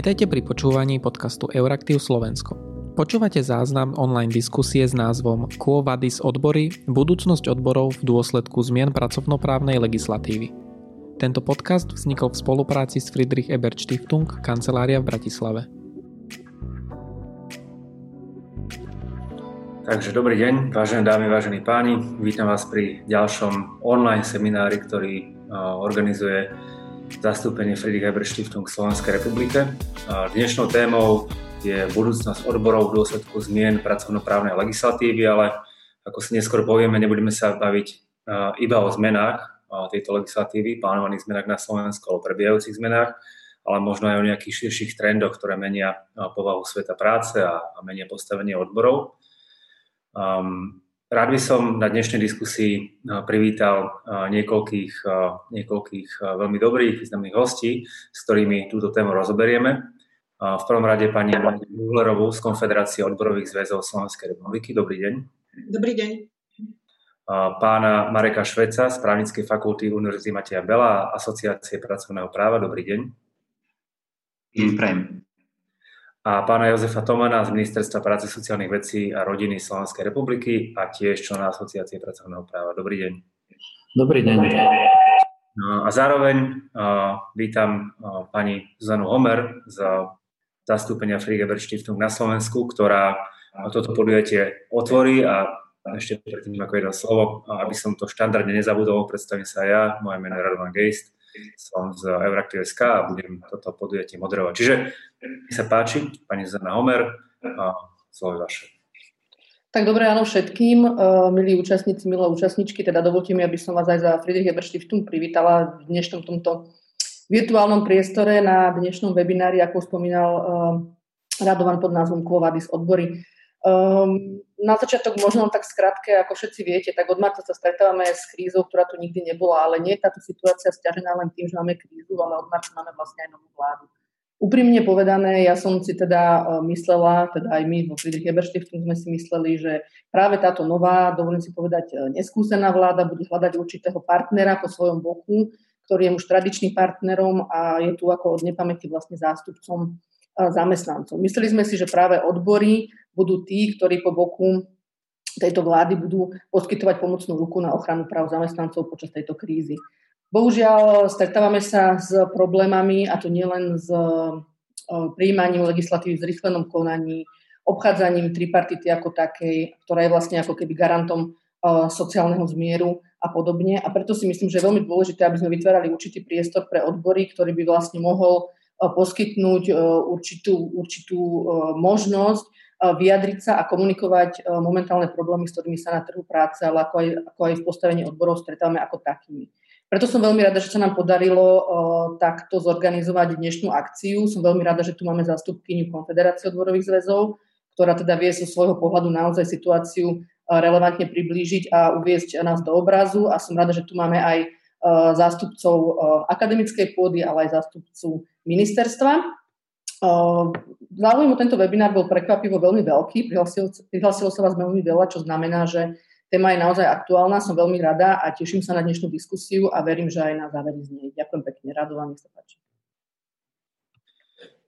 Vitajte pri počúvaní podcastu Euraktiv Slovensko. Počúvate záznam online diskusie s názvom Quo Vadis odbory – budúcnosť odborov v dôsledku zmien pracovnoprávnej legislatívy. Tento podcast vznikol v spolupráci s Friedrich Ebert Stiftung, kancelária v Bratislave. Takže dobrý deň, vážené dámy, vážení páni. Vítam vás pri ďalšom online seminári, ktorý organizuje zastúpenie Friedrich Ebert Stiftung v Slovenskej republike. Dnešnou témou je budúcnosť odborov v dôsledku zmien pracovnoprávnej legislatívy, ale ako si neskôr povieme, nebudeme sa baviť iba o zmenách tejto legislatívy, plánovaných zmenách na Slovensku alebo prebiehajúcich zmenách, ale možno aj o nejakých širších trendoch, ktoré menia povahu sveta práce a, menia postavenie odborov. Rád by som na dnešnej diskusii privítal niekoľkých, niekoľkých veľmi dobrých, významných hostí, s ktorými túto tému rozoberieme. V prvom rade pani Uhlerovú z Konfederácie odborových zväzov Slovenskej republiky. Dobrý deň. Dobrý deň. Pána Mareka Šveca z právnickej fakulty Univerzity Mateja Bela a Asociácie pracovného práva. Dobrý deň. Prajem a pána Jozefa Tomana z Ministerstva práce, sociálnych vecí a rodiny Slovenskej republiky a tiež člena Asociácie pracovného práva. Dobrý deň. Dobrý deň. No, a zároveň uh, vítam uh, pani Zuzanu Homer z zastúpenia Friegeber Stiftung na Slovensku, ktorá toto podujatie otvorí a ešte predtým ako jedno slovo, aby som to štandardne nezabudol, predstavím sa ja, moje meno je Radovan Geist, som z Euraktiv.sk a budem toto podujatie moderovať. Čiže mi sa páči, pani Zuzana Homer, a slovo vaše. Tak dobré ráno všetkým, uh, milí účastníci, milé účastničky, teda dovolte mi, aby som vás aj za Friedrich Ebert Stiftung privítala v dnešnom tomto virtuálnom priestore na dnešnom webinári, ako spomínal uh, Radovan pod názvom Kvovadis odbory. Um, na začiatok možno tak skrátke, ako všetci viete, tak od marca sa stretávame s krízou, ktorá tu nikdy nebola, ale nie je táto situácia stiažená len tým, že máme krízu, ale od marca máme vlastne aj novú vládu. Úprimne povedané, ja som si teda e, myslela, teda aj my vo Friedrich Eberstiftung sme si mysleli, že práve táto nová, dovolím si povedať, e, neskúsená vláda bude hľadať určitého partnera po svojom boku, ktorý je už tradičným partnerom a je tu ako od nepamäti vlastne zástupcom zamestnancov. Mysleli sme si, že práve odbory budú tí, ktorí po boku tejto vlády budú poskytovať pomocnú ruku na ochranu práv zamestnancov počas tejto krízy. Bohužiaľ, stretávame sa s problémami, a to nielen s e, príjmaním legislatívy v zrýchlenom konaní, obchádzaním tripartity ako takej, ktorá je vlastne ako keby garantom e, sociálneho zmieru a podobne. A preto si myslím, že je veľmi dôležité, aby sme vytvárali určitý priestor pre odbory, ktorý by vlastne mohol e, poskytnúť určitú, určitú možnosť vyjadriť sa a komunikovať momentálne problémy, s ktorými sa na trhu práce, ale ako aj, ako aj v postavení odborov stretávame ako takými. Preto som veľmi rada, že sa nám podarilo takto zorganizovať dnešnú akciu. Som veľmi rada, že tu máme zástupkyňu Konfederácie odborových zväzov, ktorá teda vie zo svojho pohľadu naozaj situáciu relevantne priblížiť a uviezť nás do obrazu. A som rada, že tu máme aj zástupcov akademickej pôdy, ale aj zástupcu ministerstva. Záujem o tento webinár bol prekvapivo veľmi veľký, prihlasilo, prihlasilo sa vás veľmi veľa, čo znamená, že téma je naozaj aktuálna, som veľmi rada a teším sa na dnešnú diskusiu a verím, že aj na závery z nej. Ďakujem pekne, rado nech sa páči.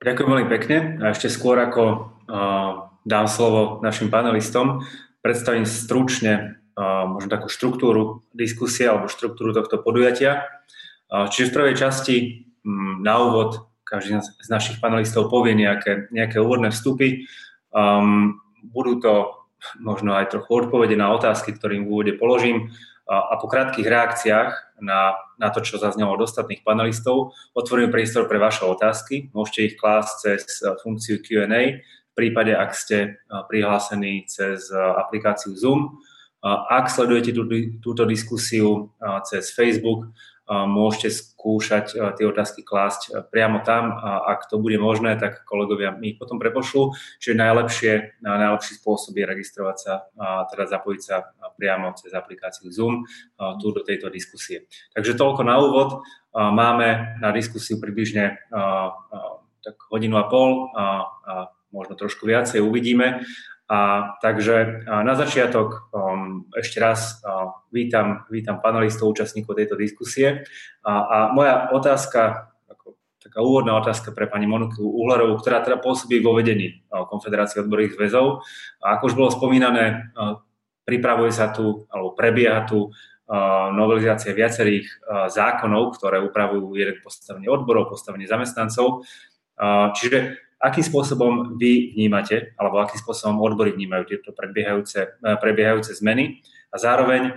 Ďakujem veľmi pekne a ešte skôr ako uh, dám slovo našim panelistom, predstavím stručne možno takú štruktúru diskusie alebo štruktúru tohto podujatia. Čiže v prvej časti um, na úvod každý z našich panelistov povie nejaké, nejaké úvodné vstupy. Um, budú to možno aj trochu odpovede na otázky, ktorým v úvode položím a, a po krátkých reakciách na, na to, čo zaznelo od ostatných panelistov, otvorím priestor pre vaše otázky. Môžete ich klásť cez e, funkciu Q&A, v prípade, ak ste e, prihlásení cez e, aplikáciu Zoom. Ak sledujete túto diskusiu cez Facebook, môžete skúšať tie otázky klásť priamo tam a ak to bude možné, tak kolegovia mi ich potom prepošľú. Čiže najlepšie, najlepší spôsob je registrovať sa, teda zapojiť sa priamo cez aplikáciu Zoom tu do tejto diskusie. Takže toľko na úvod. Máme na diskusiu približne tak hodinu a pol a možno trošku viacej uvidíme. A takže a na začiatok um, ešte raz uh, vítam, vítam panelistov, účastníkov tejto diskusie. A, a moja otázka, ako taká úvodná otázka pre pani Moniku Uhlerovú, ktorá teda pôsobí vo vedení Konfederácie odborových zväzov. A ako už bolo spomínané, pripravuje sa tu, alebo prebieha tu novelizácia viacerých zákonov, ktoré upravujú jeden postavenie odborov, postavenie zamestnancov. Čiže akým spôsobom vy vnímate, alebo akým spôsobom odbory vnímajú tieto prebiehajúce, prebiehajúce zmeny a zároveň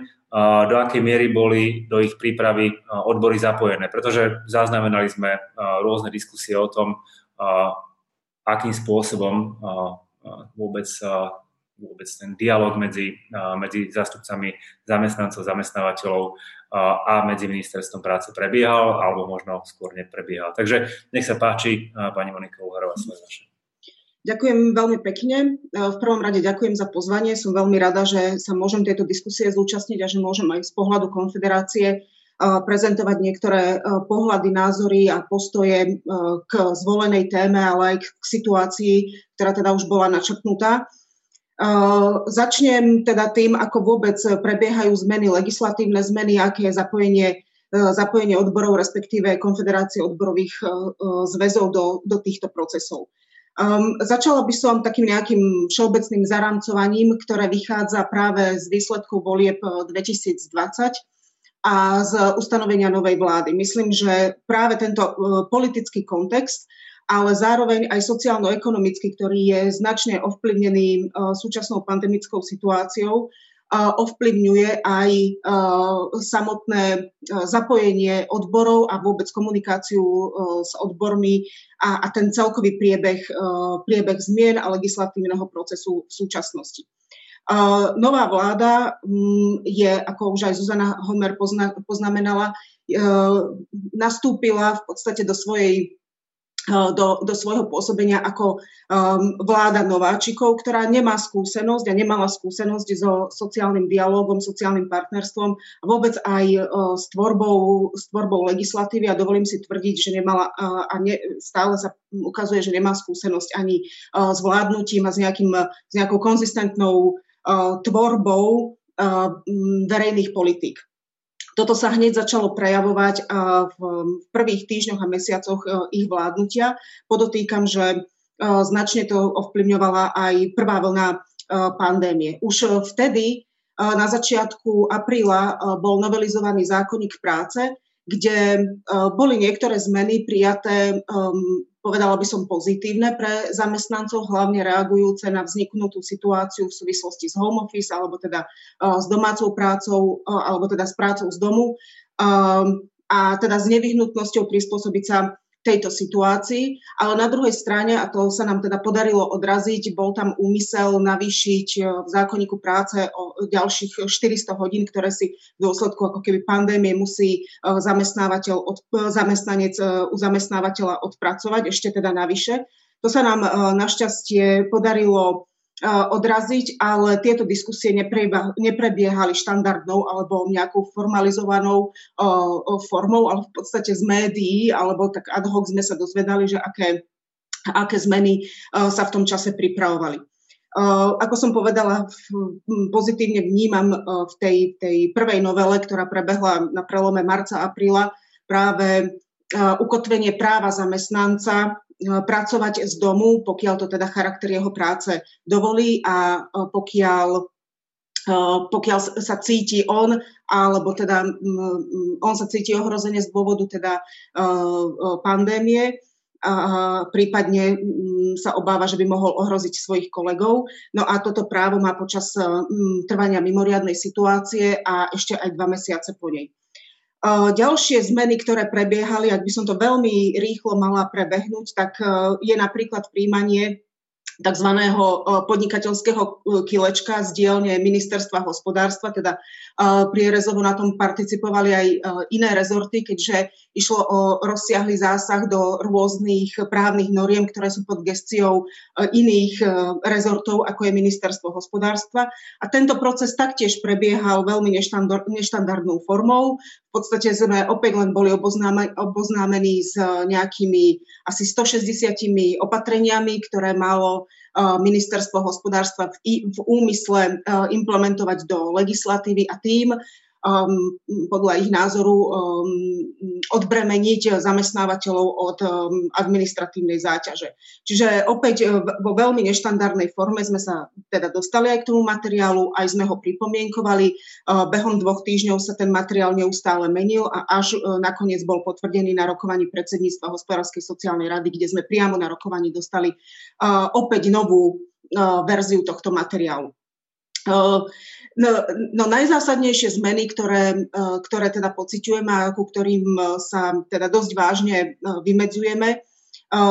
do akej miery boli do ich prípravy odbory zapojené. Pretože zaznamenali sme rôzne diskusie o tom, akým spôsobom vôbec vôbec ten dialog medzi, medzi zástupcami zamestnancov, zamestnávateľov a medzi ministerstvom práce prebiehal, alebo možno skôr neprebiehal. Takže nech sa páči, pani Monika Uharová, svoje vaše. Ďakujem veľmi pekne. V prvom rade ďakujem za pozvanie. Som veľmi rada, že sa môžem tejto diskusie zúčastniť a že môžem aj z pohľadu konfederácie prezentovať niektoré pohľady, názory a postoje k zvolenej téme, ale aj k situácii, ktorá teda už bola načrtnutá. Začnem teda tým, ako vôbec prebiehajú zmeny, legislatívne zmeny, aké je zapojenie, zapojenie odborov, respektíve konfederácie odborových zväzov do, do týchto procesov. Um, začala by som takým nejakým všeobecným zaramcovaním, ktoré vychádza práve z výsledkov volieb 2020 a z ustanovenia novej vlády. Myslím, že práve tento uh, politický kontext ale zároveň aj sociálno-ekonomicky, ktorý je značne ovplyvnený e, súčasnou pandemickou situáciou, ovplyvňuje aj e, samotné e, zapojenie odborov a vôbec komunikáciu s odbormi a, ten celkový priebeh, priebeh zmien a legislatívneho procesu v súčasnosti. Nová vláda mm, je, ako už aj Zuzana Homer poznamenala, nastúpila v podstate do svojej do, do svojho pôsobenia ako um, vláda nováčikov, ktorá nemá skúsenosť a nemala skúsenosť so sociálnym dialogom, sociálnym partnerstvom a vôbec aj uh, s, tvorbou, s tvorbou legislatívy a dovolím si tvrdiť, že nemala uh, a ne, stále sa ukazuje, že nemá skúsenosť ani uh, s vládnutím a s, nejakým, s nejakou konzistentnou uh, tvorbou uh, verejných politík. Toto sa hneď začalo prejavovať v prvých týždňoch a mesiacoch e, ich vládnutia. Podotýkam, že e, značne to ovplyvňovala aj prvá vlna e, pandémie. Už vtedy, na začiatku apríla, bol novelizovaný zákonník práce, kde boli niektoré zmeny prijaté povedala by som, pozitívne pre zamestnancov, hlavne reagujúce na vzniknutú situáciu v súvislosti s home office, alebo teda uh, s domácou prácou, alebo teda s prácou z domu. Um, a teda s nevyhnutnosťou prispôsobiť sa tejto situácii, ale na druhej strane, a to sa nám teda podarilo odraziť, bol tam úmysel navýšiť e, v zákonníku práce o ďalších 400 hodín, ktoré si v dôsledku ako keby pandémie musí e, zamestnávateľ od, e, zamestnanec u zamestnávateľa odpracovať, ešte teda navyše. To sa nám našťastie podarilo odraziť, ale tieto diskusie neprebiehali štandardnou alebo nejakou formalizovanou formou, ale v podstate z médií, alebo tak ad hoc sme sa dozvedali, že aké, aké zmeny sa v tom čase pripravovali. Ako som povedala, pozitívne vnímam v tej, tej prvej novele, ktorá prebehla na prelome marca apríla, práve ukotvenie práva zamestnanca E, pracovať z domu, pokiaľ to teda charakter jeho práce dovolí a e, pokiaľ e, pokiaľ sa cíti on, alebo teda on sa cíti ohrozenie z dôvodu teda pandémie, a prípadne sa obáva, že by mohol ohroziť svojich kolegov. No a toto právo má počas trvania mimoriadnej situácie a ešte aj dva mesiace po nej. Ďalšie zmeny, ktoré prebiehali, ak by som to veľmi rýchlo mala prebehnúť, tak e, je napríklad príjmanie tzv. E, podnikateľského e, kilečka z dielne ministerstva hospodárstva, teda prierezovo na tom participovali aj iné rezorty, keďže išlo o rozsiahly zásah do rôznych právnych noriem, ktoré sú pod gestiou iných rezortov, ako je ministerstvo hospodárstva. A tento proces taktiež prebiehal veľmi neštandardnou formou. V podstate sme opäť len boli oboznámení s nejakými asi 160 opatreniami, ktoré malo ministerstvo hospodárstva v úmysle implementovať do legislatívy a tým um, podľa ich názoru um, odbremeniť zamestnávateľov od um, administratívnej záťaže. Čiže opäť vo veľmi neštandardnej forme sme sa teda dostali aj k tomu materiálu, aj sme ho pripomienkovali. Uh, behom dvoch týždňov sa ten materiál neustále menil a až uh, nakoniec bol potvrdený na rokovaní predsedníctva hospodárskej sociálnej rady, kde sme priamo na rokovaní dostali uh, opäť novú verziu tohto materiálu. No, no najzásadnejšie zmeny, ktoré, ktoré teda pociťujeme a ku ktorým sa teda dosť vážne vymedzujeme,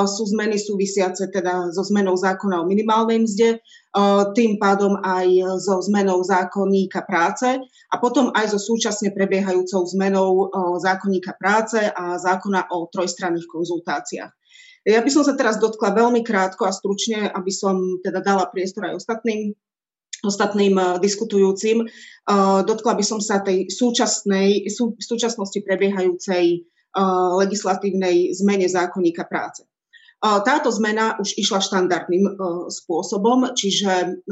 sú zmeny súvisiace teda so zmenou zákona o minimálnej mzde, tým pádom aj so zmenou zákonníka práce a potom aj so súčasne prebiehajúcou zmenou zákonníka práce a zákona o trojstranných konzultáciách. Ja by som sa teraz dotkla veľmi krátko a stručne, aby som teda dala priestor aj ostatným ostatným uh, diskutujúcim. Uh, dotkla by som sa tej súčasnej, sú, v súčasnosti prebiehajúcej uh, legislatívnej zmene zákonníka práce. Táto zmena už išla štandardným spôsobom, čiže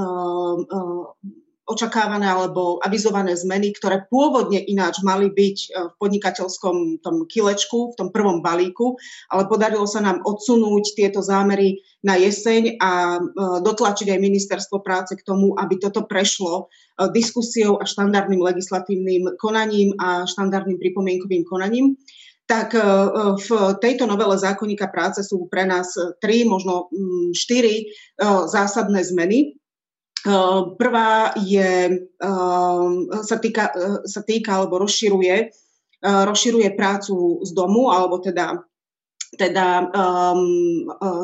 očakávané alebo avizované zmeny, ktoré pôvodne ináč mali byť e, v podnikateľskom tom kilečku, v tom prvom balíku, ale podarilo sa nám odsunúť tieto zámery na jeseň a e, dotlačiť aj ministerstvo práce k tomu, aby toto prešlo e, diskusiou a štandardným legislatívnym konaním a štandardným pripomienkovým konaním tak v tejto novele zákonníka práce sú pre nás tri, možno štyri zásadné zmeny. Eh, prvá je, eh, sa, týka, eh, sa týka alebo rozširuje, rozširuje prácu z domu, alebo teda, teda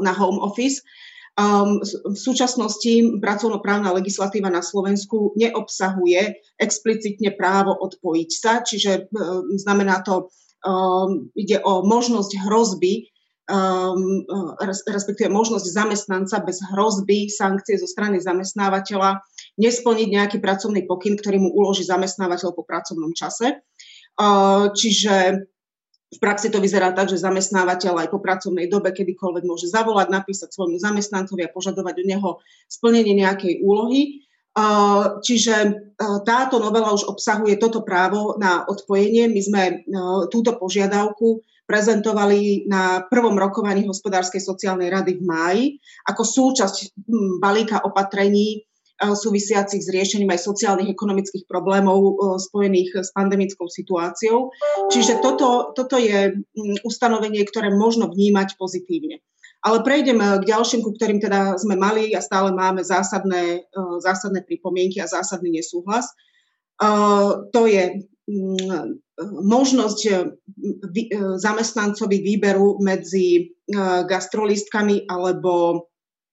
na home office. Um, v súčasnosti pracovnoprávna legislatíva na Slovensku neobsahuje explicitne právo odpojiť sa, čiže um, znamená to, um, ide o možnosť hrozby um, respektíve možnosť zamestnanca bez hrozby sankcie zo strany zamestnávateľa nesplniť nejaký pracovný pokyn, ktorý mu uloží zamestnávateľ po pracovnom čase. Uh, čiže v praxi to vyzerá tak, že zamestnávateľ aj po pracovnej dobe kedykoľvek môže zavolať, napísať svojmu zamestnancovi a požadovať od neho splnenie nejakej úlohy. Čiže táto novela už obsahuje toto právo na odpojenie. My sme túto požiadavku prezentovali na prvom rokovaní hospodárskej sociálnej rady v máji ako súčasť balíka opatrení e, súvisiacich s riešením aj sociálnych ekonomických problémov e, spojených s pandemickou situáciou. Čiže toto, toto je ustanovenie, ktoré možno vnímať pozitívne. Ale prejdem e, k ďalším, ku ktorým teda sme mali a stále máme zásadné, zásadné pripomienky a zásadný nesúhlas. To je možnosť e, e, zamestnancovi výberu medzi e, gastrolistkami alebo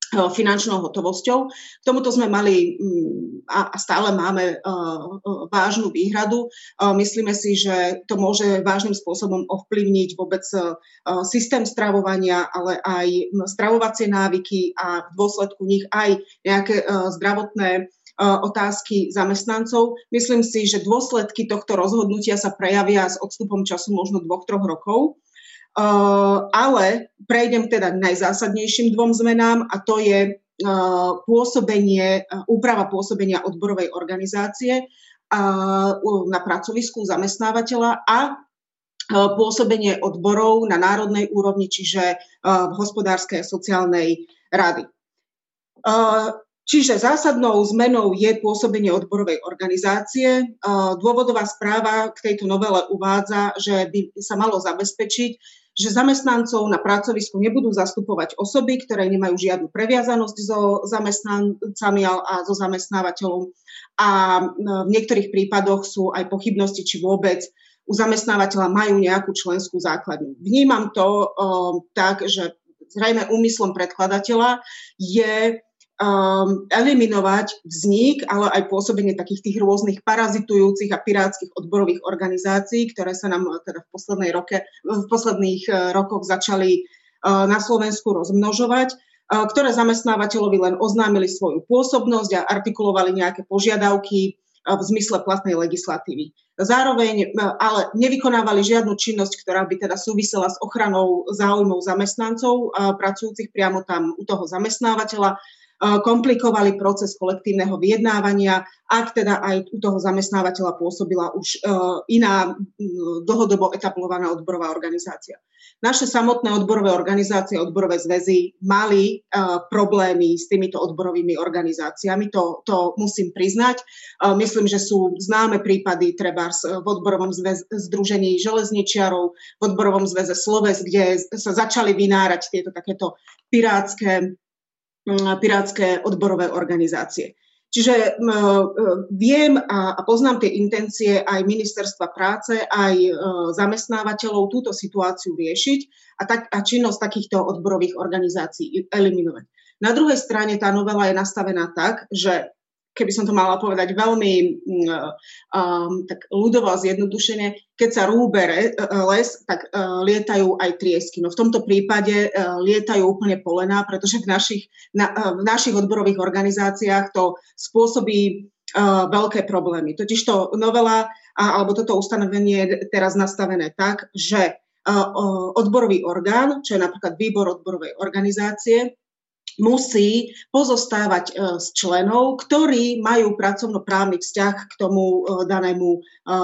finančnou hotovosťou. K tomuto sme mali mm, a stále máme vážnu výhradu. Myslíme si, že to môže vážnym spôsobom ovplyvniť vôbec systém stravovania, ale aj stravovacie návyky a v dôsledku nich aj nejaké zdravotné otázky zamestnancov. Myslím si, že dôsledky tohto rozhodnutia sa prejavia s odstupom času možno dvoch, troch rokov. Ale prejdem teda k najzásadnejším dvom zmenám a to je pôsobenie, úprava pôsobenia odborovej organizácie na pracovisku zamestnávateľa a pôsobenie odborov na národnej úrovni, čiže v hospodárskej a sociálnej rady. Čiže zásadnou zmenou je pôsobenie odborovej organizácie. Dôvodová správa k tejto novele uvádza, že by sa malo zabezpečiť, že zamestnancov na pracovisku nebudú zastupovať osoby, ktoré nemajú žiadnu previazanosť so zamestnancami a so zamestnávateľom. A v niektorých prípadoch sú aj pochybnosti, či vôbec u zamestnávateľa majú nejakú členskú základňu. Vnímam to tak, že zrejme úmyslom predkladateľa je um, eliminovať vznik, ale aj pôsobenie takých tých rôznych parazitujúcich a pirátskych odborových organizácií, ktoré sa nám uh, teda v, poslednej roke, v posledných uh, rokoch začali uh, na Slovensku rozmnožovať, uh, ktoré zamestnávateľovi len oznámili svoju pôsobnosť a artikulovali nejaké požiadavky v zmysle platnej legislatívy. Zároveň ale nevykonávali žiadnu činnosť, ktorá by teda súvisela s ochranou záujmov zamestnancov pracujúcich priamo tam u toho zamestnávateľa komplikovali proces kolektívneho vyjednávania, ak teda aj u toho zamestnávateľa pôsobila už iná dlhodobo etablovaná odborová organizácia. Naše samotné odborové organizácie, odborové zväzy mali uh, problémy s týmito odborovými organizáciami, to, to musím priznať. Myslím, že sú známe prípady treba v odborovom zväz, združení železničiarov, v odborovom zväze Sloves, kde sa začali vynárať tieto takéto pirátske, pirátske odborové organizácie. Čiže e, viem a poznám tie intencie aj ministerstva práce, aj e, zamestnávateľov túto situáciu riešiť a, tak, a činnosť takýchto odborových organizácií eliminovať. Na druhej strane tá novela je nastavená tak, že keby som to mala povedať veľmi um, tak ľudovo zjednodušene, keď sa rúbe les, tak uh, lietajú aj triesky. No v tomto prípade uh, lietajú úplne polená, pretože v našich, na, uh, v našich odborových organizáciách to spôsobí uh, veľké problémy. Totižto novela a, alebo toto ustanovenie je teraz nastavené tak, že uh, odborový orgán, čo je napríklad výbor odborovej organizácie, musí pozostávať e, z členov, ktorí majú pracovnoprávny vzťah k tomu e, danému e,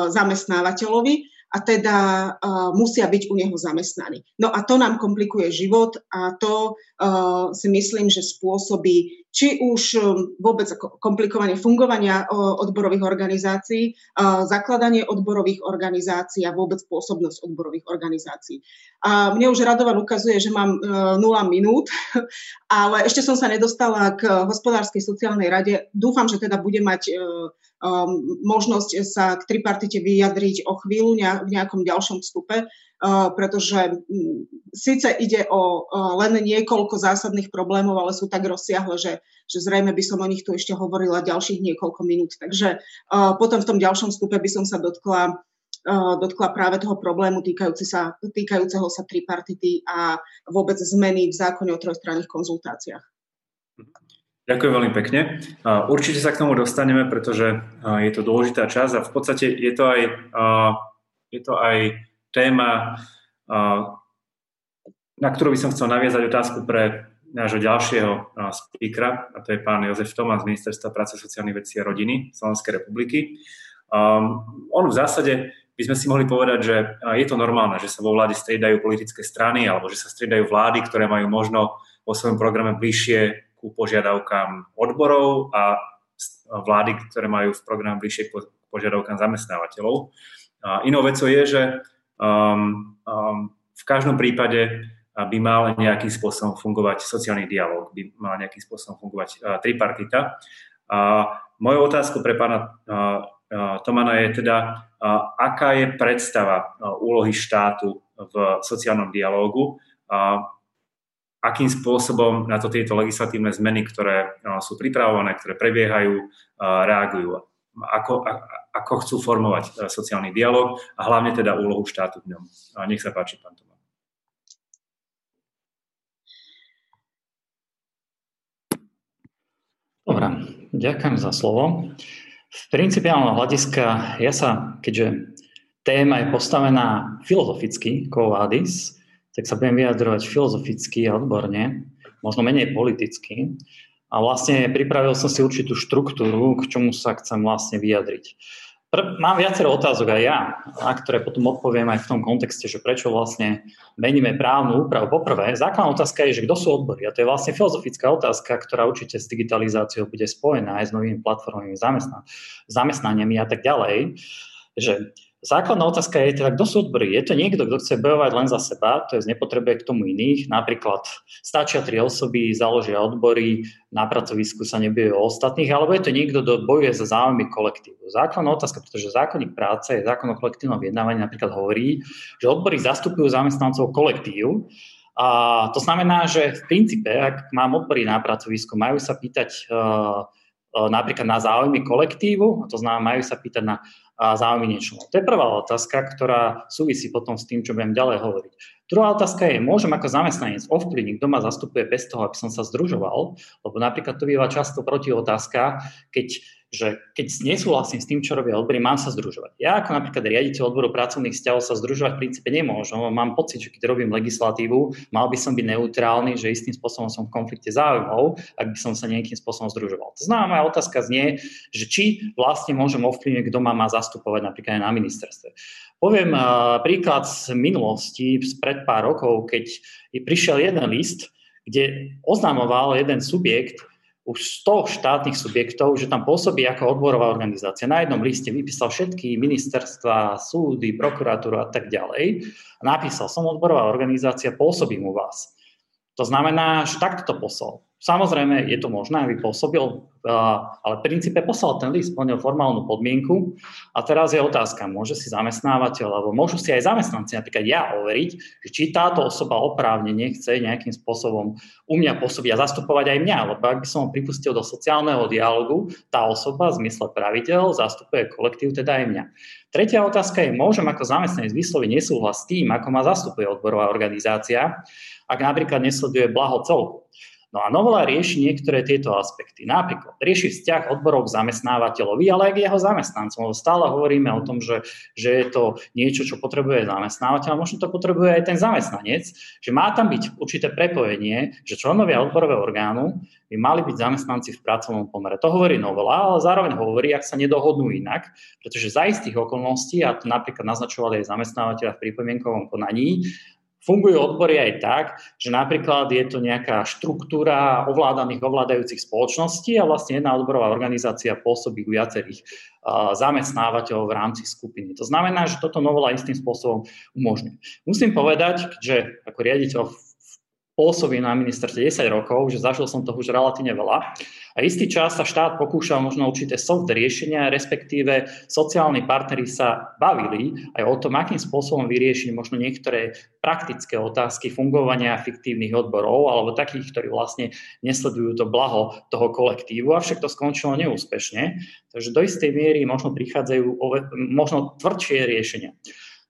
zamestnávateľovi a teda uh, musia byť u neho zamestnaní. No a to nám komplikuje život a to uh, si myslím, že spôsobí či už um, vôbec komplikovanie fungovania uh, odborových organizácií, uh, zakladanie odborových organizácií a vôbec pôsobnosť odborových organizácií. A mne už Radovan ukazuje, že mám uh, 0 minút, ale ešte som sa nedostala k hospodárskej sociálnej rade. Dúfam, že teda bude mať uh, um, možnosť sa k tripartite vyjadriť o chvíľu v nejakom ďalšom vstupe, uh, pretože um, síce ide o uh, len niekoľko zásadných problémov, ale sú tak rozsiahle, že, že zrejme by som o nich tu ešte hovorila ďalších niekoľko minút. Takže uh, potom v tom ďalšom vstupe by som sa dotkla dotkla práve toho problému týkajúce sa, týkajúceho sa tripartity a vôbec zmeny v zákone o trojstranných konzultáciách. Ďakujem veľmi pekne. Určite sa k tomu dostaneme, pretože je to dôležitá časť a v podstate je to aj, je to aj téma, na ktorú by som chcel naviazať otázku pre nášho ďalšieho speakera, a to je pán Jozef Tomás z Ministerstva práce, sociálnych vecí a rodiny Slovenskej republiky. On v zásade by sme si mohli povedať, že je to normálne, že sa vo vláde striedajú politické strany alebo že sa striedajú vlády, ktoré majú možno vo svojom programe bližšie ku požiadavkám odborov a vlády, ktoré majú v programe bližšie k požiadavkám zamestnávateľov. A inou vecou je, že um, um, v každom prípade by mal nejakým spôsobom fungovať sociálny dialog, by mal nejakým spôsobom fungovať uh, tripartita. A mojou otázkou pre pána uh, uh, Tomana je teda, uh, aká je predstava uh, úlohy štátu v sociálnom dialógu, uh, akým spôsobom na to tieto legislatívne zmeny, ktoré sú pripravované, ktoré prebiehajú, reagujú. Ako, ako chcú formovať sociálny dialog a hlavne teda úlohu štátu v ňom. Nech sa páči, pán Tomá. Dobre, ďakujem za slovo. V principiálnom hľadiska, ja sa, keďže téma je postavená filozoficky, quo vadis, tak sa budem vyjadrovať filozoficky a odborne, možno menej politicky. A vlastne pripravil som si určitú štruktúru, k čomu sa chcem vlastne vyjadriť. Mám viacero otázok aj ja, na ktoré potom odpoviem aj v tom kontexte, že prečo vlastne meníme právnu úpravu. Poprvé, základná otázka je, že kto sú odbory. A to je vlastne filozofická otázka, ktorá určite s digitalizáciou bude spojená aj s novými platformami zamestnan- zamestnaniami a tak ďalej. Že Základná otázka je teda, kto sú odbory. Je to niekto, kto chce bojovať len za seba, to je nepotrebuje k tomu iných. Napríklad stačia tri osoby, založia odbory, na pracovisku sa nebije o ostatných, alebo je to niekto, kto bojuje za záujmy kolektívu. Základná otázka, pretože zákonník práce, zákon o kolektívnom vyjednávaní napríklad hovorí, že odbory zastupujú zamestnancov kolektív, a to znamená, že v princípe, ak mám odbory na pracovisku, majú sa pýtať uh, napríklad na záujmy kolektívu, to znamená, majú sa pýtať na záujmy niečoho. To je prvá otázka, ktorá súvisí potom s tým, čo budem ďalej hovoriť. Druhá otázka je, môžem ako zamestnanec ovplyvniť, kto ma zastupuje bez toho, aby som sa združoval, lebo napríklad to býva často proti otázka, keď že keď nesúhlasím s tým, čo robia odbory, mám sa združovať. Ja ako napríklad riaditeľ odboru pracovných vzťahov sa združovať v princípe nemôžem. Mám pocit, že keď robím legislatívu, mal by som byť neutrálny, že istým spôsobom som v konflikte záujmov, ak by som sa nejakým spôsobom združoval. To znamená, moja otázka znie, že či vlastne môžem ovplyvniť, kto ma má zastupovať napríklad aj na ministerstve. Poviem príklad z minulosti, pred pár rokov, keď prišiel jeden list, kde oznamoval jeden subjekt, už 100 štátnych subjektov, že tam pôsobí ako odborová organizácia. Na jednom liste vypísal všetky ministerstva, súdy, prokuratúru a tak ďalej. Napísal, som odborová organizácia, pôsobím u vás. To znamená, že takto to poslal. Samozrejme, je to možné, aby pôsobil, ale v princípe poslal ten list, splnil formálnu podmienku a teraz je otázka, môže si zamestnávateľ, alebo môžu si aj zamestnanci, napríklad ja, overiť, že či táto osoba oprávne nechce nejakým spôsobom u mňa pôsobiť a zastupovať aj mňa, lebo ak by som ho pripustil do sociálneho dialogu, tá osoba v zmysle pravidel zastupuje kolektív, teda aj mňa. Tretia otázka je, môžem ako zamestnanec vysloviť nesúhlas s tým, ako ma zastupuje odborová organizácia, ak napríklad nesleduje blaho celku. No a novela rieši niektoré tieto aspekty. Napríklad rieši vzťah odborov k zamestnávateľovi, ale aj k jeho zamestnancom. Stále hovoríme o tom, že, že je to niečo, čo potrebuje zamestnávateľ, a možno to potrebuje aj ten zamestnanec, že má tam byť určité prepojenie, že členovia odborového orgánu by mali byť zamestnanci v pracovnom pomere. To hovorí novela, ale zároveň hovorí, ak sa nedohodnú inak, pretože za istých okolností, a to napríklad naznačovali aj zamestnávateľa v pripomienkovom konaní, Fungujú odbory aj tak, že napríklad je to nejaká štruktúra ovládaných, ovládajúcich spoločností a vlastne jedna odborová organizácia pôsobí viacerých zamestnávateľov v rámci skupiny. To znamená, že toto novela istým spôsobom umožňuje. Musím povedať, že ako riaditeľ pôsobím na ministerstve 10 rokov, že zažil som toho už relatívne veľa. A istý čas sa štát pokúšal možno určité soft riešenia, respektíve sociálni partneri sa bavili aj o tom, akým spôsobom vyriešiť možno niektoré praktické otázky fungovania fiktívnych odborov alebo takých, ktorí vlastne nesledujú to blaho toho kolektívu, avšak to skončilo neúspešne. Takže do istej miery možno prichádzajú možno tvrdšie riešenia.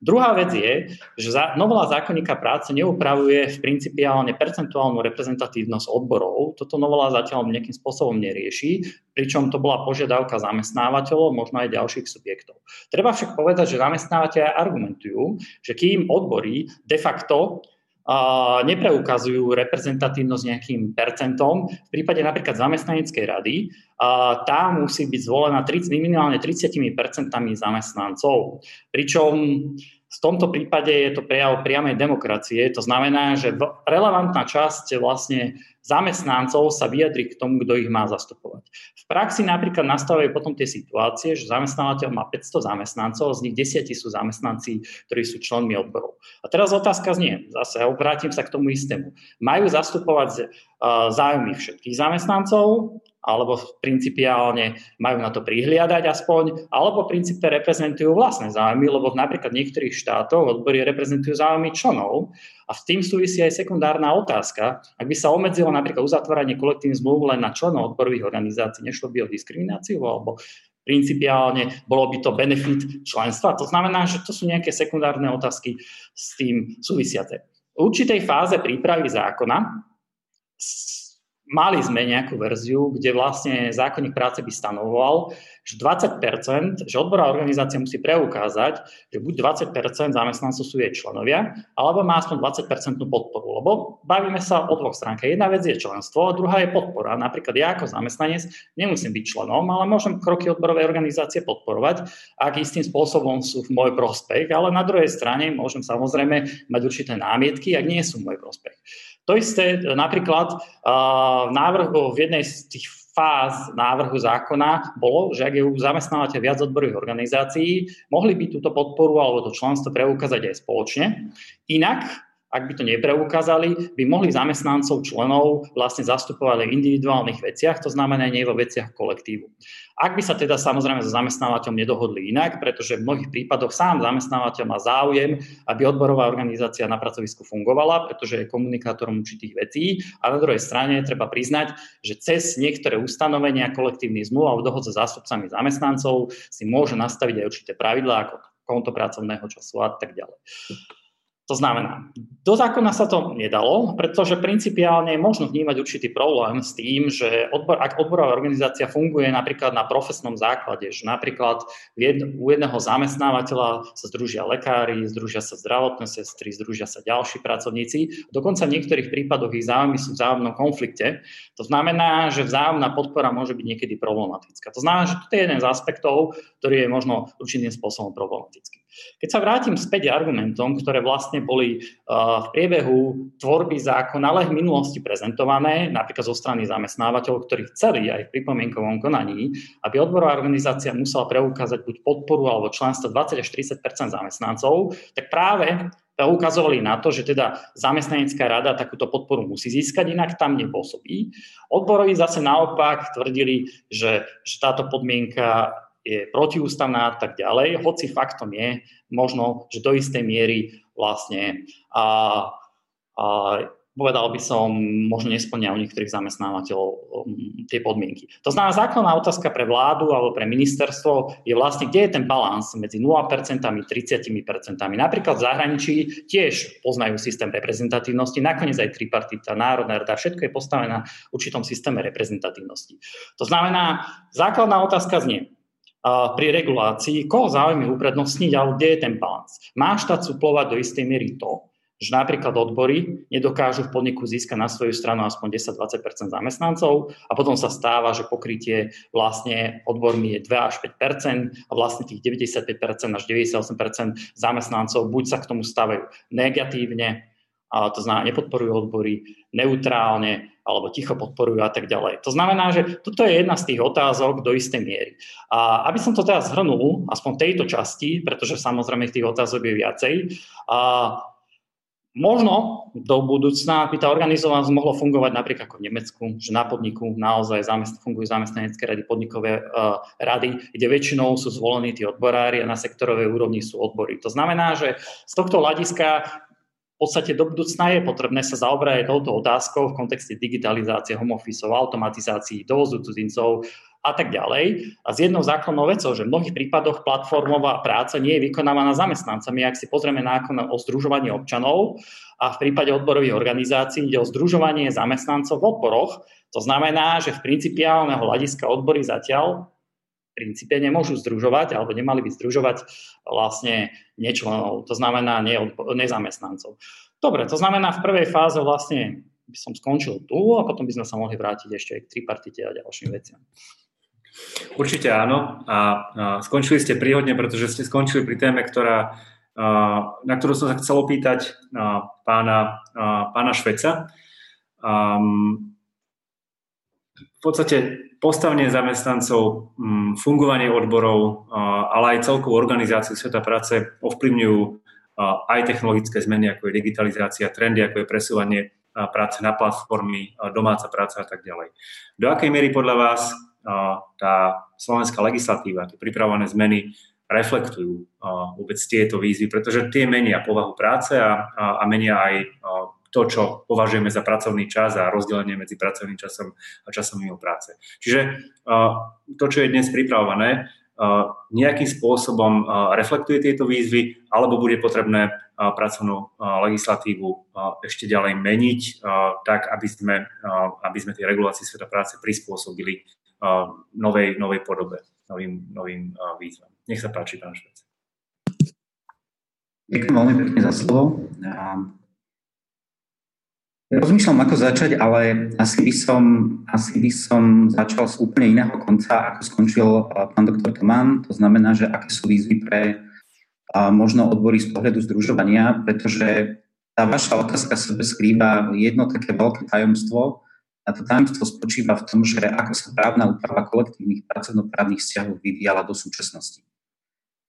Druhá vec je, že novela zákonníka práce neupravuje v principiálne percentuálnu reprezentatívnosť odborov. Toto novela zatiaľ nejakým spôsobom nerieši, pričom to bola požiadavka zamestnávateľov, možno aj ďalších subjektov. Treba však povedať, že zamestnávateľe argumentujú, že kým odbory de facto nepreukazujú reprezentatívnosť nejakým percentom. V prípade napríklad zamestnaneckej rady tá musí byť zvolená 30, minimálne 30 percentami zamestnancov. Pričom v tomto prípade je to prejav priamej demokracie. To znamená, že relevantná časť vlastne zamestnancov sa vyjadri k tomu, kto ich má zastupovať. V praxi napríklad nastavujú potom tie situácie, že zamestnávateľ má 500 zamestnancov, z nich 10 sú zamestnanci, ktorí sú členmi odborov. A teraz otázka znie, zase obrátim sa k tomu istému. Majú zastupovať zájmy všetkých zamestnancov, alebo principiálne majú na to prihliadať aspoň, alebo v princípe reprezentujú vlastné záujmy, lebo napríklad v niektorých štátoch odbory reprezentujú záujmy členov a v tým súvisí aj sekundárna otázka. Ak by sa obmedzilo napríklad uzatváranie kolektívnych zmluv len na členov odborových organizácií, nešlo by o diskrimináciu alebo principiálne bolo by to benefit členstva. To znamená, že to sú nejaké sekundárne otázky s tým súvisiace. V určitej fáze prípravy zákona mali sme nejakú verziu, kde vlastne zákonník práce by stanovoval, že 20%, že odborová organizácia musí preukázať, že buď 20% zamestnancov sú jej členovia, alebo má aspoň 20% podporu. Lebo bavíme sa o dvoch stránkach. Jedna vec je členstvo, a druhá je podpora. Napríklad ja ako zamestnanec nemusím byť členom, ale môžem kroky odborovej organizácie podporovať, ak istým spôsobom sú v môj prospech, ale na druhej strane môžem samozrejme mať určité námietky, ak nie sú v môj prospech. To isté napríklad v návrhu v jednej z tých fáz návrhu zákona bolo, že ak je u zamestnávateľ viac odborových organizácií, mohli by túto podporu alebo to členstvo preukázať aj spoločne. Inak ak by to nepreukázali, by mohli zamestnancov, členov vlastne zastupovať v individuálnych veciach, to znamená nie vo veciach kolektívu. Ak by sa teda samozrejme so zamestnávateľom nedohodli inak, pretože v mnohých prípadoch sám zamestnávateľ má záujem, aby odborová organizácia na pracovisku fungovala, pretože je komunikátorom určitých vecí a na druhej strane treba priznať, že cez niektoré ustanovenia kolektívnych zmluv a dohod so zástupcami zamestnancov si môže nastaviť aj určité pravidlá ako konto pracovného času a tak ďalej. To znamená, do zákona sa to nedalo, pretože principiálne je možno vnímať určitý problém s tým, že odbor, ak odborová organizácia funguje napríklad na profesnom základe, že napríklad u jedného zamestnávateľa sa združia lekári, združia sa zdravotné sestry, združia sa ďalší pracovníci, dokonca v niektorých prípadoch ich záujmy sú v vzájomnom konflikte. To znamená, že vzájomná podpora môže byť niekedy problematická. To znamená, že to je jeden z aspektov, ktorý je možno určitým spôsobom problematický. Keď sa vrátim späť argumentom, ktoré vlastne boli uh, v priebehu tvorby zákona, ale v minulosti prezentované, napríklad zo strany zamestnávateľov, ktorí chceli aj v pripomienkovom konaní, aby odborová organizácia musela preukázať buď podporu alebo členstvo 20 až 30 zamestnancov, tak práve ukazovali na to, že teda zamestnanecká rada takúto podporu musí získať, inak tam nepôsobí. Odboroví zase naopak tvrdili, že, že táto podmienka je protiústavná a tak ďalej, hoci faktom je možno, že do istej miery vlastne a, a povedal by som, možno nesplňa u niektorých zamestnávateľov um, tie podmienky. To znamená, základná otázka pre vládu alebo pre ministerstvo je vlastne, kde je ten balans medzi 0% a 30%. Napríklad v zahraničí tiež poznajú systém reprezentatívnosti, nakoniec aj tripartita, národná rada, všetko je postavené na určitom systéme reprezentatívnosti. To znamená, základná otázka znie, pri regulácii, koho záujmy uprednostniť, ale kde je ten balans. Má štát suplovať do istej miery to, že napríklad odbory nedokážu v podniku získať na svoju stranu aspoň 10-20% zamestnancov a potom sa stáva, že pokrytie vlastne odbormi je 2 až 5% a vlastne tých 95% až 98% zamestnancov buď sa k tomu stavajú negatívne, a to znamená nepodporujú odbory, neutrálne alebo ticho podporujú a tak ďalej. To znamená, že toto je jedna z tých otázok do istej miery. A aby som to teraz zhrnul, aspoň tejto časti, pretože samozrejme tých otázok je viacej, a Možno do budúcna by tá organizovanosť mohla fungovať napríklad ako v Nemecku, že na podniku naozaj fungujú zamestnanecké rady, podnikové uh, rady, kde väčšinou sú zvolení tí odborári a na sektorovej úrovni sú odbory. To znamená, že z tohto hľadiska podstate do budúcna je potrebné sa zaoberať aj touto otázkou v kontexte digitalizácie, home office, automatizácií, dovozu cudzincov a tak ďalej. A s jednou základnou vecou, že v mnohých prípadoch platformová práca nie je vykonávaná zamestnancami. Ak si pozrieme zákon o združovaní občanov a v prípade odborových organizácií ide o združovanie zamestnancov v odboroch, to znamená, že v principiálneho hľadiska odbory zatiaľ princípe nemôžu združovať alebo nemali by združovať vlastne nečlenov, to znamená nezamestnancov. Dobre, to znamená v prvej fáze vlastne by som skončil tu a potom by sme sa mohli vrátiť ešte aj k tripartite a ďalším veciam. Určite áno a, skončili ste príhodne, pretože ste skončili pri téme, ktorá, na ktorú som sa chcel opýtať pána, pána Šveca. Um, podstate postavenie zamestnancov, mm, fungovanie odborov, ale aj celkovú organizáciu sveta práce ovplyvňujú aj technologické zmeny, ako je digitalizácia, trendy, ako je presúvanie práce na platformy, domáca práca a tak ďalej. Do akej miery podľa vás tá slovenská legislatíva, tie pripravované zmeny reflektujú vôbec tieto výzvy, pretože tie menia povahu práce a, a menia aj to, čo považujeme za pracovný čas a rozdelenie medzi pracovným časom a časom mimo práce. Čiže to, čo je dnes pripravované, nejakým spôsobom reflektuje tieto výzvy, alebo bude potrebné pracovnú legislatívu ešte ďalej meniť, tak aby sme, aby sme tie regulácie sveta práce prispôsobili novej, novej podobe, novým, novým výzvam. Nech sa páči, pán Švec. Ďakujem veľmi pekne za slovo. Rozmýšľam, ako začať, ale asi by som, asi by som začal z úplne iného konca, ako skončil pán doktor Tomán. To znamená, že aké sú výzvy pre možno odbory z pohľadu združovania, pretože tá vaša otázka sebe skrýva jedno také veľké tajomstvo. A to tajomstvo spočíva v tom, že ako sa právna úprava kolektívnych pracovnoprávnych vzťahov vyvíjala do súčasnosti.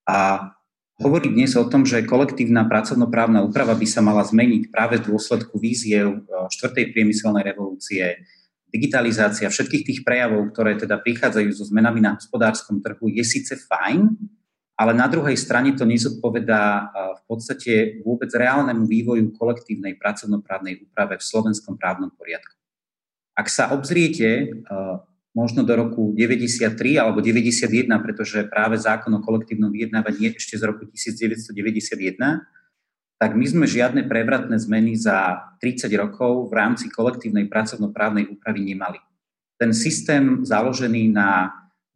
A Hovorí dnes o tom, že kolektívna pracovnoprávna úprava by sa mala zmeniť práve v dôsledku víziev e, štvrtej priemyselnej revolúcie, digitalizácia všetkých tých prejavov, ktoré teda prichádzajú so zmenami na hospodárskom trhu, je síce fajn, ale na druhej strane to nezodpovedá e, v podstate vôbec reálnemu vývoju kolektívnej pracovnoprávnej úprave v slovenskom právnom poriadku. Ak sa obzriete e, možno do roku 93 alebo 91, pretože práve zákon o kolektívnom vyjednávaní je ešte z roku 1991, tak my sme žiadne prevratné zmeny za 30 rokov v rámci kolektívnej pracovnoprávnej úpravy nemali. Ten systém založený na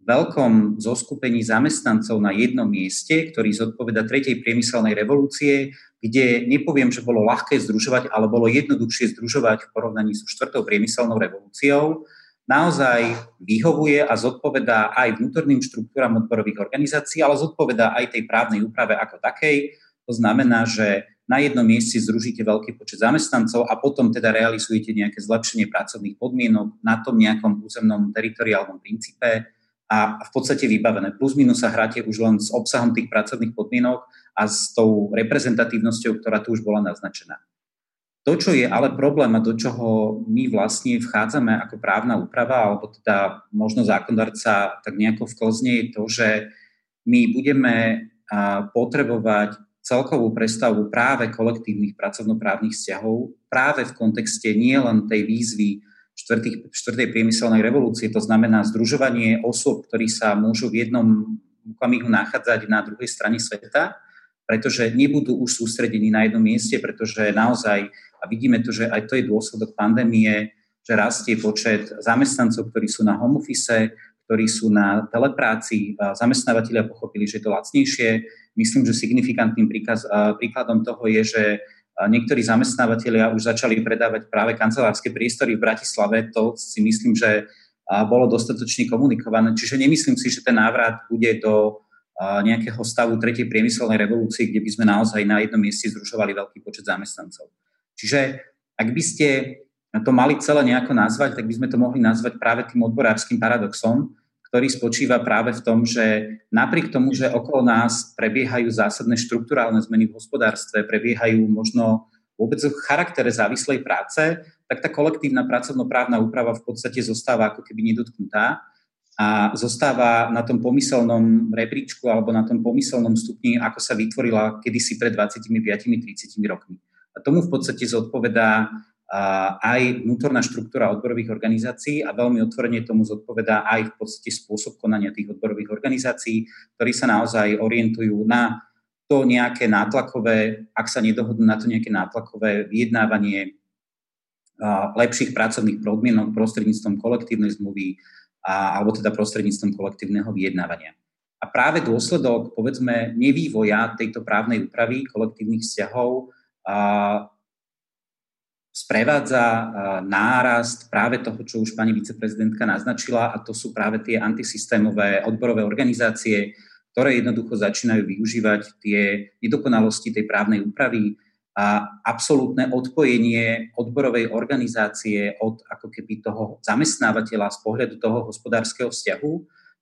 veľkom zoskupení zamestnancov na jednom mieste, ktorý zodpoveda tretej priemyselnej revolúcie, kde nepoviem, že bolo ľahké združovať, ale bolo jednoduchšie združovať v porovnaní so štvrtou priemyselnou revolúciou, naozaj vyhovuje a zodpovedá aj vnútorným štruktúram odborových organizácií, ale zodpovedá aj tej právnej úprave ako takej. To znamená, že na jednom mieste združíte veľký počet zamestnancov a potom teda realizujete nejaké zlepšenie pracovných podmienok na tom nejakom územnom teritoriálnom princípe a v podstate vybavené. Plus minus sa hráte už len s obsahom tých pracovných podmienok a s tou reprezentatívnosťou, ktorá tu už bola naznačená. To, čo je ale problém a do čoho my vlastne vchádzame ako právna úprava, alebo teda možno zákondarca tak nejako vklzne, je to, že my budeme potrebovať celkovú predstavu práve kolektívnych pracovnoprávnych vzťahov práve v kontexte nielen tej výzvy štvrtej priemyselnej revolúcie, to znamená združovanie osôb, ktorí sa môžu v jednom okamihu nachádzať na druhej strane sveta, pretože nebudú už sústredení na jednom mieste, pretože naozaj, a vidíme to, že aj to je dôsledok pandémie, že rastie počet zamestnancov, ktorí sú na home office, ktorí sú na telepráci, zamestnávateľia pochopili, že je to lacnejšie. Myslím, že signifikantným príkaz, príkladom toho je, že Niektorí zamestnávateľia už začali predávať práve kancelárske priestory v Bratislave. To si myslím, že bolo dostatočne komunikované. Čiže nemyslím si, že ten návrat bude do nejakého stavu tretej priemyselnej revolúcie, kde by sme naozaj na jednom mieste zrušovali veľký počet zamestnancov. Čiže ak by ste to mali celé nejako nazvať, tak by sme to mohli nazvať práve tým odborárským paradoxom, ktorý spočíva práve v tom, že napriek tomu, že okolo nás prebiehajú zásadné štruktúrálne zmeny v hospodárstve, prebiehajú možno vôbec v charaktere závislej práce, tak tá kolektívna pracovnoprávna úprava v podstate zostáva ako keby nedotknutá a zostáva na tom pomyselnom rebríčku alebo na tom pomyselnom stupni, ako sa vytvorila kedysi pred 25-30 rokmi. A tomu v podstate zodpovedá aj vnútorná štruktúra odborových organizácií a veľmi otvorene tomu zodpovedá aj v podstate spôsob konania tých odborových organizácií, ktorí sa naozaj orientujú na to nejaké nátlakové, ak sa nedohodnú na to nejaké nátlakové vyjednávanie lepších pracovných podmienok prostredníctvom kolektívnej zmluvy a, alebo teda prostredníctvom kolektívneho vyjednávania. A práve dôsledok, povedzme, nevývoja tejto právnej úpravy kolektívnych vzťahov sprevádza nárast práve toho, čo už pani viceprezidentka naznačila, a to sú práve tie antisystémové odborové organizácie, ktoré jednoducho začínajú využívať tie nedokonalosti tej právnej úpravy a absolútne odpojenie odborovej organizácie od ako keby toho zamestnávateľa z pohľadu toho hospodárskeho vzťahu,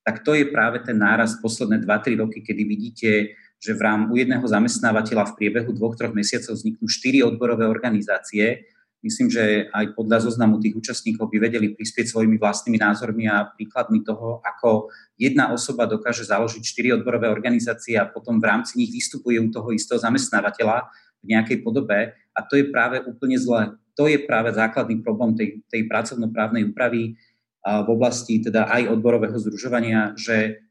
tak to je práve ten náraz posledné 2-3 roky, kedy vidíte, že v rám u jedného zamestnávateľa v priebehu dvoch, troch mesiacov vzniknú štyri odborové organizácie, Myslím, že aj podľa zoznamu tých účastníkov by vedeli prispieť svojimi vlastnými názormi a príkladmi toho, ako jedna osoba dokáže založiť štyri odborové organizácie a potom v rámci nich vystupuje u toho istého zamestnávateľa v nejakej podobe. A to je práve úplne zlé. To je práve základný problém tej, tej pracovnoprávnej úpravy v oblasti teda aj odborového združovania, že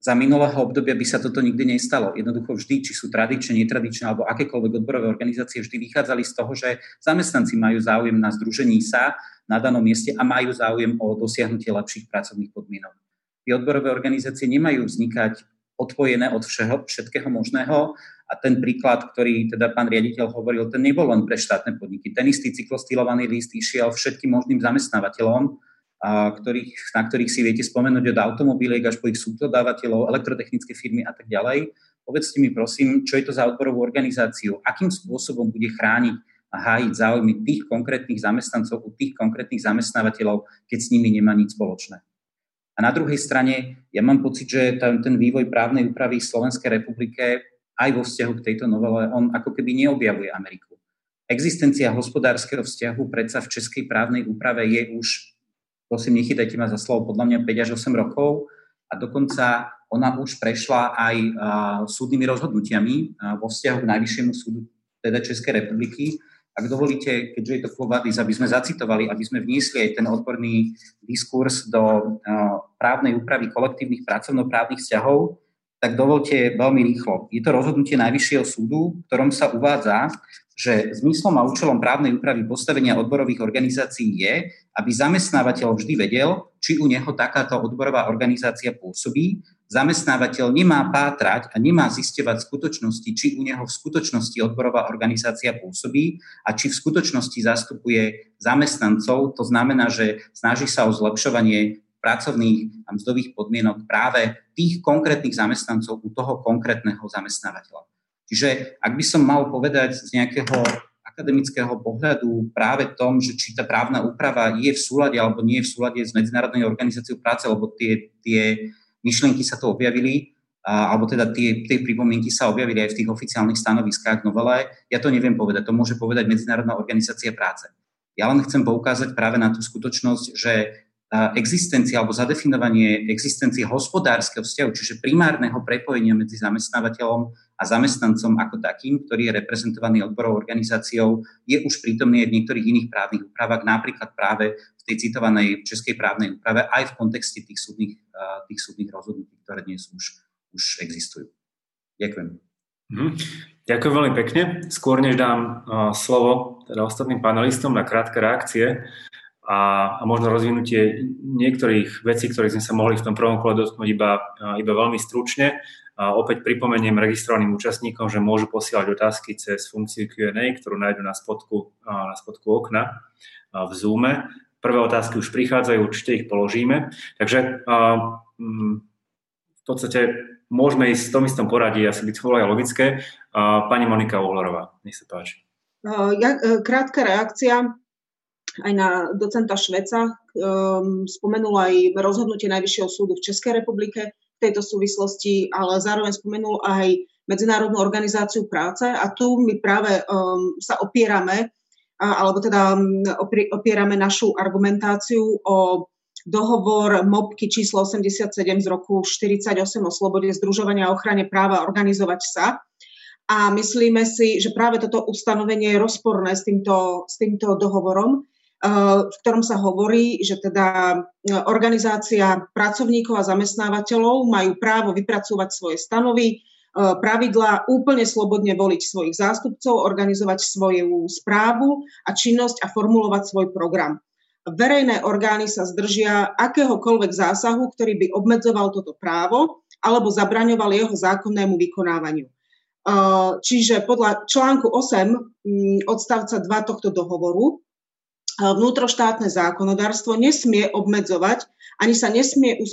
za minulého obdobia by sa toto nikdy nestalo. Jednoducho vždy, či sú tradičné, netradičné alebo akékoľvek odborové organizácie, vždy vychádzali z toho, že zamestnanci majú záujem na združení sa na danom mieste a majú záujem o dosiahnutie lepších pracovných podmienok. Tie odborové organizácie nemajú vznikať odpojené od všeho, všetkého možného a ten príklad, ktorý teda pán riaditeľ hovoril, ten nebol len pre štátne podniky. Ten istý cyklostylovaný list išiel všetkým možným zamestnávateľom, ktorých, na ktorých si viete spomenúť od automobiliek až po ich subdodávateľov, elektrotechnické firmy a tak ďalej. Povedzte mi prosím, čo je to za odborovú organizáciu, akým spôsobom bude chrániť a hájiť záujmy tých konkrétnych zamestnancov u tých konkrétnych zamestnávateľov, keď s nimi nemá nič spoločné. A na druhej strane, ja mám pocit, že ten, ten vývoj právnej úpravy v Slovenskej republike aj vo vzťahu k tejto novele, on ako keby neobjavuje Ameriku. Existencia hospodárskeho vzťahu predsa v českej právnej úprave je už prosím, nechytajte ma za slovo, podľa mňa 5 až 8 rokov a dokonca ona už prešla aj uh, súdnymi rozhodnutiami uh, vo vzťahu k Najvyššiemu súdu teda Českej republiky. Ak dovolíte, keďže je to Kvovadis, aby sme zacitovali, aby sme vniesli aj ten odborný diskurs do uh, právnej úpravy kolektívnych pracovnoprávnych vzťahov, tak dovolte veľmi rýchlo. Je to rozhodnutie Najvyššieho súdu, v ktorom sa uvádza, že zmyslom a účelom právnej úpravy postavenia odborových organizácií je, aby zamestnávateľ vždy vedel, či u neho takáto odborová organizácia pôsobí. Zamestnávateľ nemá pátrať a nemá zisťovať skutočnosti, či u neho v skutočnosti odborová organizácia pôsobí a či v skutočnosti zastupuje zamestnancov. To znamená, že snaží sa o zlepšovanie pracovných a mzdových podmienok práve tých konkrétnych zamestnancov u toho konkrétneho zamestnávateľa. Čiže ak by som mal povedať z nejakého akademického pohľadu práve tom, že či tá právna úprava je v súlade alebo nie je v súlade s Medzinárodnou organizáciou práce, lebo tie, tie myšlienky sa tu objavili, alebo teda tie, tie pripomienky sa objavili aj v tých oficiálnych stanoviskách novele, ja to neviem povedať, to môže povedať Medzinárodná organizácia práce. Ja len chcem poukázať práve na tú skutočnosť, že existencia alebo zadefinovanie existencie hospodárskeho vzťahu, čiže primárneho prepojenia medzi zamestnávateľom a zamestnancom ako takým, ktorý je reprezentovaný odborovou organizáciou, je už prítomný aj v niektorých iných právnych úpravách, napríklad práve v tej citovanej českej právnej úprave, aj v kontexte tých súdnych, tých súdnych rozhodnutí, ktoré dnes už, už existujú. Ďakujem. Mhm. Ďakujem veľmi pekne. Skôr než dám uh, slovo teda ostatným panelistom na krátke reakcie, a, a možno rozvinutie niektorých vecí, ktorých sme sa mohli v tom prvom kole dotknúť iba, iba veľmi stručne. A opäť pripomeniem registrovaným účastníkom, že môžu posielať otázky cez funkciu Q&A, ktorú nájdu na spodku, na spodku okna v Zoome. Prvé otázky už prichádzajú, určite ich položíme. Takže mm, v podstate môžeme ísť v tom istom poradí, asi byť to logické. Pani Monika Uhlerová, nech sa páči. Ja, e, krátka reakcia aj na docenta Šveca. Um, spomenul aj rozhodnutie Najvyššieho súdu v Českej republike v tejto súvislosti, ale zároveň spomenul aj Medzinárodnú organizáciu práce a tu my práve um, sa opierame, a, alebo teda um, opierame našu argumentáciu o dohovor MOPky číslo 87 z roku 48 o slobode združovania a ochrane práva organizovať sa. A myslíme si, že práve toto ustanovenie je rozporné s týmto, s týmto dohovorom v ktorom sa hovorí, že teda e, organizácia pracovníkov a zamestnávateľov majú právo vypracovať svoje stanovy, e, pravidlá, úplne slobodne voliť svojich zástupcov, organizovať svoju správu a činnosť a formulovať svoj program. Verejné orgány sa zdržia akéhokoľvek zásahu, ktorý by obmedzoval toto právo alebo zabraňoval jeho zákonnému vykonávaniu. Čiže podľa článku 8 odstavca 2 tohto dohovoru vnútroštátne zákonodárstvo nesmie obmedzovať ani sa nesmie e,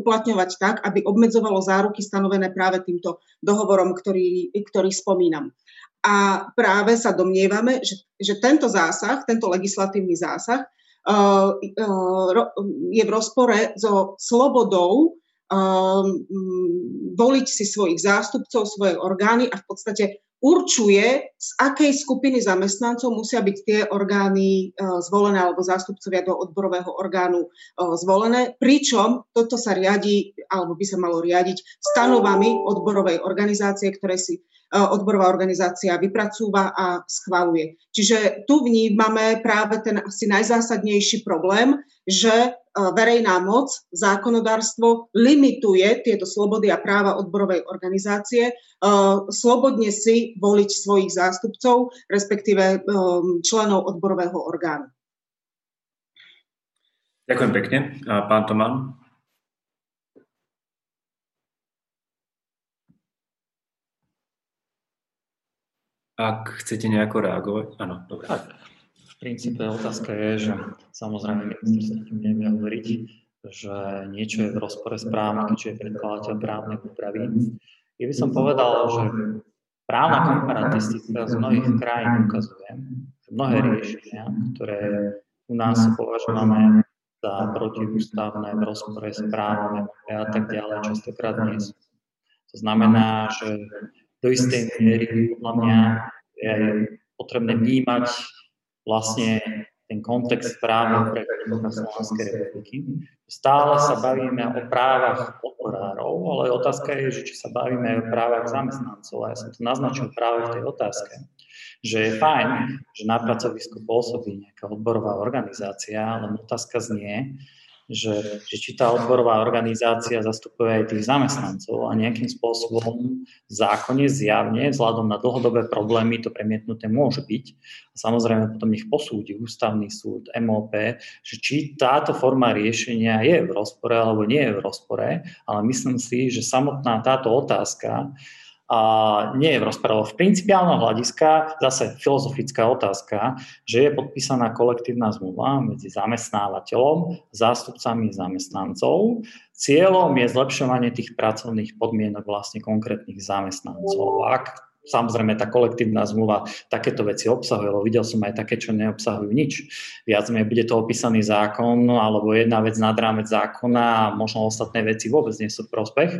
uplatňovať tak, aby obmedzovalo záruky stanovené práve týmto dohovorom, ktorý, ktorý spomínam. A práve sa domnievame, že, že tento zásah, tento legislatívny zásah e, e, je v rozpore so slobodou voliť si svojich zástupcov, svoje orgány a v podstate určuje, z akej skupiny zamestnancov musia byť tie orgány e, zvolené alebo zástupcovia do odborového orgánu e, zvolené, pričom toto sa riadi, alebo by sa malo riadiť stanovami odborovej organizácie, ktoré si odborová organizácia vypracúva a schvaluje. Čiže tu vnímame práve ten asi najzásadnejší problém, že verejná moc, zákonodárstvo limituje tieto slobody a práva odborovej organizácie, slobodne si voliť svojich zástupcov, respektíve členov odborového orgánu. Ďakujem pekne. Pán Tomán. Ak chcete nejako reagovať? Áno, dobre. Tak. V princípe otázka je, že samozrejme minister sa tým nevie hovoriť, že niečo je v rozpore s právom, keďže je predkladateľ právnej úpravy. Ja by som povedal, že právna komparatistika z mnohých krajín ukazuje, že mnohé riešenia, ktoré u nás považované za protiústavné, v rozpore s právom a tak ďalej, častokrát nie sú. To znamená, že do istej miery podľa mňa je potrebné vnímať vlastne ten kontext práva pre Slovenskej republiky. Stále sa bavíme o právach odborárov, ale otázka je, že či sa bavíme aj o právach zamestnancov. A ja som to naznačil práve v tej otázke, že je fajn, že na pracovisku pôsobí nejaká odborová organizácia, ale otázka znie, že, že či tá odborová organizácia zastupuje aj tých zamestnancov a nejakým spôsobom v zákone zjavne, vzhľadom na dlhodobé problémy, to premietnuté môže byť. A samozrejme potom nech posúdi ústavný súd, MOP, že či táto forma riešenia je v rozpore alebo nie je v rozpore, ale myslím si, že samotná táto otázka a nie je v rozpráve. V principiálnom hľadiska, zase filozofická otázka, že je podpísaná kolektívna zmluva medzi zamestnávateľom, zástupcami zamestnancov. Cieľom je zlepšovanie tých pracovných podmienok vlastne konkrétnych zamestnancov. Ak Samozrejme, tá kolektívna zmluva takéto veci obsahuje, lebo videl som aj také, čo neobsahujú nič. Viac menej bude to opísaný zákon, alebo jedna vec nad rámec zákona a možno ostatné veci vôbec nie sú v prospech.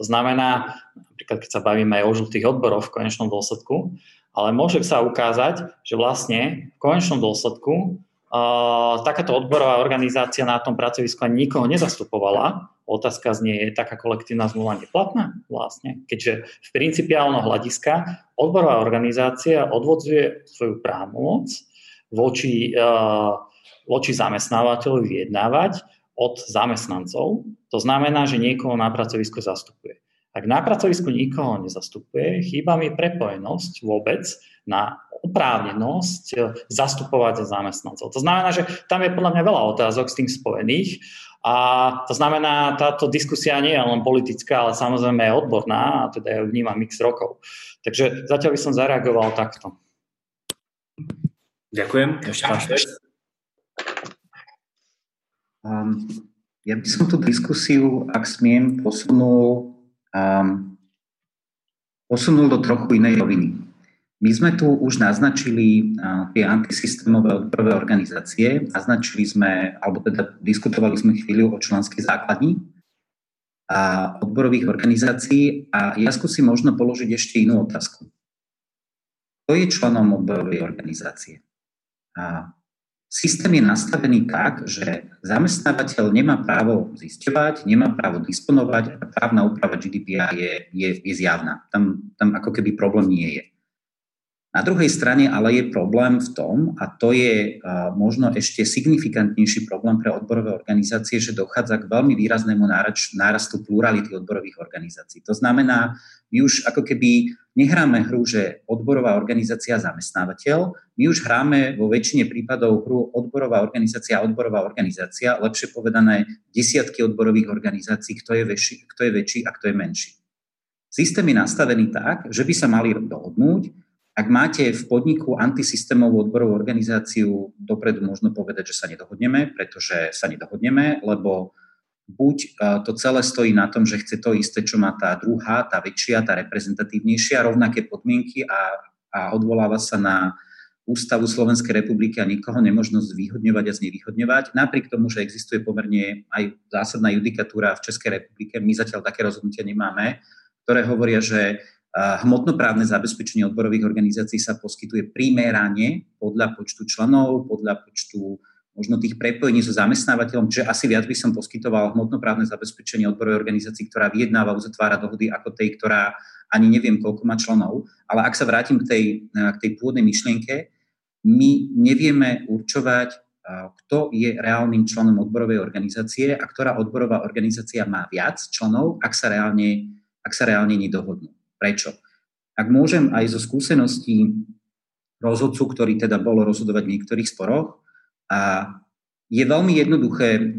To znamená, napríklad keď sa bavíme aj o žltých odboroch v konečnom dôsledku, ale môže sa ukázať, že vlastne v konečnom dôsledku uh, takáto odborová organizácia na tom pracovisku ani nikoho nezastupovala, Otázka znie, je taká kolektívna zmluva neplatná vlastne, keďže v principiálnom hľadiska odborová organizácia odvodzuje svoju právomoc voči, uh, voči zamestnávateľovi vyjednávať od zamestnancov. To znamená, že niekoho na pracovisku zastupuje. Ak na pracovisku nikoho nezastupuje, chýba mi prepojenosť vôbec na oprávnenosť zastupovať zamestnancov. To znamená, že tam je podľa mňa veľa otázok s tým spojených a to znamená, táto diskusia nie je len politická, ale samozrejme je odborná a teda ja vnímam x rokov. Takže zatiaľ by som zareagoval takto. Ďakujem. Ešte pán um, ja by som tú diskusiu, ak smiem, posunul, um, posunul do trochu inej roviny. My sme tu už naznačili tie antisystémové odborové organizácie, naznačili sme, alebo teda diskutovali sme chvíľu o členskej základni a odborových organizácií a ja skúsim možno položiť ešte inú otázku. Kto je členom odborovej organizácie? A systém je nastavený tak, že zamestnávateľ nemá právo zisťovať, nemá právo disponovať a právna úprava GDPR je, je, je zjavná. Tam, tam ako keby problém nie je. Na druhej strane ale je problém v tom, a to je možno ešte signifikantnejší problém pre odborové organizácie, že dochádza k veľmi výraznému nárastu plurality odborových organizácií. To znamená, my už ako keby nehráme hru, že odborová organizácia zamestnávateľ, my už hráme vo väčšine prípadov hru odborová organizácia a odborová organizácia, lepšie povedané desiatky odborových organizácií, kto je väčší, kto je väčší a kto je menší. Systém je nastavený tak, že by sa mali dohodnúť, ak máte v podniku antisystémovú odborovú organizáciu, dopredu možno povedať, že sa nedohodneme, pretože sa nedohodneme, lebo buď e, to celé stojí na tom, že chce to isté, čo má tá druhá, tá väčšia, tá reprezentatívnejšia, rovnaké podmienky a, a odvoláva sa na Ústavu Slovenskej republiky a nikoho nemožno zvýhodňovať a znevýhodňovať. Napriek tomu, že existuje pomerne aj zásadná judikatúra v Českej republike, my zatiaľ také rozhodnutia nemáme, ktoré hovoria, že Hmotnoprávne zabezpečenie odborových organizácií sa poskytuje primerane podľa počtu členov, podľa počtu možno tých prepojení so zamestnávateľom, čiže asi viac by som poskytoval hmotnoprávne zabezpečenie odborovej organizácii, ktorá vyjednáva, uzatvára dohody ako tej, ktorá ani neviem, koľko má členov. Ale ak sa vrátim k tej, k tej pôvodnej myšlienke, my nevieme určovať, kto je reálnym členom odborovej organizácie a ktorá odborová organizácia má viac členov, ak sa reálne, ak sa reálne nedohodnú. Prečo? Ak môžem aj zo skúseností rozhodcu, ktorý teda bol rozhodovať v niektorých sporoch, a je veľmi jednoduché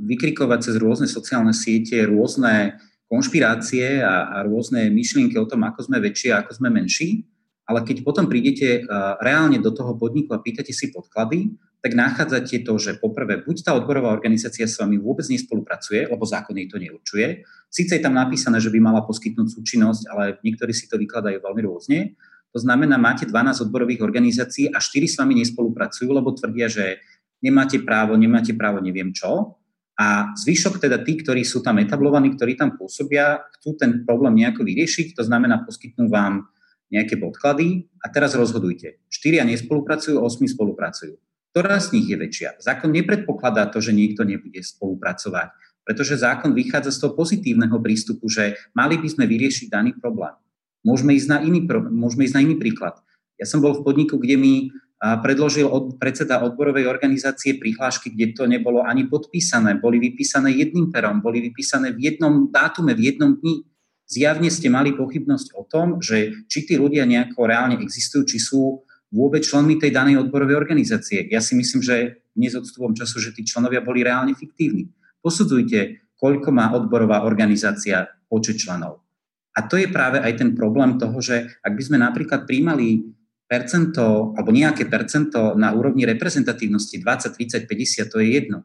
vykrikovať cez rôzne sociálne siete rôzne konšpirácie a, a rôzne myšlienky o tom, ako sme väčší a ako sme menší, ale keď potom prídete reálne do toho podniku a pýtate si podklady, tak nachádzate to, že poprvé, buď tá odborová organizácia s vami vôbec nespolupracuje, lebo zákon jej to neurčuje. Sice je tam napísané, že by mala poskytnúť súčinnosť, ale niektorí si to vykladajú veľmi rôzne. To znamená, máte 12 odborových organizácií a 4 s vami nespolupracujú, lebo tvrdia, že nemáte právo, nemáte právo, neviem čo. A zvyšok teda tí, ktorí sú tam etablovaní, ktorí tam pôsobia, chcú ten problém nejako vyriešiť, to znamená poskytnú vám nejaké podklady a teraz rozhodujte. 4 nespolupracujú, 8 spolupracujú ktorá z nich je väčšia. Zákon nepredpokladá to, že niekto nebude spolupracovať, pretože zákon vychádza z toho pozitívneho prístupu, že mali by sme vyriešiť daný problém. Môžeme ísť na iný, môžeme ísť na iný príklad. Ja som bol v podniku, kde mi predložil od, predseda odborovej organizácie prihlášky, kde to nebolo ani podpísané, boli vypísané jedným perom, boli vypísané v jednom dátume, v jednom dni. Zjavne ste mali pochybnosť o tom, že či tí ľudia nejako reálne existujú, či sú vôbec členmi tej danej odborovej organizácie. Ja si myslím, že dnes odstupom času, že tí členovia boli reálne fiktívni. Posudzujte, koľko má odborová organizácia počet členov. A to je práve aj ten problém toho, že ak by sme napríklad príjmali percento alebo nejaké percento na úrovni reprezentatívnosti 20, 30, 50, to je jedno.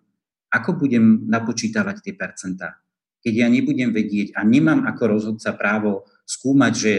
Ako budem napočítavať tie percentá? Keď ja nebudem vedieť a nemám ako rozhodca právo skúmať, že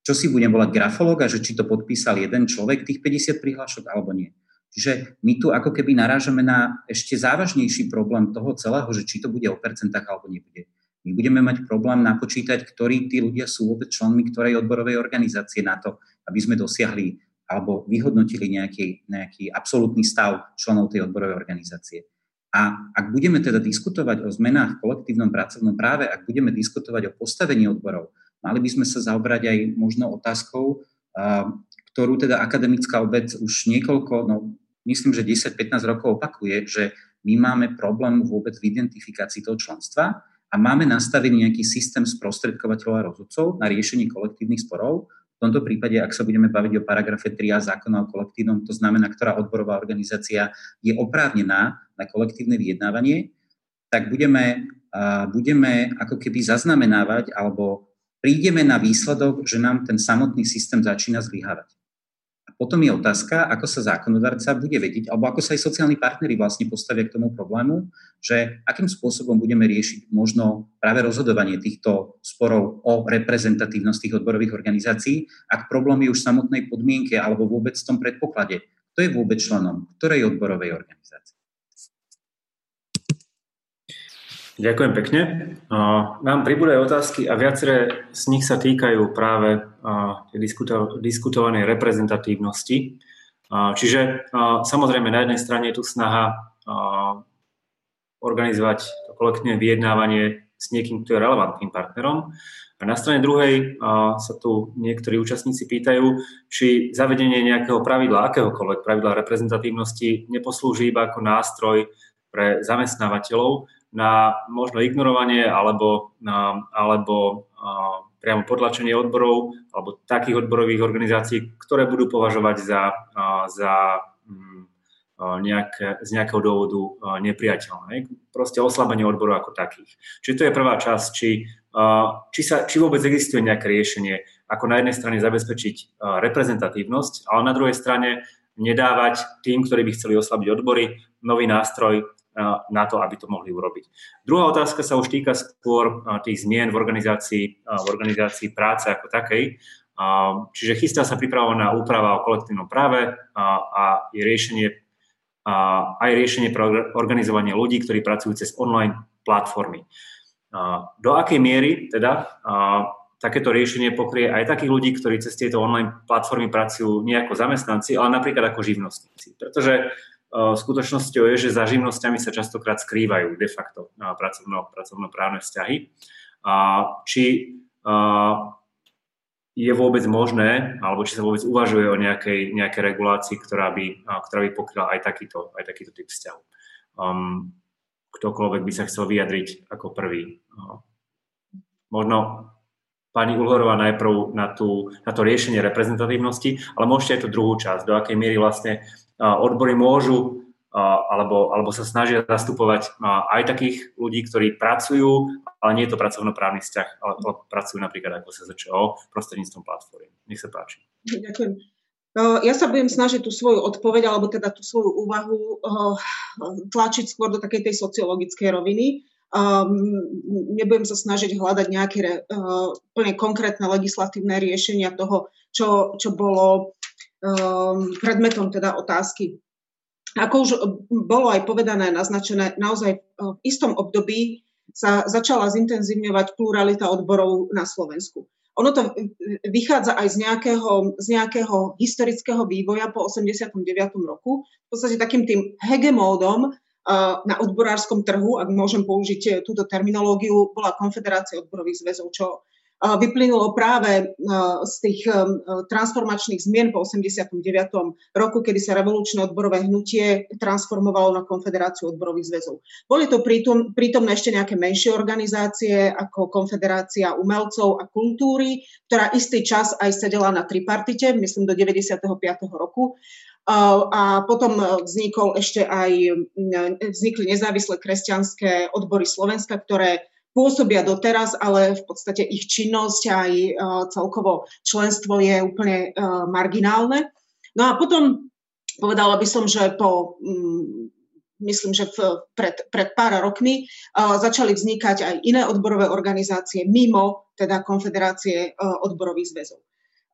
čo si budem volať grafológa, že či to podpísal jeden človek, tých 50 prihlášok alebo nie. Čiže my tu ako keby narážame na ešte závažnejší problém toho celého, že či to bude o percentách alebo nebude. My budeme mať problém napočítať, ktorí tí ľudia sú vôbec členmi ktorej odborovej organizácie na to, aby sme dosiahli alebo vyhodnotili nejaký, nejaký absolútny stav členov tej odborovej organizácie. A ak budeme teda diskutovať o zmenách v kolektívnom pracovnom práve, ak budeme diskutovať o postavení odborov, mali by sme sa zaobrať aj možno otázkou, ktorú teda akademická obec už niekoľko, no myslím, že 10-15 rokov opakuje, že my máme problém vôbec v identifikácii toho členstva a máme nastavený nejaký systém sprostredkovateľov a rozhodcov na riešenie kolektívnych sporov, v tomto prípade, ak sa budeme baviť o paragrafe 3a zákona o kolektívnom, to znamená, ktorá odborová organizácia je oprávnená na kolektívne vyjednávanie, tak budeme, budeme ako keby zaznamenávať alebo prídeme na výsledok, že nám ten samotný systém začína zlyhávať. Potom je otázka, ako sa zákonodárca bude vedieť, alebo ako sa aj sociálni partnery vlastne postavia k tomu problému, že akým spôsobom budeme riešiť možno práve rozhodovanie týchto sporov o reprezentatívnosť tých odborových organizácií, ak problém je už v samotnej podmienke alebo vôbec v tom predpoklade, kto je vôbec členom ktorej odborovej organizácie. Ďakujem pekne. Nám pribúdajú otázky a viaceré z nich sa týkajú práve diskutovanej reprezentatívnosti. Čiže samozrejme na jednej strane je tu snaha organizovať to kolektívne vyjednávanie s niekým, kto je relevantným partnerom. A na strane druhej sa tu niektorí účastníci pýtajú, či zavedenie nejakého pravidla, akéhokoľvek pravidla reprezentatívnosti neposlúži iba ako nástroj pre zamestnávateľov, na možno ignorovanie alebo, na, alebo a, priamo podlačenie odborov alebo takých odborových organizácií, ktoré budú považovať za, a, za mm, nejak, z nejakého dôvodu nepriateľné. Proste oslabenie odboru ako takých. Čiže to je prvá časť, či, či, sa, či vôbec existuje nejaké riešenie, ako na jednej strane zabezpečiť reprezentatívnosť, ale na druhej strane nedávať tým, ktorí by chceli oslabiť odbory, nový nástroj na to, aby to mohli urobiť. Druhá otázka sa už týka skôr tých zmien v organizácii, v organizácii práce ako takej. Čiže chystá sa pripravovaná úprava o kolektívnom práve a je riešenie, aj riešenie pre organizovanie ľudí, ktorí pracujú cez online platformy. Do akej miery teda takéto riešenie pokrie aj takých ľudí, ktorí cez tieto online platformy pracujú nie ako zamestnanci, ale napríklad ako živnostníci. Pretože skutočnosťou je, že za živnosťami sa častokrát skrývajú de facto pracovno, pracovnoprávne vzťahy. Či je vôbec možné, alebo či sa vôbec uvažuje o nejakej, nejakej regulácii, ktorá by, ktorá by pokryla aj takýto, aj takýto typ vzťahu. Um, ktokoľvek by sa chcel vyjadriť ako prvý. Možno pani Ulhorová najprv na, tú, na to riešenie reprezentatívnosti, ale môžete aj tú druhú časť, do akej miery vlastne odbory môžu alebo, alebo sa snažia zastupovať aj takých ľudí, ktorí pracujú, ale nie je to pracovnoprávny vzťah, ale, pracujú napríklad ako sa začalo prostredníctvom platformy. Nech sa páči. Ďakujem. Ja sa budem snažiť tú svoju odpoveď, alebo teda tú svoju úvahu tlačiť skôr do takej tej sociologickej roviny. Um, nebudem sa snažiť hľadať nejaké uh, plne konkrétne legislatívne riešenia toho, čo, čo bolo um, predmetom teda otázky. Ako už bolo aj povedané, naznačené, naozaj v istom období sa začala zintenzívňovať pluralita odborov na Slovensku. Ono to vychádza aj z nejakého, z nejakého historického vývoja po 89. roku. V podstate takým tým hegemódom na odborárskom trhu, ak môžem použiť e, túto terminológiu, bola Konfederácia odborových zväzov, čo vyplynulo práve z tých transformačných zmien po 89. roku, kedy sa revolučné odborové hnutie transformovalo na Konfederáciu odborových zväzov. Boli to prítom, prítomné ešte nejaké menšie organizácie ako Konfederácia umelcov a kultúry, ktorá istý čas aj sedela na tripartite, myslím do 95. roku. A potom vznikol ešte aj, vznikli nezávislé kresťanské odbory Slovenska, ktoré pôsobia doteraz, ale v podstate ich činnosť aj e, celkovo členstvo je úplne e, marginálne. No a potom povedala by som, že po myslím, že v, pred, pred pár rokmi uh, začali vznikať aj iné odborové organizácie mimo teda konfederácie uh, odborových zväzov.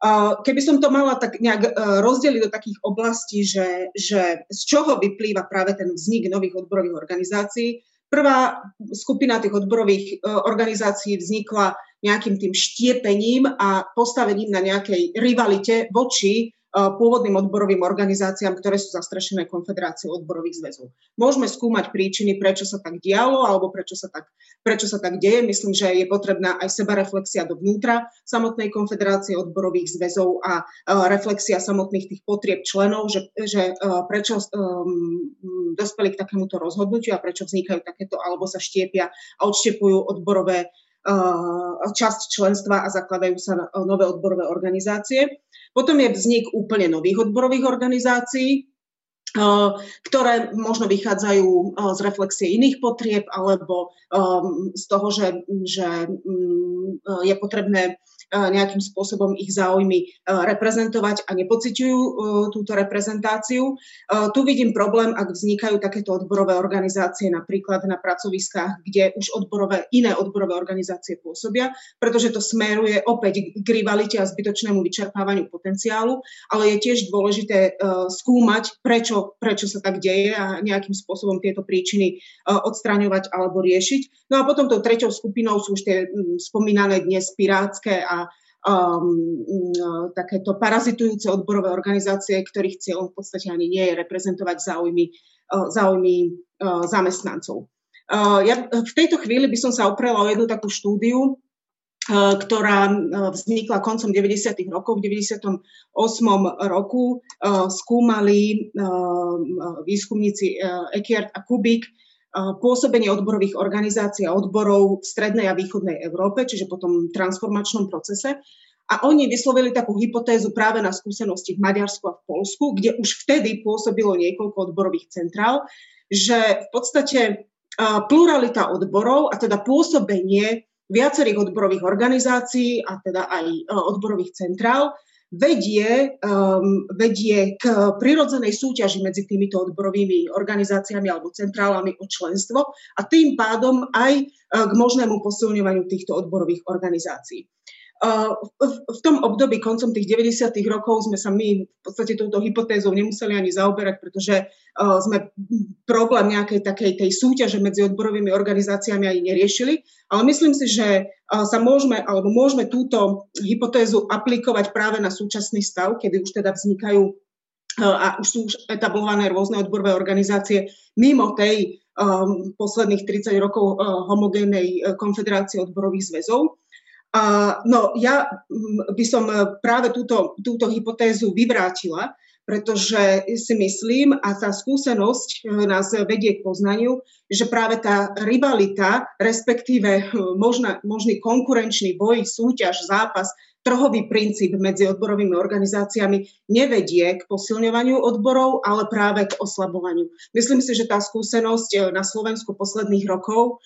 Uh, keby som to mala tak nejak uh, rozdeliť do takých oblastí, že, že z čoho vyplýva práve ten vznik nových odborových organizácií, Prvá skupina tých odborových e, organizácií vznikla nejakým tým štiepením a postavením na nejakej rivalite voči pôvodným odborovým organizáciám, ktoré sú zastrešené Konfederáciou odborových zväzov. Môžeme skúmať príčiny, prečo sa tak dialo alebo prečo sa tak, prečo sa tak deje. Myslím, že je potrebná aj sebareflexia dovnútra samotnej Konfederácie odborových zväzov a reflexia samotných tých potrieb členov, že, že prečo um, dospeli k takémuto rozhodnutiu a prečo vznikajú takéto alebo sa štiepia a odštepujú odborové časť členstva a zakladajú sa nové odborové organizácie. Potom je vznik úplne nových odborových organizácií, ktoré možno vychádzajú z reflexie iných potrieb alebo z toho, že, že mm, je potrebné nejakým spôsobom ich záujmy e, reprezentovať a nepociťujú e, túto reprezentáciu. Tu vidím problém, ak vznikajú takéto odborové organizácie napríklad na pracoviskách, kde už odborové, iné odborové organizácie pôsobia, pretože to smeruje opäť k rivalite a zbytočnému vyčerpávaniu potenciálu, ale je tiež dôležité skúmať, prečo, prečo sa tak deje a nejakým spôsobom tieto príčiny odstraňovať alebo riešiť. No a potom tou treťou skupinou sú už tie spomínané dnes pirátske a um, uh, takéto parazitujúce odborové organizácie, ktorých cieľom v podstate ani nie je reprezentovať záujmy, uh, záujmy uh, zamestnancov. Ja v tejto chvíli by som sa oprela o jednu takú štúdiu, ktorá vznikla koncom 90. rokov. V 98. roku skúmali výskumníci Ekiart a Kubik pôsobenie odborových organizácií a odborov v strednej a východnej Európe, čiže po tom transformačnom procese. A oni vyslovili takú hypotézu práve na skúsenosti v Maďarsku a v Polsku, kde už vtedy pôsobilo niekoľko odborových centrál, že v podstate pluralita odborov a teda pôsobenie viacerých odborových organizácií a teda aj odborových centrál vedie, um, vedie k prirodzenej súťaži medzi týmito odborovými organizáciami alebo centrálami o členstvo a tým pádom aj uh, k možnému posilňovaniu týchto odborových organizácií. V tom období koncom tých 90. rokov sme sa my v podstate touto hypotézou nemuseli ani zaoberať, pretože sme problém nejakej takej tej súťaže medzi odborovými organizáciami ani neriešili. Ale myslím si, že sa môžeme, alebo môžeme túto hypotézu aplikovať práve na súčasný stav, kedy už teda vznikajú a už sú už etablované rôzne odborové organizácie mimo tej um, posledných 30 rokov uh, homogénnej konfederácie odborových zväzov. A, no, ja mm, by som e, práve túto, túto hypotézu vyvrátila, pretože si myslím, a tá skúsenosť e, nás vedie k poznaniu, že práve tá rivalita, respektíve e, možná, možný konkurenčný boj, súťaž, zápas, trhový princíp medzi odborovými organizáciami nevedie k posilňovaniu odborov, ale práve k oslabovaniu. Myslím si, že tá skúsenosť na Slovensku posledných rokov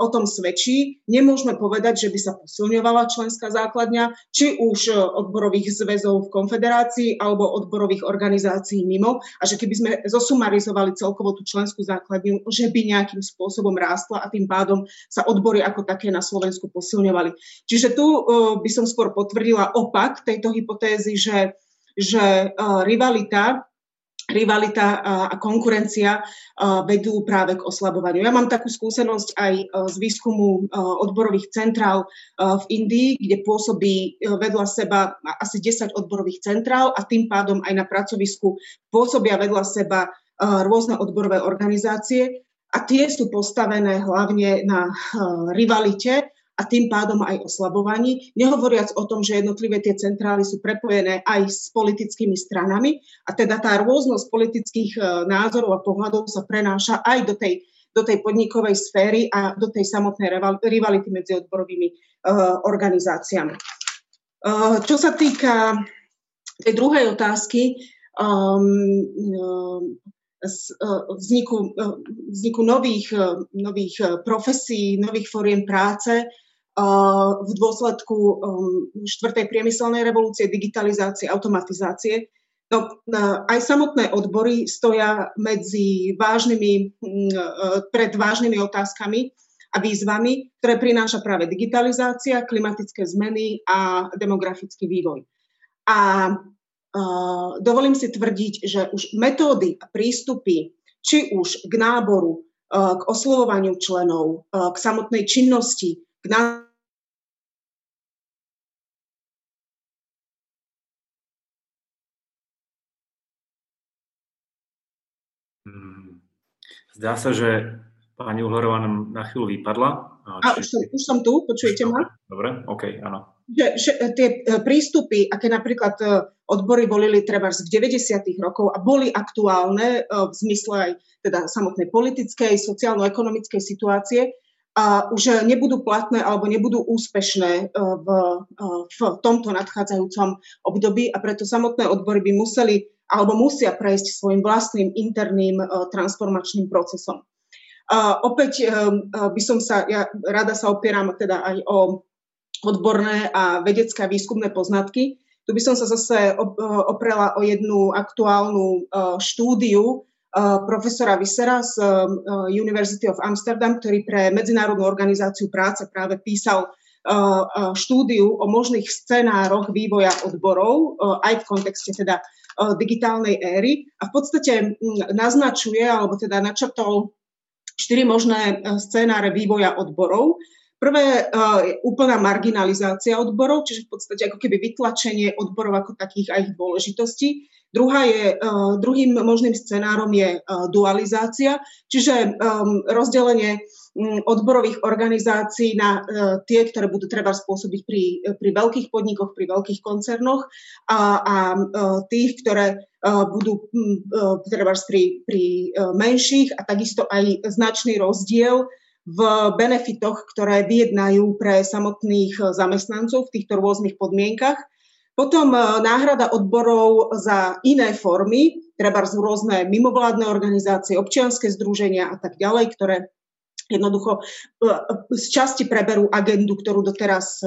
o tom svedčí. Nemôžeme povedať, že by sa posilňovala členská základňa, či už odborových zväzov v konfederácii alebo odborových organizácií mimo a že keby sme zosumarizovali celkovo tú členskú základňu, že by nejakým spôsobom rástla a tým pádom sa odbory ako také na Slovensku posilňovali. Čiže tu by som skôr potvrdila opak tejto hypotézy, že, že rivalita rivalita a konkurencia vedú práve k oslabovaniu. Ja mám takú skúsenosť aj z výskumu odborových centrál v Indii, kde pôsobí e, vedľa seba asi 10 odborových centrál a tým pádom aj na pracovisku pôsobia vedľa seba rôzne odborové organizácie a tie sú postavené hlavne na rivalite a tým pádom aj oslabovaní, nehovoriac o tom, že jednotlivé tie centrály sú prepojené aj s politickými stranami a teda tá rôznosť politických e, názorov a pohľadov sa prenáša aj do tej, do tej podnikovej sféry a do tej samotnej rivality medzi odborovými uh, organizáciami. Uh, čo sa týka tej druhej otázky, um, vzniku, vzniku nových, nových profesí, nových foriem práce, v dôsledku um, štvrtej priemyselnej revolúcie, digitalizácie, automatizácie. No, aj samotné odbory stoja medzi vážnymi, mm, e, pred vážnymi otázkami a výzvami, ktoré prináša práve digitalizácia, klimatické zmeny a demografický vývoj. A uh, dovolím si tvrdiť, že už metódy a prístupy, či už k náboru, uh, k oslovovaniu členov, k samotnej činnosti, k hmm. Zdá sa, že pani Uhlerová nám na chvíľu vypadla. A či... už, som, už som tu, počujete ma? Dobre, OK, áno. Že, že tie e, prístupy, aké napríklad e, odbory volili treba v 90. rokov a boli aktuálne e, v zmysle aj teda samotnej politickej, sociálno-ekonomickej situácie, a už nebudú platné alebo nebudú úspešné e, v, e, v tomto nadchádzajúcom období a preto samotné odbory by museli alebo musia prejsť svojim vlastným interným e, transformačným procesom. A opäť by som sa, ja rada sa opieram teda aj o odborné a vedecké a výskumné poznatky. Tu by som sa zase oprela o jednu aktuálnu štúdiu, profesora Vysera z University of Amsterdam, ktorý pre Medzinárodnú organizáciu práce práve písal štúdiu o možných scenároch vývoja odborov, aj v kontexte teda digitálnej éry. A v podstate naznačuje, alebo teda načrtol štyri možné scenáre vývoja odborov. Prvé je úplná marginalizácia odborov, čiže v podstate ako keby vytlačenie odborov ako takých a ich dôležitosti. Druhá je, uh, druhým možným scenárom je uh, dualizácia, čiže um, rozdelenie um, odborových organizácií na uh, tie, ktoré budú treba spôsobiť pri, pri veľkých podnikoch, pri veľkých koncernoch a, a uh, tých, ktoré uh, budú uh, treba pri, pri uh, menších a takisto aj značný rozdiel v benefitoch, ktoré vyjednajú pre samotných zamestnancov v týchto rôznych podmienkach. Potom e, náhrada odborov za iné formy, treba z rôzne mimovládne organizácie, občianske združenia a tak ďalej, ktoré jednoducho e, z časti preberú agendu, ktorú doteraz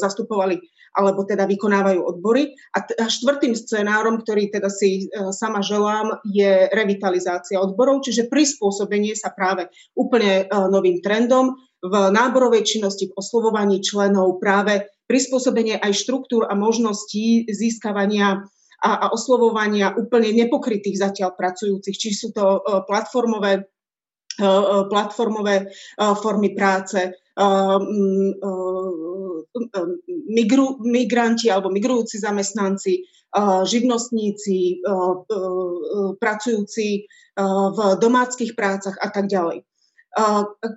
zastupovali alebo teda vykonávajú odbory. A štvrtým scenárom, ktorý teda si sama želám, je revitalizácia odborov, čiže prispôsobenie sa práve úplne novým trendom v náborovej činnosti, v oslovovaní členov práve prispôsobenie aj štruktúr a možností získavania a, a oslovovania úplne nepokrytých zatiaľ pracujúcich, či sú to uh, platformové, uh, platformové uh, formy práce, migru, migranti alebo migrujúci zamestnanci, živnostníci, pracujúci v domáckých prácach a tak ďalej.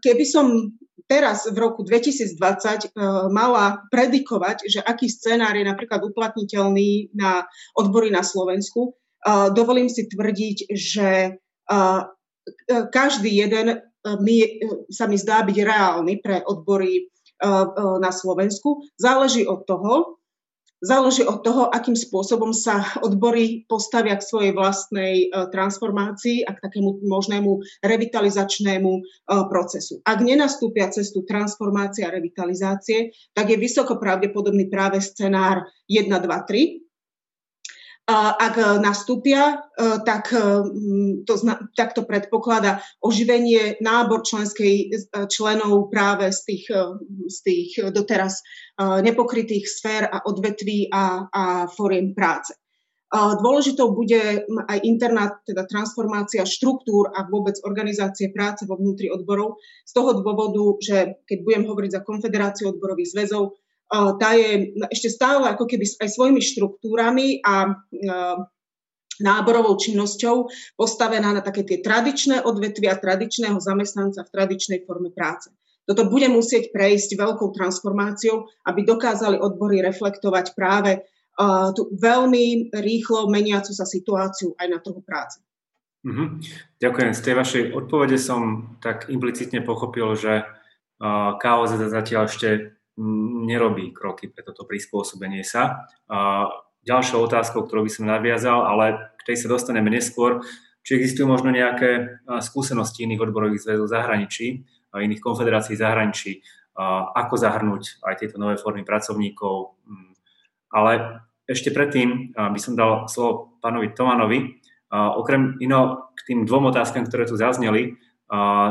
Keby som teraz v roku 2020 uh, e, mala predikovať, že aký scenár je napríklad uplatniteľný na odbory na Slovensku, dovolím si tvrdiť, že každý jeden mi, sa mi zdá byť reálny pre odbory na Slovensku. Záleží od toho, Záleží od toho, akým spôsobom sa odbory postavia k svojej vlastnej e, transformácii a k takému možnému revitalizačnému e, procesu. Ak nenastúpia cestu transformácie a revitalizácie, tak je vysoko pravdepodobný práve scenár 1, 2, 3, ak nastúpia, e, tak to, tak to predpokladá oživenie nábor členskej, členov práve z tých, z tých doteraz nepokrytých sfér a odvetví a, a fóriem práce. Dôležitou bude aj interná teda transformácia štruktúr a vôbec organizácie práce vo vnútri odborov z toho dôvodu, že keď budem hovoriť za Konfederáciu odborových zväzov, tá je ešte stále ako keby aj svojimi štruktúrami a náborovou činnosťou postavená na také tie tradičné odvetvia tradičného zamestnanca v tradičnej forme práce. toto bude musieť prejsť veľkou transformáciou, aby dokázali odbory reflektovať práve uh, tú veľmi rýchlo meniacu sa situáciu aj na trhu práce. Mm-hmm. Ďakujem. Z tej vašej odpovede som tak implicitne pochopil, že uh, KOZ zatiaľ ešte nerobí kroky pre toto prispôsobenie sa. Uh, ďalšou otázkou, ktorú by som naviazal, ale k tej sa dostaneme neskôr, či existujú možno nejaké skúsenosti iných odborových zväzov zahraničí, a iných konfederácií zahraničí, ako zahrnúť aj tieto nové formy pracovníkov. Mm. Ale ešte predtým by som dal slovo pánovi Tomanovi. Okrem iného k tým dvom otázkam, ktoré tu zazneli,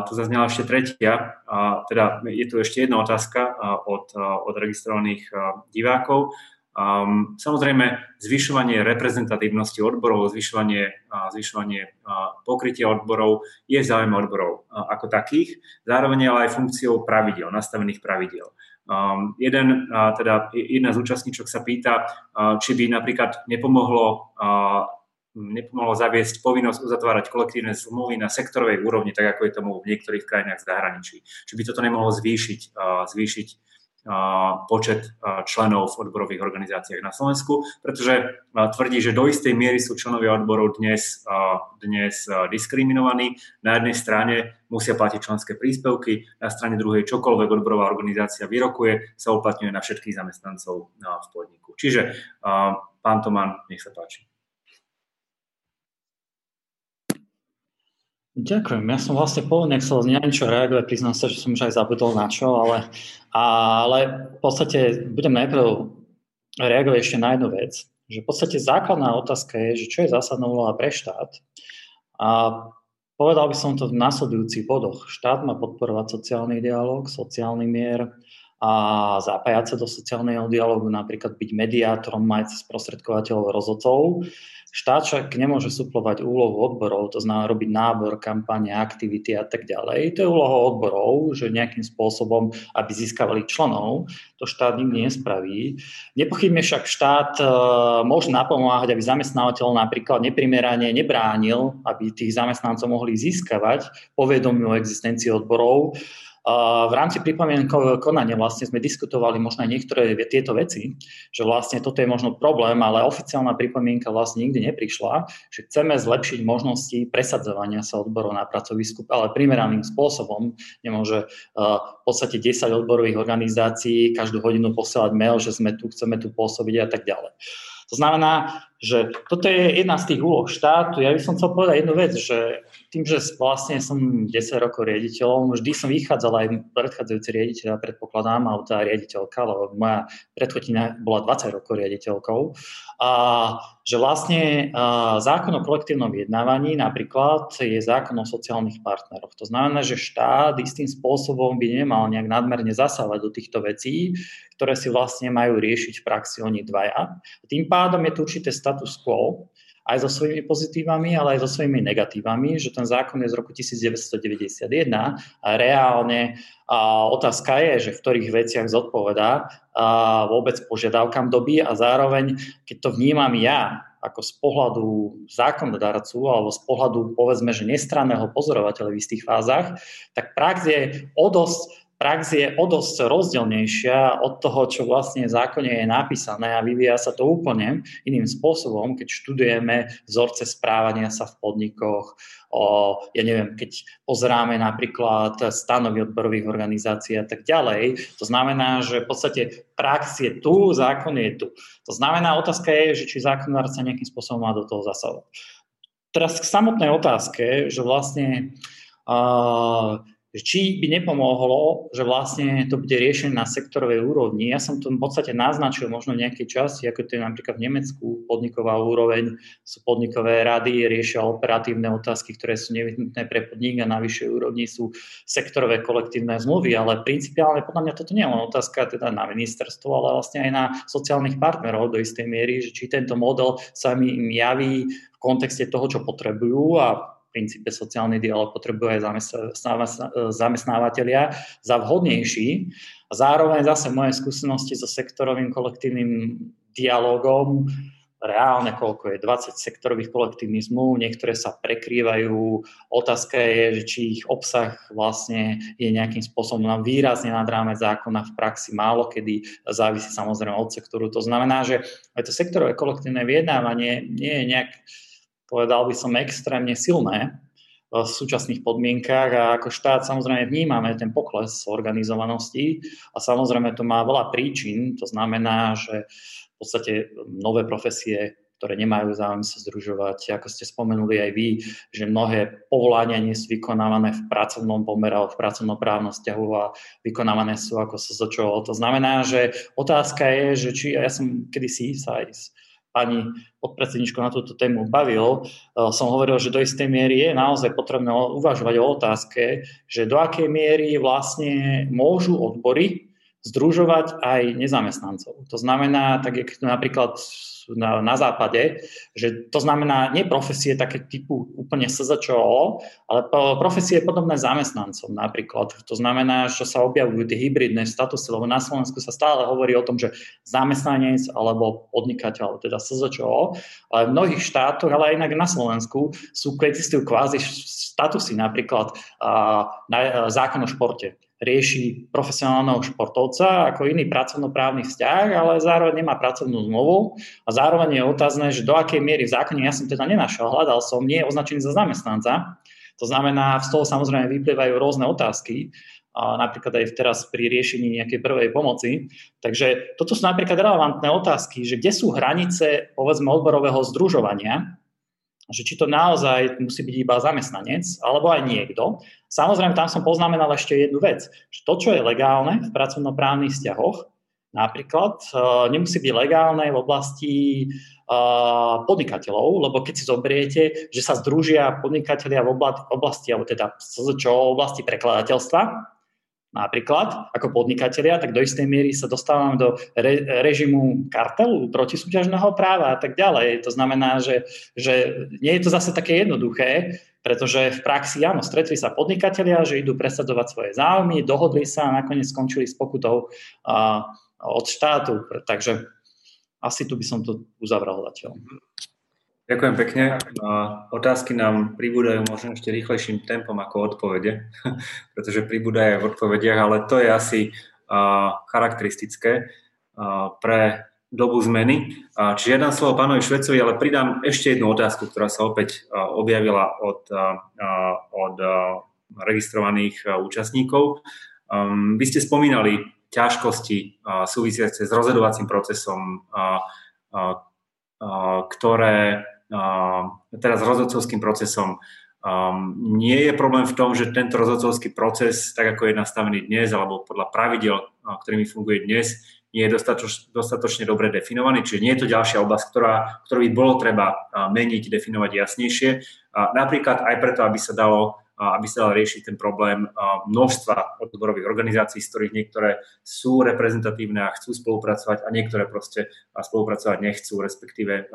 tu zaznela ešte tretia, teda je tu ešte jedna otázka od, od registrovaných divákov. Um, samozrejme, zvyšovanie reprezentatívnosti odborov, zvyšovanie, uh, zvyšovanie uh, pokrytia odborov je záujem odborov uh, ako takých, zároveň ale aj funkciou pravidel, nastavených pravidel. Um, jeden, uh, teda jedna z účastníčok sa pýta, uh, či by napríklad nepomohlo uh, nepomohlo zaviesť povinnosť uzatvárať kolektívne zmluvy na sektorovej úrovni, tak ako je tomu v niektorých krajinách v zahraničí. Či by toto nemohlo zvýšiť, zvýšiť počet členov v odborových organizáciách na Slovensku, pretože tvrdí, že do istej miery sú členovia odborov dnes, dnes diskriminovaní. Na jednej strane musia platiť členské príspevky, na strane druhej čokoľvek odborová organizácia vyrokuje, sa uplatňuje na všetkých zamestnancov v podniku. Čiže pán Toman, nech sa páči. Ďakujem. Ja som vlastne pôvodne chcel na niečo reagovať, priznám sa, že som už aj zabudol na čo, ale, ale v podstate budem najprv reagovať ešte na jednu vec, že v podstate základná otázka je, že čo je zásadná úloha pre štát. A povedal by som to v následujúcich bodoch. Štát má podporovať sociálny dialog, sociálny mier a zapájať sa do sociálneho dialogu, napríklad byť mediátorom, mať sprostredkovateľov rozhodcov Štát však nemôže suplovať úlohu odborov, to znamená robiť nábor, kampane, aktivity a tak ďalej. To je úloha odborov, že nejakým spôsobom, aby získavali členov, to štát nikdy nespraví. Nepochybne však štát e, môže napomáhať, aby zamestnávateľ napríklad neprimerane nebránil, aby tých zamestnancov mohli získavať povedomiu o existencii odborov, v rámci pripomienkového konania vlastne sme diskutovali možno aj niektoré tieto veci, že vlastne toto je možno problém, ale oficiálna pripomienka vlastne nikdy neprišla, že chceme zlepšiť možnosti presadzovania sa odborov na pracovisku, ale primeraným spôsobom. Nemôže v podstate 10 odborových organizácií každú hodinu posielať mail, že sme tu, chceme tu pôsobiť a tak ďalej. To znamená, že toto je jedna z tých úloh štátu. Ja by som chcel povedať jednu vec, že tým, že vlastne som 10 rokov riaditeľom, vždy som vychádzal aj predchádzajúci riaditeľ, predpokladám, alebo tá riaditeľka, lebo moja predchodina bola 20 rokov riaditeľkou, a že vlastne zákon o kolektívnom vyjednávaní napríklad je zákon o sociálnych partneroch. To znamená, že štát istým spôsobom by nemal nejak nadmerne zasávať do týchto vecí, ktoré si vlastne majú riešiť v praxi oni dvaja. Tým pádom je tu určité status quo, aj so svojimi pozitívami, ale aj so svojimi negatívami, že ten zákon je z roku 1991 a reálne a otázka je, že v ktorých veciach zodpovedá vôbec požiadavkám doby a zároveň, keď to vnímam ja ako z pohľadu zákonodarcu alebo z pohľadu povedzme, že nestranného pozorovateľa v istých fázach, tak prax je o dosť prax je o dosť rozdielnejšia od toho, čo vlastne v zákone je napísané a vyvíja sa to úplne iným spôsobom, keď študujeme vzorce správania sa v podnikoch, o, ja neviem, keď pozeráme napríklad stanovy odborových organizácií a tak ďalej. To znamená, že v podstate prax je tu, zákon je tu. To znamená, otázka je, že či zákonár sa nejakým spôsobom má do toho zasahovať. Teraz k samotnej otázke, že vlastne uh, či by nepomohlo, že vlastne to bude riešené na sektorovej úrovni. Ja som to v podstate naznačil možno v nejakej časti, ako to je napríklad v Nemecku, podniková úroveň, sú podnikové rady, riešia operatívne otázky, ktoré sú nevyhnutné pre podnik a na vyššej úrovni sú sektorové kolektívne zmluvy, ale principiálne podľa mňa toto nie je len otázka teda na ministerstvo, ale vlastne aj na sociálnych partnerov do istej miery, že či tento model sa im javí v kontexte toho, čo potrebujú a princípe sociálny dialog potrebujú aj zamestnávateľia za vhodnejší. A zároveň zase moje skúsenosti so sektorovým kolektívnym dialogom reálne, koľko je 20 sektorových kolektivných zmluv, niektoré sa prekrývajú. Otázka je, že či ich obsah vlastne je nejakým spôsobom výrazne nad rámec zákona v praxi málo kedy závisí samozrejme od sektoru. To znamená, že aj to sektorové kolektívne vyjednávanie nie je nejak, povedal by som, extrémne silné v súčasných podmienkách a ako štát samozrejme vnímame ten pokles organizovanosti a samozrejme to má veľa príčin, to znamená, že v podstate nové profesie ktoré nemajú záujem sa združovať. Ako ste spomenuli aj vy, že mnohé povolania nie sú vykonávané v pracovnom pomere alebo v pracovnoprávnom vzťahu a vykonávané sú ako sa začalo. To znamená, že otázka je, že či, ja som kedysi sa aj pani podpredsedničkou na túto tému bavil, eh, som hovoril, že do istej miery je naozaj potrebné uvažovať o otázke, že do akej miery vlastne môžu odbory združovať aj nezamestnancov. To znamená, tak jak napríklad na, na západe, že to znamená nie profesie také typu úplne SZČO, ale profesie podobné zamestnancom napríklad. To znamená, že sa objavujú tie hybridné statusy, lebo na Slovensku sa stále hovorí o tom, že zamestnanec alebo podnikateľ, teda SZČO, ale v mnohých štátoch, ale aj inak na Slovensku sú, existujú kvázi statusy, napríklad uh, na, zákon o športe rieši profesionálneho športovca ako iný pracovnoprávny vzťah, ale zároveň nemá pracovnú zmluvu a zároveň je otázne, že do akej miery v zákone, ja som teda nenašiel, hľadal som, nie je označený za zamestnanca. To znamená, z toho samozrejme vyplývajú rôzne otázky, napríklad aj teraz pri riešení nejakej prvej pomoci. Takže toto sú napríklad relevantné otázky, že kde sú hranice, povedzme, odborového združovania, že či to naozaj musí byť iba zamestnanec, alebo aj niekto. Samozrejme, tam som poznamenal ešte jednu vec, že to, čo je legálne v pracovnoprávnych vzťahoch, napríklad e, nemusí byť legálne v oblasti e, podnikateľov, lebo keď si zoberiete, že sa združia podnikatelia v oblasti, alebo teda v oblasti prekladateľstva, napríklad ako podnikatelia, tak do istej miery sa dostávame do re, režimu kartelu protisúťažného práva a tak ďalej. To znamená, že, že nie je to zase také jednoduché, pretože v praxi, áno, stretli sa podnikatelia, že idú presadzovať svoje záujmy, dohodli sa a nakoniec skončili s pokutou a, od štátu. Takže asi tu by som to uzavral zatiaľ. Ďakujem pekne. Otázky nám pribúdajú možno ešte rýchlejším tempom ako odpovede, pretože pribúdajú v odpovediach, ale to je asi charakteristické pre dobu zmeny. Čiže dám slovo pánovi Švecovi, ale pridám ešte jednu otázku, ktorá sa opäť objavila od, od registrovaných účastníkov. Vy ste spomínali ťažkosti súvisiace s rozhodovacím procesom, ktoré teraz rozhodcovským procesom. Um, nie je problém v tom, že tento rozhodcovský proces, tak ako je nastavený dnes, alebo podľa pravidel, ktorými funguje dnes, nie je dostatoč, dostatočne dobre definovaný, čiže nie je to ďalšia oblasť, ktorá, ktorú by bolo treba meniť, definovať jasnejšie. Napríklad aj preto, aby sa dalo aby sa dal riešiť ten problém množstva odborových organizácií, z ktorých niektoré sú reprezentatívne a chcú spolupracovať a niektoré proste spolupracovať nechcú, respektíve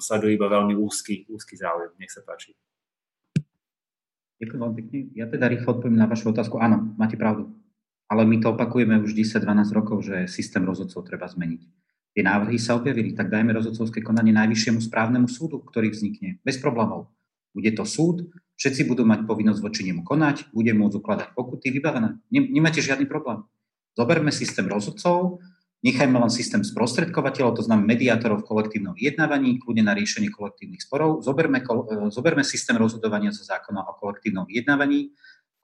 sledujú iba veľmi úzky, úzky záujem. Nech sa páči. Ďakujem veľmi pekne. Ja teda rýchlo odpoviem na vašu otázku. Áno, máte pravdu. Ale my to opakujeme už 10-12 rokov, že systém rozhodcov treba zmeniť. Tie návrhy sa objavili, tak dajme rozhodcovské konanie najvyššiemu správnemu súdu, ktorý vznikne. Bez problémov. Bude to súd, všetci budú mať povinnosť voči nemu konať, bude môcť ukladať pokuty, vybavené. Nemáte žiadny problém. Zoberme systém rozhodcov, nechajme len systém sprostredkovateľov, to znamená mediátorov v kolektívnom vyjednávaní, kľudne na riešenie kolektívnych sporov. Zoberme, zoberme systém rozhodovania zo zákona o kolektívnom vyjednávaní,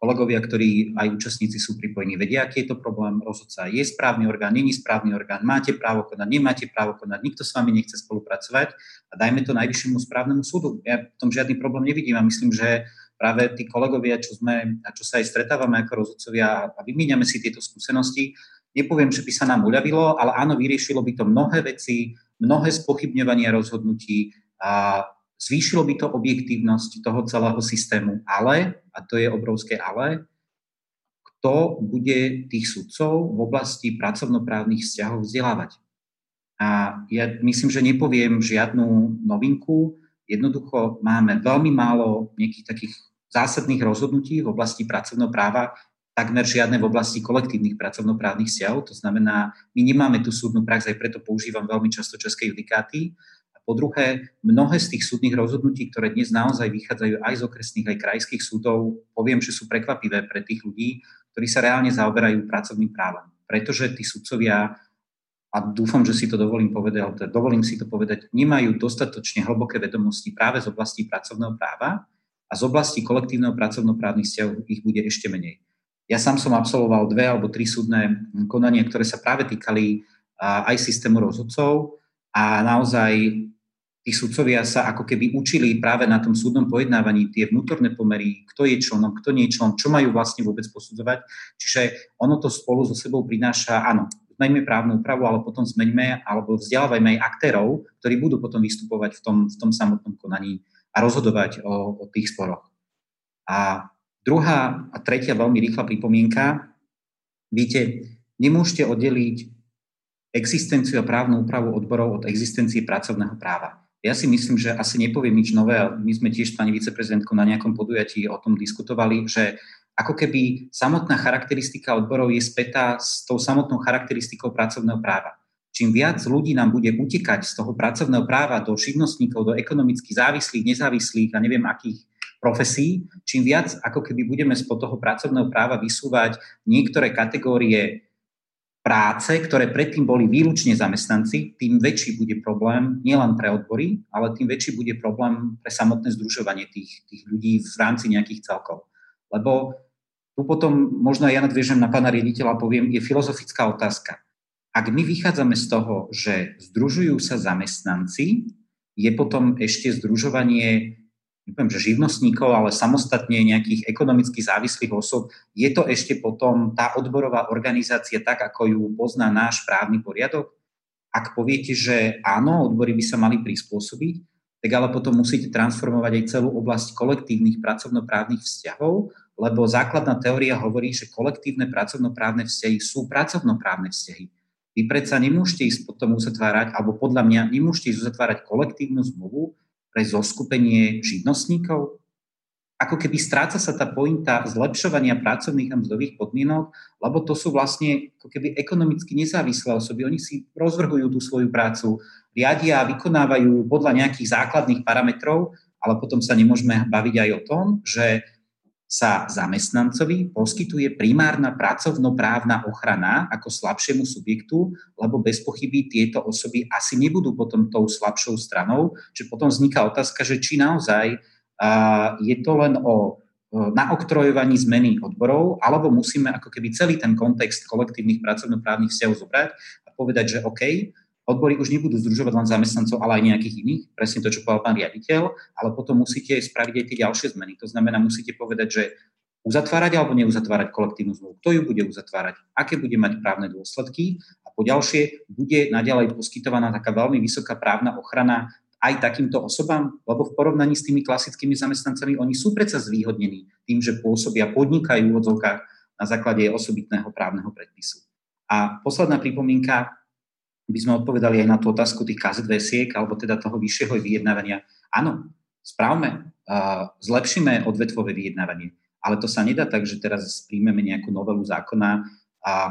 kolegovia, ktorí aj účastníci sú pripojení, vedia, aký je to problém. Rozhodca je správny orgán, není správny orgán, máte právo konať, nemáte právo konať, nikto s vami nechce spolupracovať a dajme to najvyššiemu správnemu súdu. Ja v tom žiadny problém nevidím a myslím, že práve tí kolegovia, čo sme a čo sa aj stretávame ako rozhodcovia a vymieňame si tieto skúsenosti, nepoviem, že by sa nám uľavilo, ale áno, vyriešilo by to mnohé veci, mnohé spochybňovania rozhodnutí a Zvýšilo by to objektívnosť toho celého systému, ale, a to je obrovské ale, kto bude tých sudcov v oblasti pracovnoprávnych vzťahov vzdelávať. A ja myslím, že nepoviem žiadnu novinku. Jednoducho máme veľmi málo nejakých takých zásadných rozhodnutí v oblasti pracovnopráva, takmer žiadne v oblasti kolektívnych pracovnoprávnych vzťahov. To znamená, my nemáme tú súdnu prax, aj preto používam veľmi často české judikáty po druhé, mnohé z tých súdnych rozhodnutí, ktoré dnes naozaj vychádzajú aj z okresných, aj krajských súdov, poviem, že sú prekvapivé pre tých ľudí, ktorí sa reálne zaoberajú pracovným právom. Pretože tí sudcovia, a dúfam, že si to dovolím povedať, teda dovolím si to povedať, nemajú dostatočne hlboké vedomosti práve z oblasti pracovného práva a z oblasti kolektívneho pracovnoprávnych vzťahov ich bude ešte menej. Ja sám som absolvoval dve alebo tri súdne konania, ktoré sa práve týkali aj systému rozhodcov a naozaj tí sudcovia sa ako keby učili práve na tom súdnom pojednávaní tie vnútorné pomery, kto je členom, kto nie je členom, čo majú vlastne vôbec posudzovať. Čiže ono to spolu so sebou prináša, áno, zmeňme právnu úpravu, ale potom zmeňme alebo vzdelávajme aj aktérov, ktorí budú potom vystupovať v tom, v tom samotnom konaní a rozhodovať o, o tých sporoch. A druhá a tretia veľmi rýchla pripomienka. Viete, nemôžete oddeliť existenciu a právnu úpravu odborov od existencie pracovného práva. Ja si myslím, že asi nepoviem nič nové. My sme tiež s pani viceprezidentkou na nejakom podujatí o tom diskutovali, že ako keby samotná charakteristika odborov je spätá s tou samotnou charakteristikou pracovného práva. Čím viac ľudí nám bude utekať z toho pracovného práva do živnostníkov, do ekonomicky závislých, nezávislých a neviem akých profesí, čím viac ako keby budeme spod toho pracovného práva vysúvať niektoré kategórie práce, ktoré predtým boli výlučne zamestnanci, tým väčší bude problém nielen pre odbory, ale tým väčší bude problém pre samotné združovanie tých, tých ľudí v rámci nejakých celkov. Lebo tu potom, možno ja nadviežem na pána riaditeľa a poviem, je filozofická otázka. Ak my vychádzame z toho, že združujú sa zamestnanci, je potom ešte združovanie nepoviem, že živnostníkov, ale samostatne nejakých ekonomicky závislých osob, je to ešte potom tá odborová organizácia tak, ako ju pozná náš právny poriadok? Ak poviete, že áno, odbory by sa mali prispôsobiť, tak ale potom musíte transformovať aj celú oblasť kolektívnych pracovnoprávnych vzťahov, lebo základná teória hovorí, že kolektívne pracovnoprávne vzťahy sú pracovnoprávne vzťahy. Vy predsa nemôžete ísť potom uzatvárať, alebo podľa mňa nemôžete ísť uzatvárať kolektívnu zmluvu, pre zoskupenie živnostníkov? Ako keby stráca sa tá pointa zlepšovania pracovných a mzdových podmienok, lebo to sú vlastne ako keby ekonomicky nezávislé osoby. Oni si rozvrhujú tú svoju prácu, riadia a vykonávajú podľa nejakých základných parametrov, ale potom sa nemôžeme baviť aj o tom, že sa zamestnancovi poskytuje primárna pracovnoprávna ochrana ako slabšiemu subjektu, lebo bez pochyby tieto osoby asi nebudú potom tou slabšou stranou, že potom vzniká otázka, že či naozaj je to len o naoktrojovaní zmeny odborov, alebo musíme ako keby celý ten kontext kolektívnych pracovnoprávnych vzťahov zobrať a povedať, že OK, Odbory už nebudú združovať len zamestnancov, ale aj nejakých iných, presne to, čo povedal pán riaditeľ, ale potom musíte spraviť aj tie ďalšie zmeny. To znamená, musíte povedať, že uzatvárať alebo neuzatvárať kolektívnu zmluvu, kto ju bude uzatvárať, aké bude mať právne dôsledky? A po ďalšie bude naďalej poskytovaná taká veľmi vysoká právna ochrana aj takýmto osobám, lebo v porovnaní s tými klasickými zamestnancami oni sú predsa zvýhodnení tým, že pôsobia, podnikajú v odzovkách na základe osobitného právneho predpisu. A posledná pripomienka, by sme odpovedali aj na tú otázku tých KZVsiek, alebo teda toho vyššieho vyjednávania. Áno, správme, zlepšíme odvetvové vyjednávanie, ale to sa nedá tak, že teraz príjmeme nejakú novelu zákona,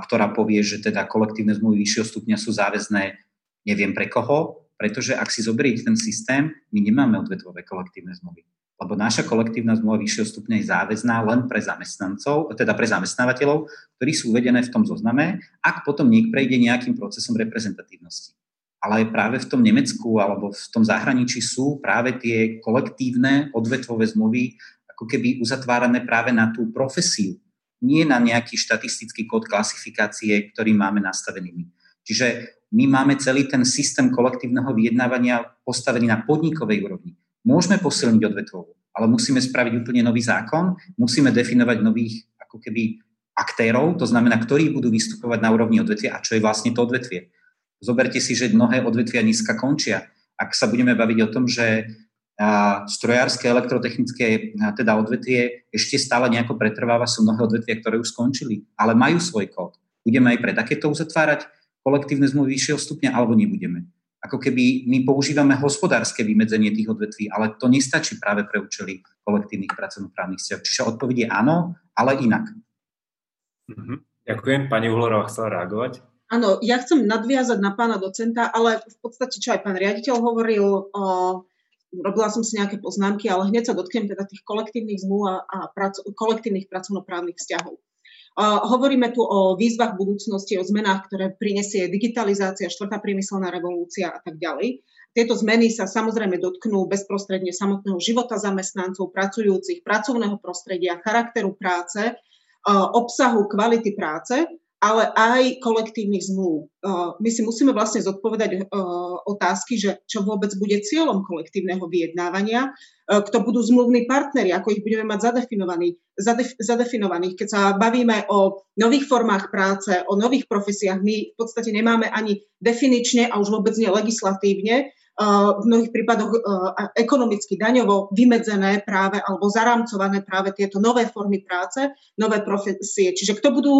ktorá povie, že teda kolektívne zmluvy vyššieho stupňa sú záväzné neviem pre koho, pretože ak si zoberiete ten systém, my nemáme odvetvové kolektívne zmluvy lebo naša kolektívna zmluva vyššieho stupňa je záväzná len pre zamestnancov, teda pre zamestnávateľov, ktorí sú uvedené v tom zozname, ak potom niek prejde nejakým procesom reprezentatívnosti. Ale aj práve v tom Nemecku alebo v tom zahraničí sú práve tie kolektívne odvetvové zmluvy ako keby uzatvárané práve na tú profesiu, nie na nejaký štatistický kód klasifikácie, ktorý máme nastavený. Čiže my máme celý ten systém kolektívneho vyjednávania postavený na podnikovej úrovni Môžeme posilniť odvetvovú, ale musíme spraviť úplne nový zákon, musíme definovať nových ako keby aktérov, to znamená, ktorí budú vystupovať na úrovni odvetvia a čo je vlastne to odvetvie. Zoberte si, že mnohé odvetvia nízka končia. Ak sa budeme baviť o tom, že strojárske, elektrotechnické teda odvetvie ešte stále nejako pretrváva, sú mnohé odvetvia, ktoré už skončili, ale majú svoj kód. Budeme aj pre takéto uzatvárať kolektívne zmluvy vyššieho stupňa alebo nebudeme ako keby my používame hospodárske vymedzenie tých odvetví, ale to nestačí práve pre účely kolektívnych pracovnoprávnych vzťahov. Čiže odpoveď je áno, ale inak. Mm-hmm. Ďakujem. Pani Uhlorová chcela reagovať. Áno, ja chcem nadviazať na pána docenta, ale v podstate, čo aj pán riaditeľ hovoril, robila som si nejaké poznámky, ale hneď sa dotknem teda tých kolektívnych zmluv a, a prac, kolektívnych pracovnoprávnych vzťahov. Hovoríme tu o výzvach budúcnosti, o zmenách, ktoré prinesie digitalizácia, štvrtá priemyselná revolúcia a tak ďalej. Tieto zmeny sa samozrejme dotknú bezprostredne samotného života zamestnancov, pracujúcich, pracovného prostredia, charakteru práce, obsahu, kvality práce ale aj kolektívnych zmluv. Uh, my si musíme vlastne zodpovedať uh, otázky, že čo vôbec bude cieľom kolektívneho vyjednávania, uh, kto budú zmluvní partnery, ako ich budeme mať zadefinovaní, zadef, zadefinovaných. Keď sa bavíme o nových formách práce, o nových profesiách, my v podstate nemáme ani definične a už vôbec nie legislatívne v mnohých prípadoch ekonomicky daňovo vymedzené práve alebo zarámcované práve tieto nové formy práce, nové profesie. Čiže kto budú,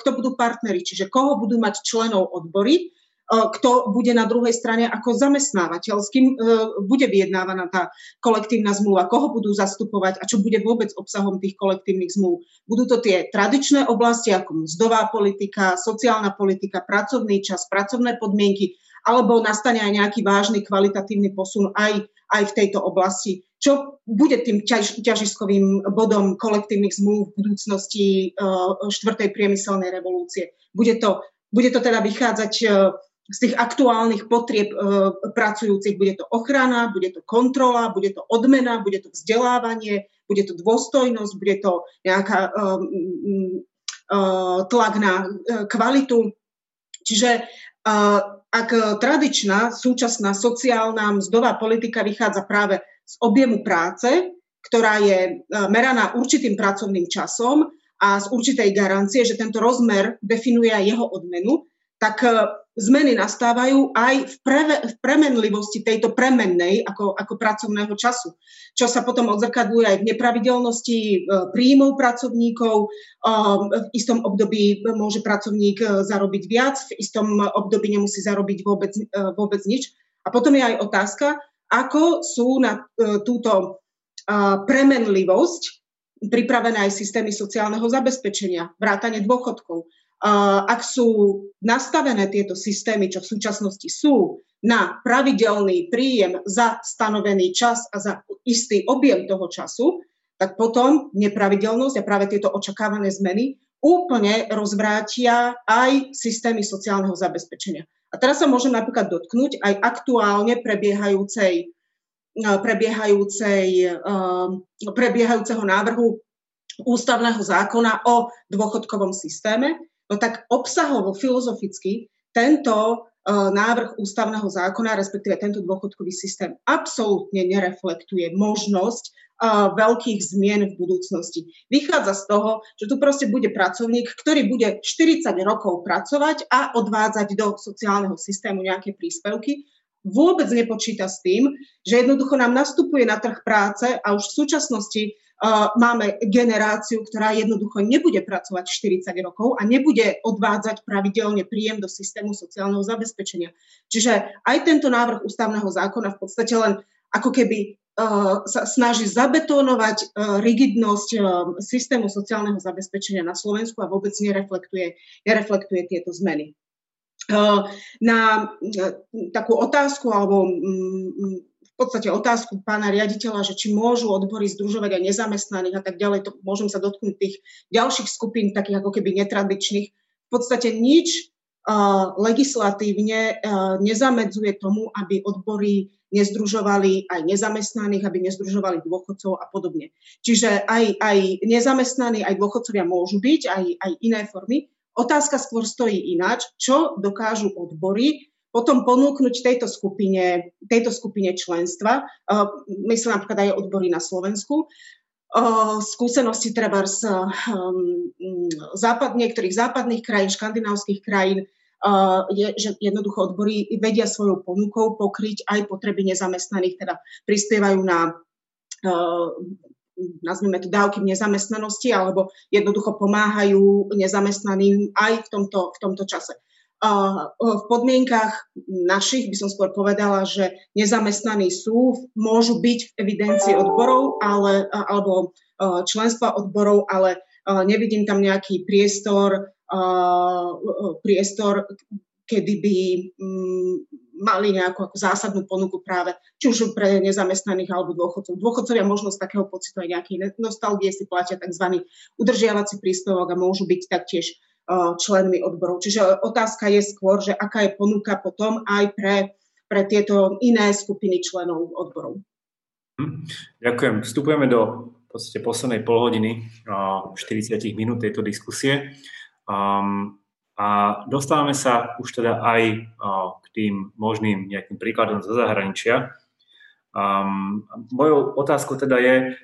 kto budú partneri, čiže koho budú mať členov odbory, kto bude na druhej strane ako zamestnávateľ, s kým bude vyjednávaná tá kolektívna zmluva, koho budú zastupovať a čo bude vôbec obsahom tých kolektívnych zmluv. Budú to tie tradičné oblasti ako mzdová politika, sociálna politika, pracovný čas, pracovné podmienky, alebo nastane aj nejaký vážny kvalitatívny posun aj, aj v tejto oblasti. Čo bude tým ťaž, ťažiskovým bodom kolektívnych zmluv v budúcnosti uh, štvrtej priemyselnej revolúcie? Bude to, bude to teda vychádzať uh, z tých aktuálnych potrieb uh, pracujúcich. Bude to ochrana, bude to kontrola, bude to odmena, bude to vzdelávanie, bude to dôstojnosť, bude to nejaká um, uh, tlak na uh, kvalitu. Čiže uh, ak e, tradičná súčasná sociálna mzdová politika vychádza práve z objemu práce, ktorá je e, meraná určitým pracovným časom a z určitej garancie, že tento rozmer definuje aj jeho odmenu, tak e, zmeny nastávajú aj v, pre, v premenlivosti tejto premennej ako, ako pracovného času, čo sa potom odzrkadluje aj v nepravidelnosti e, príjmov pracovníkov. E, v istom období môže pracovník e, zarobiť viac, v istom období nemusí zarobiť vôbec, vôbec nič. A potom je aj otázka, ako sú na túto premenlivosť pripravené aj systémy sociálneho zabezpečenia, vrátanie dôchodkov ak sú nastavené tieto systémy, čo v súčasnosti sú, na pravidelný príjem za stanovený čas a za istý objem toho času, tak potom nepravidelnosť a práve tieto očakávané zmeny úplne rozvrátia aj systémy sociálneho zabezpečenia. A teraz sa môžem napríklad dotknúť aj aktuálne prebiehajúcej, prebiehajúcej, prebiehajúceho návrhu ústavného zákona o dôchodkovom systéme, No tak obsahovo, filozoficky, tento uh, návrh ústavného zákona, respektíve tento dôchodkový systém, absolútne nereflektuje možnosť uh, veľkých zmien v budúcnosti. Vychádza z toho, že tu proste bude pracovník, ktorý bude 40 rokov pracovať a odvádzať do sociálneho systému nejaké príspevky, vôbec nepočíta s tým, že jednoducho nám nastupuje na trh práce a už v súčasnosti máme generáciu, ktorá jednoducho nebude pracovať 40 rokov a nebude odvádzať pravidelne príjem do systému sociálneho zabezpečenia. Čiže aj tento návrh ústavného zákona v podstate len ako keby uh, sa snaží zabetónovať uh, rigidnosť uh, systému sociálneho zabezpečenia na Slovensku a vôbec nereflektuje, nereflektuje tieto zmeny. Na takú otázku alebo mm, podstate otázku pána riaditeľa, že či môžu odbory združovať aj nezamestnaných a tak ďalej, to môžem sa dotknúť tých ďalších skupín, takých ako keby netradičných. V podstate nič uh, legislatívne uh, nezamedzuje tomu, aby odbory nezdružovali aj nezamestnaných, aby nezdružovali dôchodcov a podobne. Čiže aj, aj nezamestnaní, aj dôchodcovia môžu byť, aj, aj iné formy. Otázka skôr stojí ináč, čo dokážu odbory potom ponúknuť tejto skupine, tejto skupine členstva, myslím napríklad aj odbory na Slovensku, skúsenosti treba z um, západ, niektorých západných krajín, škandinávskych krajín, je, že jednoducho odbory vedia svojou ponukou pokryť aj potreby nezamestnaných, teda prispievajú na nazvime to dávky v nezamestnanosti, alebo jednoducho pomáhajú nezamestnaným aj v tomto, v tomto čase v podmienkach našich by som skôr povedala, že nezamestnaní sú, môžu byť v evidencii odborov ale, alebo členstva odborov, ale nevidím tam nejaký priestor priestor, kedy by mm, mali nejakú zásadnú ponuku práve či už pre nezamestnaných alebo dôchodcov. Dôchodcovia možno z takého pocitu aj nejaký nostalgie si platia tzv. udržiavací príspevok a môžu byť taktiež členmi odborov. Čiže otázka je skôr, že aká je ponuka potom aj pre, pre tieto iné skupiny členov odborov. Hm. Ďakujem. Vstupujeme do v podstate poslednej polhodiny, 40 minút tejto diskusie. Um, a dostávame sa už teda aj k tým možným nejakým príkladom zo zahraničia. Um, mojou otázkou teda je,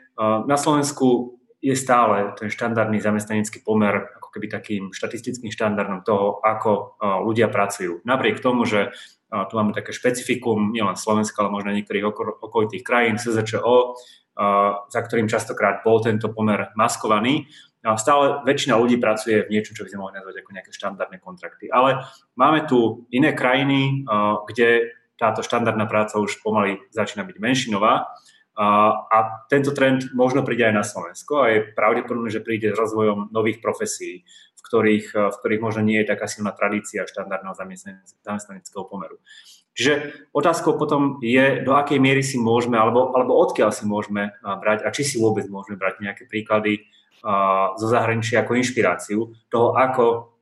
na Slovensku je stále ten štandardný zamestnanecký pomer keby takým štatistickým štandardom toho, ako ľudia pracujú. Napriek tomu, že tu máme také špecifikum, nielen Slovenska, ale možno niektorých okolitých krajín, SZČO, za ktorým častokrát bol tento pomer maskovaný, stále väčšina ľudí pracuje v niečom, čo by sme mohli nazvať ako nejaké štandardné kontrakty. Ale máme tu iné krajiny, kde táto štandardná práca už pomaly začína byť menšinová a tento trend možno príde aj na Slovensko a je pravdepodobné, že príde s rozvojom nových profesí, v ktorých, v ktorých možno nie je taká silná tradícia štandardného zamestnaneckého pomeru. Čiže otázkou potom je, do akej miery si môžeme, alebo, alebo odkiaľ si môžeme brať a či si vôbec môžeme brať nejaké príklady zo zahraničia ako inšpiráciu toho, ako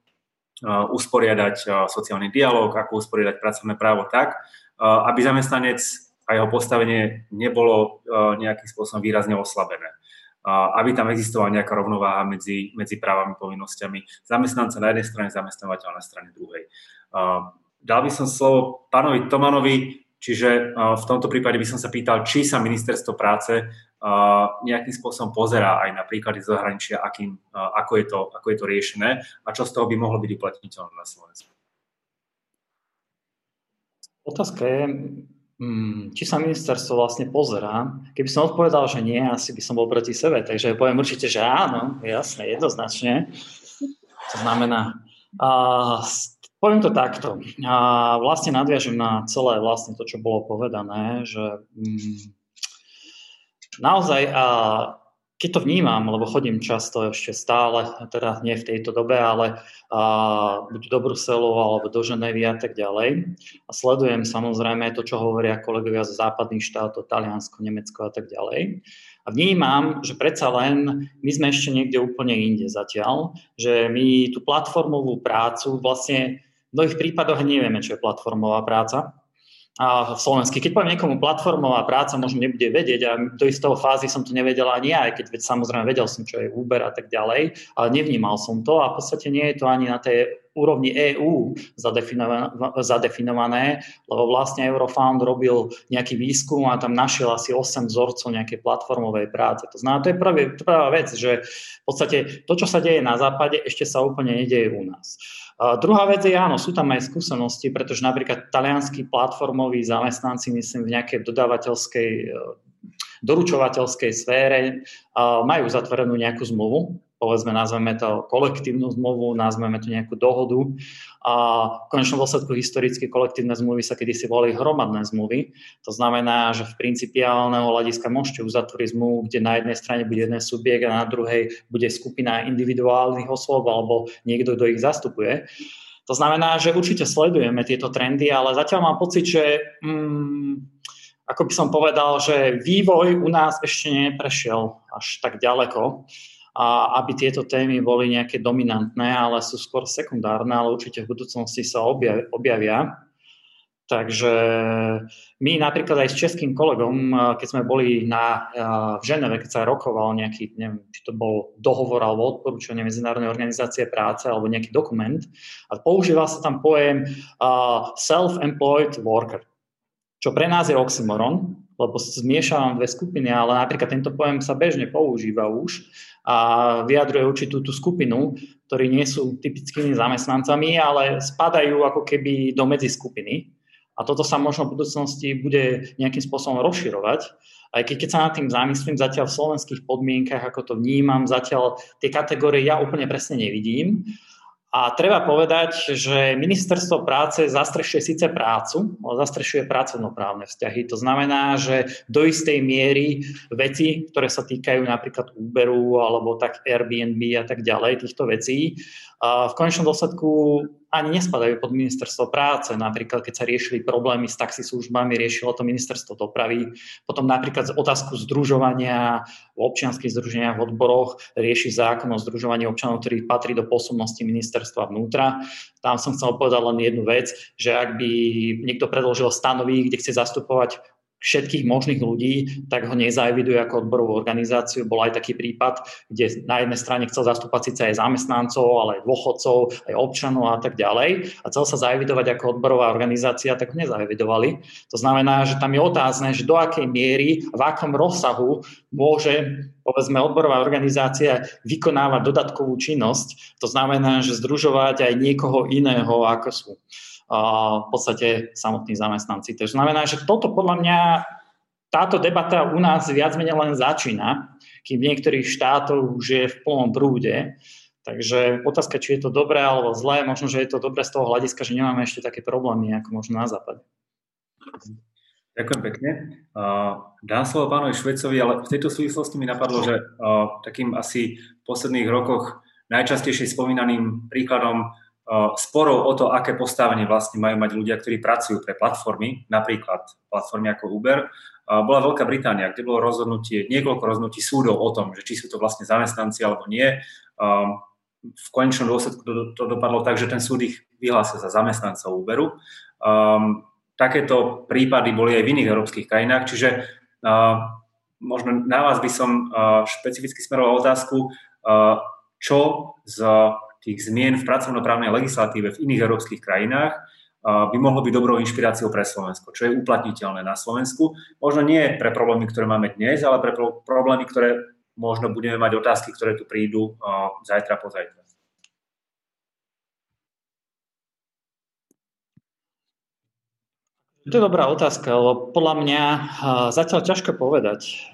usporiadať sociálny dialog, ako usporiadať pracovné právo tak, aby zamestnanec a jeho postavenie nebolo nejakým spôsobom výrazne oslabené. Aby tam existovala nejaká rovnováha medzi, medzi právami a povinnosťami zamestnanca na jednej strane, zamestnávateľa na strane druhej. Dal by som slovo pánovi Tomanovi, čiže v tomto prípade by som sa pýtal, či sa ministerstvo práce nejakým spôsobom pozerá aj na príklady zahraničia, akým, ako, je to, ako je to riešené a čo z toho by mohlo byť uplatniteľné na Slovensku. Otázka je, či sa ministerstvo vlastne pozerá. Keby som odpovedal, že nie, asi by som bol proti sebe, takže poviem určite, že áno, jasne, jednoznačne. To znamená, a, poviem to takto. A vlastne nadviažem na celé vlastne to, čo bolo povedané, že mm, naozaj, a keď to vnímam, lebo chodím často ešte stále, teda nie v tejto dobe, ale a, buď do Bruselu alebo do Ženevy a tak ďalej. A sledujem samozrejme to, čo hovoria kolegovia zo západných štátov, Taliansko, Nemecko a tak ďalej. A vnímam, že predsa len my sme ešte niekde úplne inde zatiaľ, že my tú platformovú prácu vlastne v mnohých prípadoch nevieme, čo je platformová práca v Slovensku. Keď poviem niekomu platformová práca, možno nebude vedieť a do istého fázy som to nevedel ani ja, aj keď veď, samozrejme vedel som, čo je Uber a tak ďalej, ale nevnímal som to a v podstate nie je to ani na tej úrovni EÚ zadefinované, lebo vlastne Eurofound robil nejaký výskum a tam našiel asi 8 vzorcov nejakej platformovej práce. To znamená, to je prvý, prvá vec, že v podstate to, čo sa deje na západe, ešte sa úplne nedieje u nás. Druhá vec je, áno, sú tam aj skúsenosti, pretože napríklad talianskí platformoví zamestnanci, myslím, v nejakej dodávateľskej, e, doručovateľskej sfére majú zatvorenú nejakú zmluvu povedzme, nazveme to kolektívnu zmluvu, nazveme to nejakú dohodu. A v konečnom dôsledku historicky kolektívne zmluvy sa kedysi volali hromadné zmluvy. To znamená, že v principiálneho hľadiska môžete uzatvoriť zmluvu, kde na jednej strane bude jeden subjekt a na druhej bude skupina individuálnych osôb alebo niekto, kto ich zastupuje. To znamená, že určite sledujeme tieto trendy, ale zatiaľ mám pocit, že mm, ako by som povedal, že vývoj u nás ešte neprešiel až tak ďaleko a aby tieto témy boli nejaké dominantné, ale sú skôr sekundárne, ale určite v budúcnosti sa objavia. Takže my napríklad aj s českým kolegom, keď sme boli na, v Ženeve, keď sa rokoval nejaký, neviem, či to bol dohovor alebo odporúčanie Medzinárodnej organizácie práce alebo nejaký dokument, a používal sa tam pojem uh, self-employed worker, čo pre nás je oxymoron, lebo zmiešavam dve skupiny, ale napríklad tento pojem sa bežne používa už a vyjadruje určitú tú skupinu, ktorí nie sú typickými zamestnancami, ale spadajú ako keby do medziskupiny. A toto sa možno v budúcnosti bude nejakým spôsobom rozširovať. Aj keď, keď sa nad tým zamyslím, zatiaľ v slovenských podmienkach, ako to vnímam, zatiaľ tie kategórie ja úplne presne nevidím. A treba povedať, že ministerstvo práce zastrešuje síce prácu, ale zastrešuje pracovnoprávne vzťahy. To znamená, že do istej miery veci, ktoré sa týkajú napríklad Uberu alebo tak Airbnb a tak ďalej, týchto vecí, v konečnom dôsledku ani nespadajú pod ministerstvo práce. Napríklad, keď sa riešili problémy s taxislužbami, riešilo to ministerstvo dopravy. Potom napríklad otázku združovania v občianských združeniach v odboroch rieši zákon o združovaní občanov, ktorý patrí do posobnosti ministerstva vnútra. Tam som chcel povedať len jednu vec, že ak by niekto predložil stanovy, kde chce zastupovať všetkých možných ľudí, tak ho nezaeviduje ako odborovú organizáciu. Bol aj taký prípad, kde na jednej strane chcel zastúpať síce aj zamestnancov, ale aj dôchodcov, aj občanov a tak ďalej. A chcel sa zaevidovať ako odborová organizácia, tak ho nezaevidovali. To znamená, že tam je otázne, že do akej miery, v akom rozsahu môže povedzme odborová organizácia vykonávať dodatkovú činnosť. To znamená, že združovať aj niekoho iného, ako sú v podstate samotní zamestnanci. To znamená, že toto podľa mňa táto debata u nás viac menej len začína, kým v niektorých štátoch už je v plnom prúde. Takže otázka, či je to dobré alebo zlé, možno, že je to dobré z toho hľadiska, že nemáme ešte také problémy, ako možno na západe. Ďakujem pekne. Dám slovo pánovi Švecovi, ale v tejto súvislosti mi napadlo, že takým asi v posledných rokoch najčastejšie spomínaným príkladom sporov o to, aké postavenie vlastne majú mať ľudia, ktorí pracujú pre platformy, napríklad platformy ako Uber, bola Veľká Británia, kde bolo rozhodnutie, niekoľko rozhodnutí súdov o tom, že či sú to vlastne zamestnanci alebo nie. V konečnom dôsledku to, dopadlo tak, že ten súd ich vyhlásil za zamestnancov Uberu. Takéto prípady boli aj v iných európskych krajinách, čiže možno na vás by som špecificky smeroval otázku, čo z tých zmien v pracovnoprávnej legislatíve v iných európskych krajinách by mohlo byť dobrou inšpiráciou pre Slovensko, čo je uplatniteľné na Slovensku. Možno nie pre problémy, ktoré máme dnes, ale pre problémy, ktoré možno budeme mať otázky, ktoré tu prídu zajtra po zajtra. To je dobrá otázka, lebo podľa mňa zatiaľ ťažko povedať,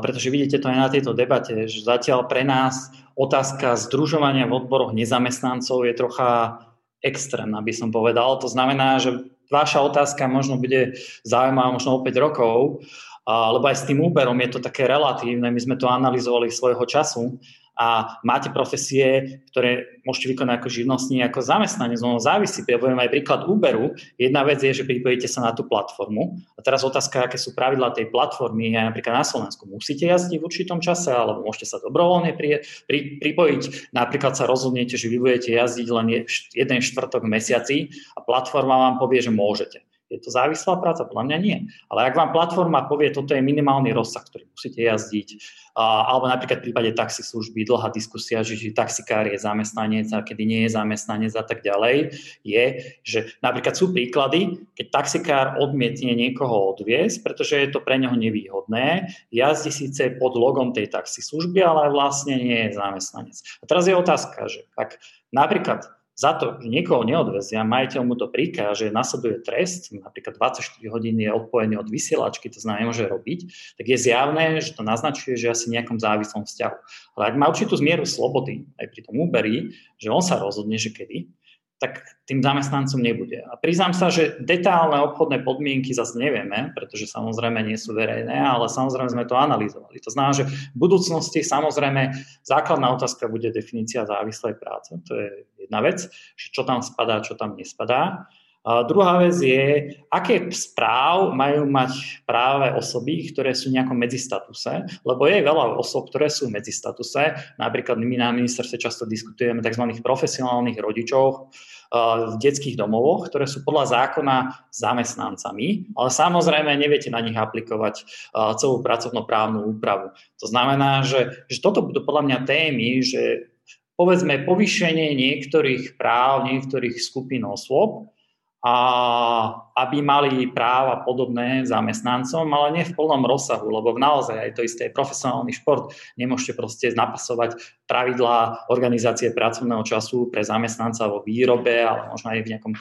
pretože vidíte to aj na tejto debate, že zatiaľ pre nás otázka združovania v odboroch nezamestnancov je trocha extrémna, by som povedal. To znamená, že vaša otázka možno bude zaujímavá možno o 5 rokov, lebo aj s tým Uberom je to také relatívne. My sme to analyzovali svojho času a máte profesie, ktoré môžete vykonať ako živnostní, ako zamestnanie, ono závisí. Ja poviem aj príklad Uberu. Jedna vec je, že pripojíte sa na tú platformu. A teraz otázka, aké sú pravidlá tej platformy aj napríklad na Slovensku. Musíte jazdiť v určitom čase, alebo môžete sa dobrovoľne pri, pri, pripojiť. Napríklad sa rozhodnete, že vy budete jazdiť len jeden štvrtok v mesiaci a platforma vám povie, že môžete. Je to závislá práca? Podľa mňa nie. Ale ak vám platforma povie, toto je minimálny rozsah, ktorý musíte jazdiť, alebo napríklad v prípade taxislužby, dlhá diskusia, že či taxikár je zamestnanec a kedy nie je zamestnanec a tak ďalej, je, že napríklad sú príklady, keď taxikár odmietne niekoho odviesť, pretože je to pre neho nevýhodné, jazdí síce pod logom tej taxislužby, ale vlastne nie je zamestnanec. A teraz je otázka, že ak napríklad za to, že niekoho neodvezia, majiteľ mu to prikáže, nasleduje trest, napríklad 24 hodín je odpojený od vysielačky, to znamená, nemôže robiť, tak je zjavné, že to naznačuje, že asi nejakom závislom vzťahu. Ale ak má určitú zmieru slobody, aj pri tom Uberi, že on sa rozhodne, že kedy, tak tým zamestnancom nebude. A priznám sa, že detálne obchodné podmienky zase nevieme, pretože samozrejme nie sú verejné, ale samozrejme sme to analyzovali. To znamená, že v budúcnosti samozrejme základná otázka bude definícia závislej práce. To je jedna vec, že čo tam spadá, čo tam nespadá. Druhá vec je, aké správ majú mať práve osoby, ktoré sú v nejakom medzistatuse, lebo je veľa osob, ktoré sú v medzistatuse. Napríklad my na ministerstve často diskutujeme tzv. profesionálnych rodičov v detských domovoch, ktoré sú podľa zákona zamestnancami, ale samozrejme neviete na nich aplikovať celú pracovnoprávnu úpravu. To znamená, že, že toto budú podľa mňa témy, že povedzme povýšenie niektorých práv, niektorých skupín osôb, a aby mali práva podobné zamestnancom, ale nie v plnom rozsahu, lebo naozaj aj to isté je profesionálny šport. Nemôžete proste napasovať pravidlá organizácie pracovného času pre zamestnanca vo výrobe, ale možno aj v nejakom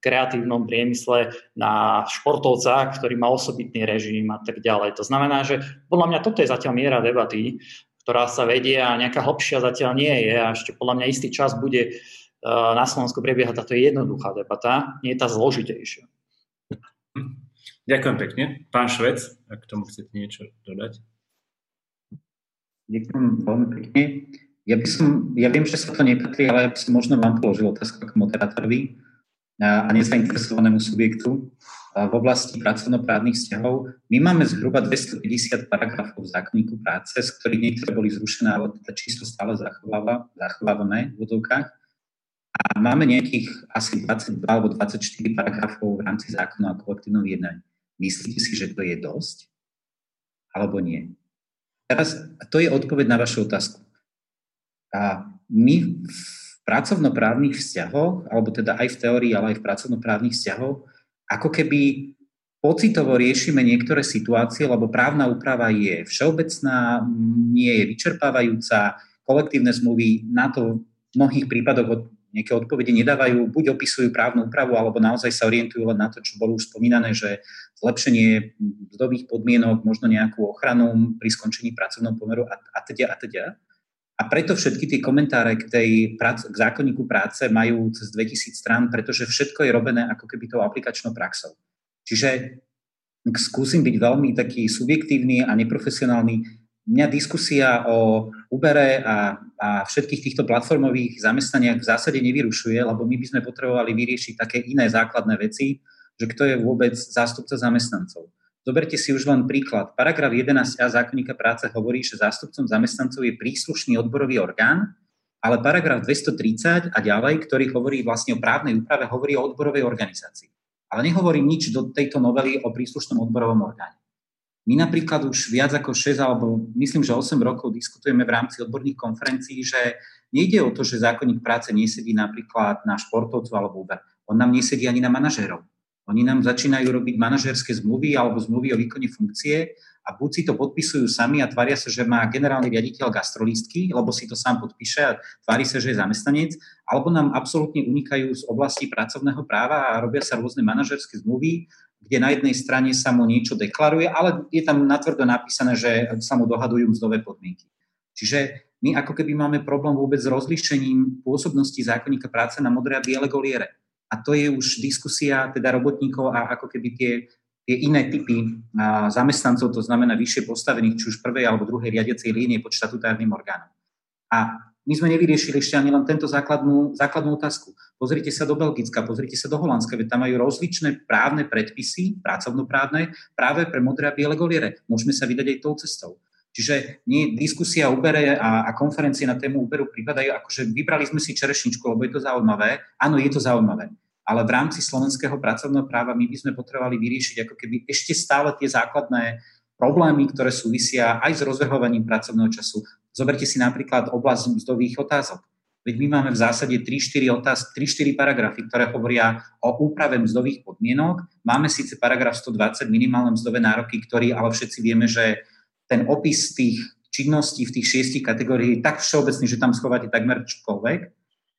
kreatívnom priemysle na športovca, ktorý má osobitný režim a tak ďalej. To znamená, že podľa mňa toto je zatiaľ miera debaty, ktorá sa vedie a nejaká hlbšia zatiaľ nie je a ešte podľa mňa istý čas bude na Slovensku prebieha táto jednoduchá debata, nie je tá zložitejšia. Ďakujem pekne. Pán Švec, ak k tomu chcete niečo dodať. Ďakujem veľmi pekne. Ja, by som, ja viem, že sa to nepatrí, ale ja by som možno vám položil otázku ako moderátorovi a nezainteresovanému subjektu v oblasti pracovnoprávnych vzťahov. My máme zhruba 250 paragrafov v zákonníku práce, z ktorých niektoré boli zrušené, ale teda číslo stále zachováva, zachovávame v vodovkách. A máme nejakých asi 22 alebo 24 paragrafov v rámci zákona o kolektívnom jednaní. Myslíte si, že to je dosť? Alebo nie? Teraz to je odpoveď na vašu otázku. A my v pracovnoprávnych vzťahoch, alebo teda aj v teórii, ale aj v pracovnoprávnych vzťahoch, ako keby pocitovo riešime niektoré situácie, lebo právna úprava je všeobecná, nie je vyčerpávajúca, kolektívne zmluvy na to v mnohých prípadoch nejaké odpovede nedávajú, buď opisujú právnu úpravu, alebo naozaj sa orientujú len na to, čo bolo už spomínané, že zlepšenie mzdových podmienok, možno nejakú ochranu pri skončení pracovného pomeru a, a teda a teda. A preto všetky tie komentáre k, tej prac, k zákonníku práce majú cez 2000 strán, pretože všetko je robené ako keby tou aplikačnou praxou. Čiže skúsim byť veľmi taký subjektívny a neprofesionálny mňa diskusia o Ubere a, a všetkých týchto platformových zamestnaniach v zásade nevyrušuje, lebo my by sme potrebovali vyriešiť také iné základné veci, že kto je vôbec zástupca zamestnancov. Zoberte si už len príklad. Paragraf 11a zákonníka práce hovorí, že zástupcom zamestnancov je príslušný odborový orgán, ale paragraf 230 a ďalej, ktorý hovorí vlastne o právnej úprave, hovorí o odborovej organizácii. Ale nehovorí nič do tejto novely o príslušnom odborovom orgáne. My napríklad už viac ako 6 alebo myslím, že 8 rokov diskutujeme v rámci odborných konferencií, že nejde o to, že zákonník práce nesedí napríklad na športovcu alebo Uber. On nám nesedí ani na manažérov. Oni nám začínajú robiť manažerské zmluvy alebo zmluvy o výkone funkcie a buď si to podpisujú sami a tvária sa, že má generálny riaditeľ gastrolístky, lebo si to sám podpíše a tvári sa, že je zamestnanec, alebo nám absolútne unikajú z oblasti pracovného práva a robia sa rôzne manažerské zmluvy, kde na jednej strane sa mu niečo deklaruje, ale je tam natvrdo napísané, že sa mu dohadujú mzdové podmienky. Čiže my ako keby máme problém vôbec s rozlišením pôsobnosti zákonníka práce na modré a biele goliere. A to je už diskusia teda robotníkov a ako keby tie tie iné typy zamestnancov, to znamená vyššie postavených, či už prvej alebo druhej riadiacej línie pod štatutárnym orgánom. A my sme nevyriešili ešte ani len tento základnú, základnú otázku. Pozrite sa do Belgicka, pozrite sa do Holandska, veď tam majú rozličné právne predpisy, pracovnoprávne, práve pre modré a biele goliere. Môžeme sa vydať aj tou cestou. Čiže nie, diskusia o Ubere a, a konferencie na tému Uberu pripadajú, akože vybrali sme si čerešničku, lebo je to zaujímavé. Áno, je to zaujímavé ale v rámci slovenského pracovného práva my by sme potrebovali vyriešiť ako keby ešte stále tie základné problémy, ktoré súvisia aj s rozvrhovaním pracovného času. Zoberte si napríklad oblasť mzdových otázok. Veď my máme v zásade 3-4 otáz, 3-4 paragrafy, ktoré hovoria o úprave mzdových podmienok. Máme síce paragraf 120 minimálne mzdové nároky, ktorý ale všetci vieme, že ten opis tých činností v tých šiestich kategórií je tak všeobecný, že tam schovate takmer čokoľvek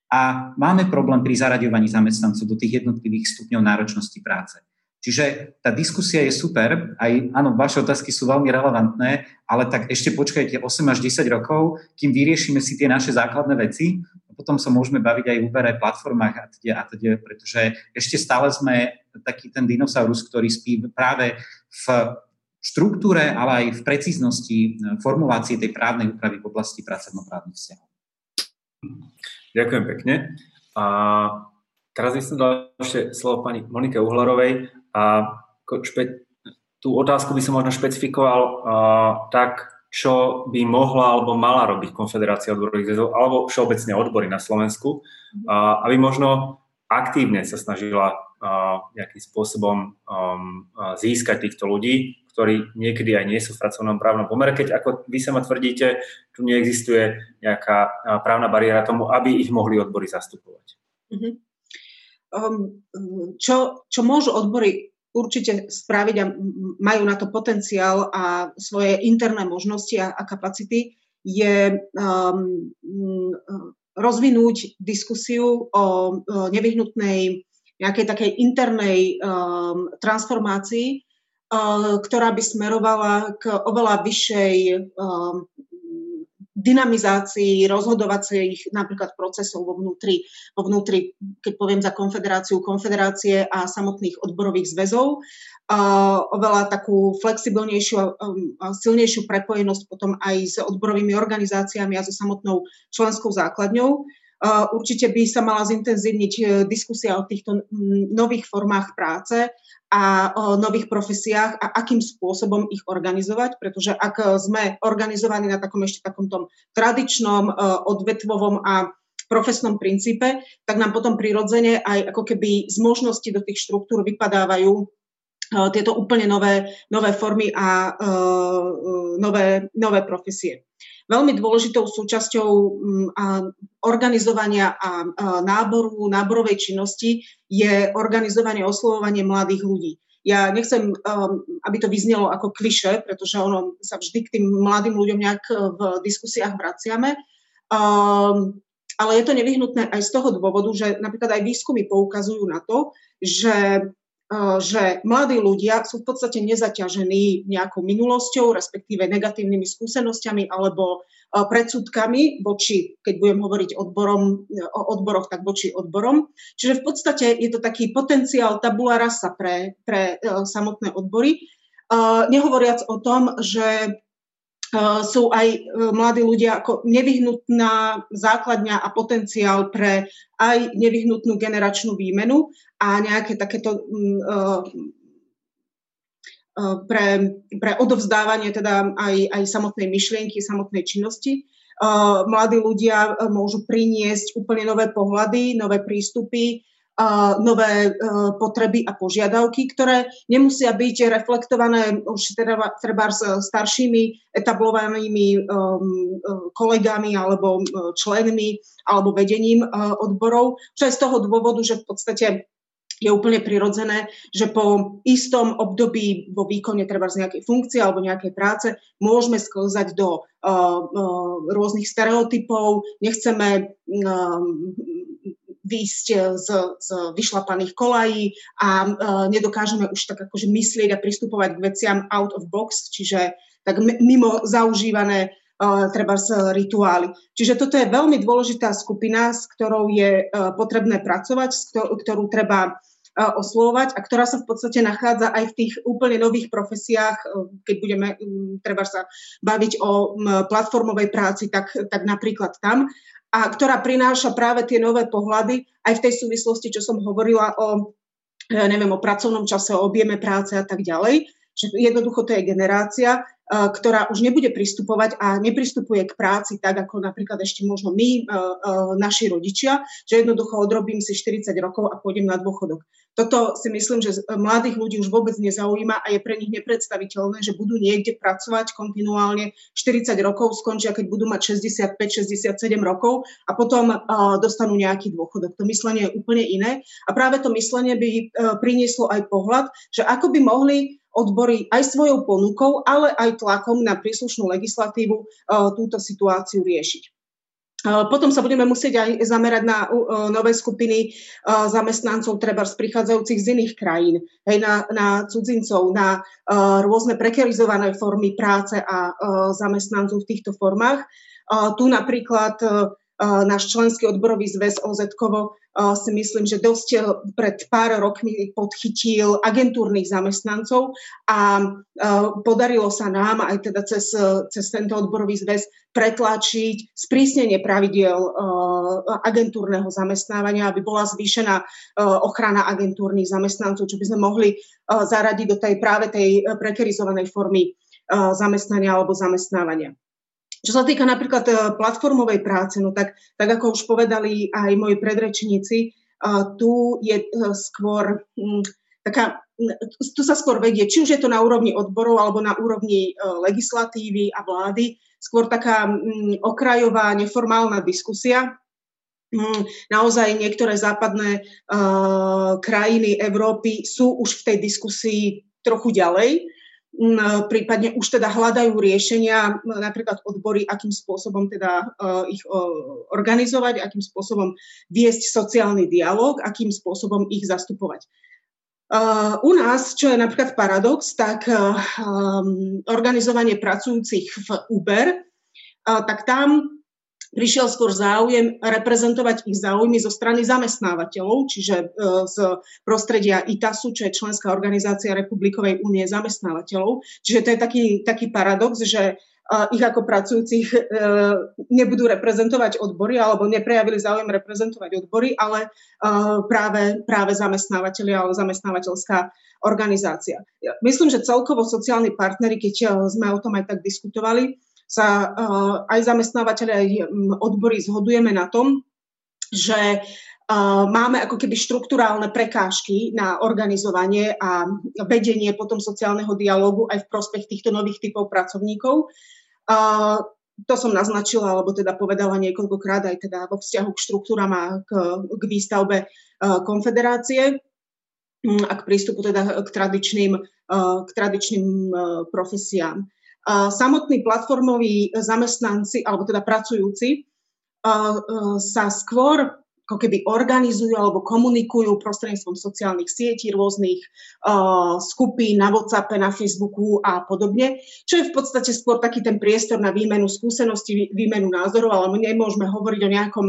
a máme problém pri zaraďovaní zamestnancov do tých jednotlivých stupňov náročnosti práce. Čiže tá diskusia je super, aj áno, vaše otázky sú veľmi relevantné, ale tak ešte počkajte 8 až 10 rokov, kým vyriešime si tie naše základné veci, a potom sa môžeme baviť aj v Uber, aj platformách a teda, a teda, pretože ešte stále sme taký ten dinosaurus, ktorý spí práve v štruktúre, ale aj v precíznosti formulácie tej právnej úpravy v oblasti pracovnoprávnych vzťahov. Ďakujem pekne. A teraz by som dal ešte slovo pani Monike Uhlarovej a špe, tú otázku by som možno špecifikoval a, tak, čo by mohla alebo mala robiť Konfederácia odborových zväzov alebo všeobecne odbory na Slovensku, a, aby možno aktívne sa snažila a, nejakým spôsobom um, získať týchto ľudí, ktorí niekedy aj nie sú v pracovnom právnom pomere, keď ako vy sama tvrdíte, tu neexistuje nejaká právna bariéra tomu, aby ich mohli odbory zastupovať. Uh-huh. Um, čo, čo môžu odbory určite spraviť a majú na to potenciál a svoje interné možnosti a, a kapacity, je um, rozvinúť diskusiu o, o nevyhnutnej nejakej takej internej um, transformácii ktorá by smerovala k oveľa vyššej dynamizácii rozhodovacích napríklad procesov vo vnútri, vo vnútri, keď poviem za konfederáciu, konfederácie a samotných odborových zväzov. Oveľa takú flexibilnejšiu a silnejšiu prepojenosť potom aj s odborovými organizáciami a so samotnou členskou základňou. Určite by sa mala zintenzívniť e, diskusia o týchto nových formách práce a o nových profesiách a akým spôsobom ich organizovať, pretože ak sme organizovaní na takom ešte takom tom tradičnom, e, odvetvovom a profesnom princípe, tak nám potom prirodzene aj ako keby z možnosti do tých štruktúr vypadávajú e, tieto úplne nové, nové formy a nové, nové profesie. Veľmi dôležitou súčasťou mm, organizovania a náboru, náborovej činnosti je organizovanie oslovovanie mladých ľudí. Ja nechcem, um, aby to vyznelo ako kliše, pretože ono sa vždy k tým mladým ľuďom nejak v diskusiách vraciame. Um, ale je to nevyhnutné aj z toho dôvodu, že napríklad aj výskumy poukazujú na to, že že mladí ľudia sú v podstate nezaťažení nejakou minulosťou, respektíve negatívnymi skúsenosťami alebo predsudkami voči, keď budem hovoriť odborom, o odboroch, tak voči odborom. Čiže v podstate je to taký potenciál tabula rasa pre, pre samotné odbory. Nehovoriac o tom, že sú aj e, mladí ľudia ako nevyhnutná základňa a potenciál pre aj nevyhnutnú generačnú výmenu a nejaké takéto mm, e, e, pre, pre odovzdávanie teda aj, aj samotnej myšlienky, samotnej činnosti. Mladí ľudia môžu priniesť úplne nové pohľady, nové prístupy, nové e, potreby a požiadavky, ktoré nemusia byť reflektované už teda treba s staršími etablovanými um, e, kolegami alebo e, členmi alebo vedením odborov, čo je z toho dôvodu, že v podstate je úplne prirodzené, že po istom období vo výkone treba z nejakej funkcie alebo nejakej práce môžeme sklzať do uh, uh, rôznych stereotypov, nechceme uh, výjsť e, z, z vyšlapaných kolají a uh, nedokážeme už tak akože myslieť a pristupovať k veciam out of box, čiže tak mimo zaužívané uh, treba z rituály. Čiže toto je veľmi dôležitá skupina, s ktorou je potrebné pracovať, ktorú treba oslovovať a ktorá sa v podstate nachádza aj v tých úplne nových profesiách, keď budeme treba sa baviť o platformovej práci, tak, tak napríklad tam a ktorá prináša práve tie nové pohľady aj v tej súvislosti, čo som hovorila o, neviem, o pracovnom čase, o objeme práce a tak ďalej. Že jednoducho to je generácia, ktorá už nebude pristupovať a nepristupuje k práci tak, ako napríklad ešte možno my, eh, eh, naši rodičia, že jednoducho odrobím si 40 rokov a pôjdem na dôchodok. Toto si myslím, že mladých ľudí už vôbec nezaujíma a je pre nich nepredstaviteľné, že budú niekde pracovať kontinuálne 40 rokov, skončia, keď budú mať 65-67 rokov a potom dostanú nejaký dôchodok. To myslenie je úplne iné a práve to myslenie by prinieslo aj pohľad, že ako by mohli odbory aj svojou ponukou, ale aj tlakom na príslušnú legislatívu e, túto situáciu riešiť. E, potom sa budeme musieť aj zamerať na e, nové skupiny zamestnancov, treba z prichádzajúcich z iných krajín, hej, na, na cudzincov, na rôzne prekerizované formy práce a zamestnancov v týchto formách. Tu napríklad náš členský odborový zväz OZ-kovo si myslím, že dosť e, pred pár rokmi podchytil agentúrnych zamestnancov a podarilo sa nám aj teda cez, cez tento odborový zväz pretlačiť sprísnenie pravidiel agentúrneho zamestnávania, aby bola zvýšená ochrana agentúrnych zamestnancov, čo by sme mohli zaradiť do tej práve tej prekerizovanej formy zamestnania alebo zamestnávania. Čo sa týka napríklad e, platformovej práce, no tak, tak ako už povedali aj moji predrečníci, e, tu je e, skôr mm, taká, tu sa skôr vedie, či už je to na úrovni odborov alebo na úrovni legislatívy a vlády, skôr taká mm, okrajová, neformálna diskusia. Mm, naozaj niektoré západné krajiny Európy sú už v tej diskusii trochu ďalej prípadne už teda hľadajú riešenia, napríklad odbory, akým spôsobom teda uh, ich uh, organizovať, akým spôsobom viesť sociálny dialog, akým spôsobom ich zastupovať. Uh, u nás, čo je napríklad paradox, tak organizovanie pracujúcich v Uber tak tam prišiel skôr záujem reprezentovať ich záujmy zo strany zamestnávateľov, čiže e, z prostredia ITASu, čo je členská organizácia Republikovej únie zamestnávateľov. Čiže to je taký, taký paradox, že ich ako pracujúcich e, nebudú reprezentovať odbory alebo neprejavili záujem reprezentovať odbory, ale e, práve, práve zamestnávateľia alebo zamestnávateľská organizácia. Myslím, že celkovo sociálni partnery, keď sme o tom aj tak diskutovali, sa aj zamestnávateľe, aj odbory zhodujeme na tom, že máme ako keby štruktúrálne prekážky na organizovanie a vedenie potom sociálneho dialógu aj v prospech týchto nových typov pracovníkov. To som naznačila, alebo teda povedala niekoľkokrát aj teda vo vzťahu k štruktúram a k, k výstavbe konfederácie a k prístupu teda k tradičným, k tradičným profesiám. Samotní platformoví zamestnanci, alebo teda pracujúci, sa skôr ako keby organizujú alebo komunikujú prostredníctvom sociálnych sietí, rôznych uh, skupín na WhatsApp, na Facebooku a podobne, čo je v podstate skôr taký ten priestor na výmenu skúseností, výmenu názorov, ale my nemôžeme hovoriť o nejakom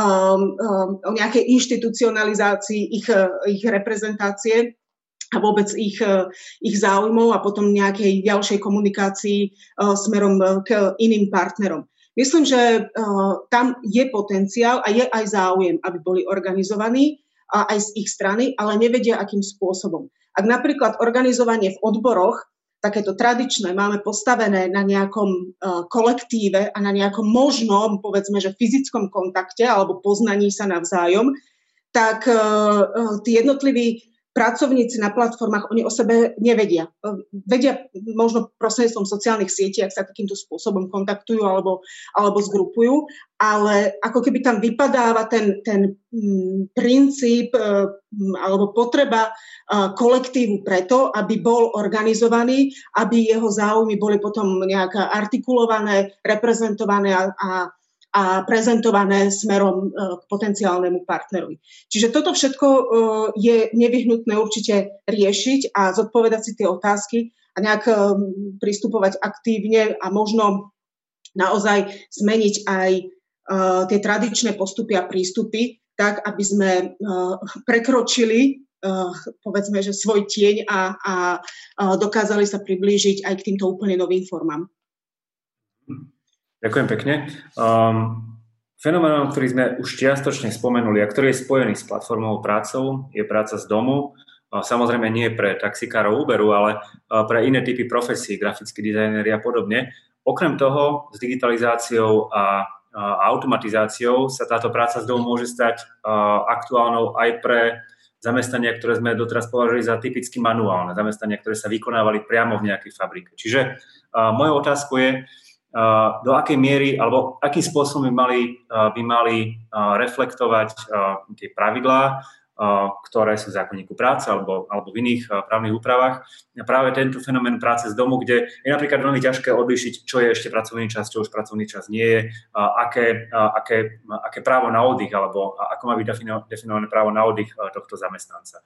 um, um, o nejakej inštitucionalizácii ich, ich reprezentácie a vôbec ich, ich záujmov a potom nejakej ďalšej komunikácii uh, smerom k iným partnerom. Myslím, že tam je potenciál a je aj záujem, aby boli organizovaní aj z ich strany, ale nevedia, akým spôsobom. Ak napríklad organizovanie v odboroch, takéto tradičné, máme postavené na nejakom kolektíve a na nejakom možnom, povedzme, že fyzickom kontakte alebo poznaní sa navzájom, tak tí jednotliví pracovníci na platformách, oni o sebe nevedia. Vedia možno prostredníctvom sociálnych sietí, ak sa takýmto spôsobom kontaktujú alebo, alebo zgrupujú, ale ako keby tam vypadáva ten, ten mm, princíp mm, alebo potreba kolektívu preto, aby bol organizovaný, aby jeho záujmy boli potom nejak artikulované, reprezentované a, a a prezentované smerom e, k potenciálnemu partnerovi. Čiže toto všetko e, je nevyhnutné určite riešiť a zodpovedať si tie otázky a nejak e, pristupovať aktívne a možno naozaj zmeniť aj tie tradičné postupy a prístupy tak, aby sme prekročili povedzme, že svoj tieň a, a dokázali sa priblížiť aj k týmto úplne novým formám. Ďakujem pekne. Um, fenoménom, ktorý sme už čiastočne spomenuli a ktorý je spojený s platformovou prácou, je práca z domu. Samozrejme nie pre taxikárov Uberu, ale pre iné typy profesí, grafickí dizajneri a podobne. Okrem toho, s digitalizáciou a automatizáciou sa táto práca z domu môže stať aktuálnou aj pre zamestnania, ktoré sme doteraz považovali za typicky manuálne, zamestnania, ktoré sa vykonávali priamo v nejakej fabrike. Čiže mojou otázkou je, do akej miery alebo akým spôsobom by mali, by mali reflektovať tie pravidlá, ktoré sú v zákonníku práce alebo, alebo v iných právnych úpravách. A práve tento fenomén práce z domu, kde je napríklad veľmi ťažké odlišiť, čo je ešte pracovný čas, čo už pracovný čas nie je, aké, aké, aké právo na oddych alebo ako má byť definované právo na oddych tohto zamestnanca.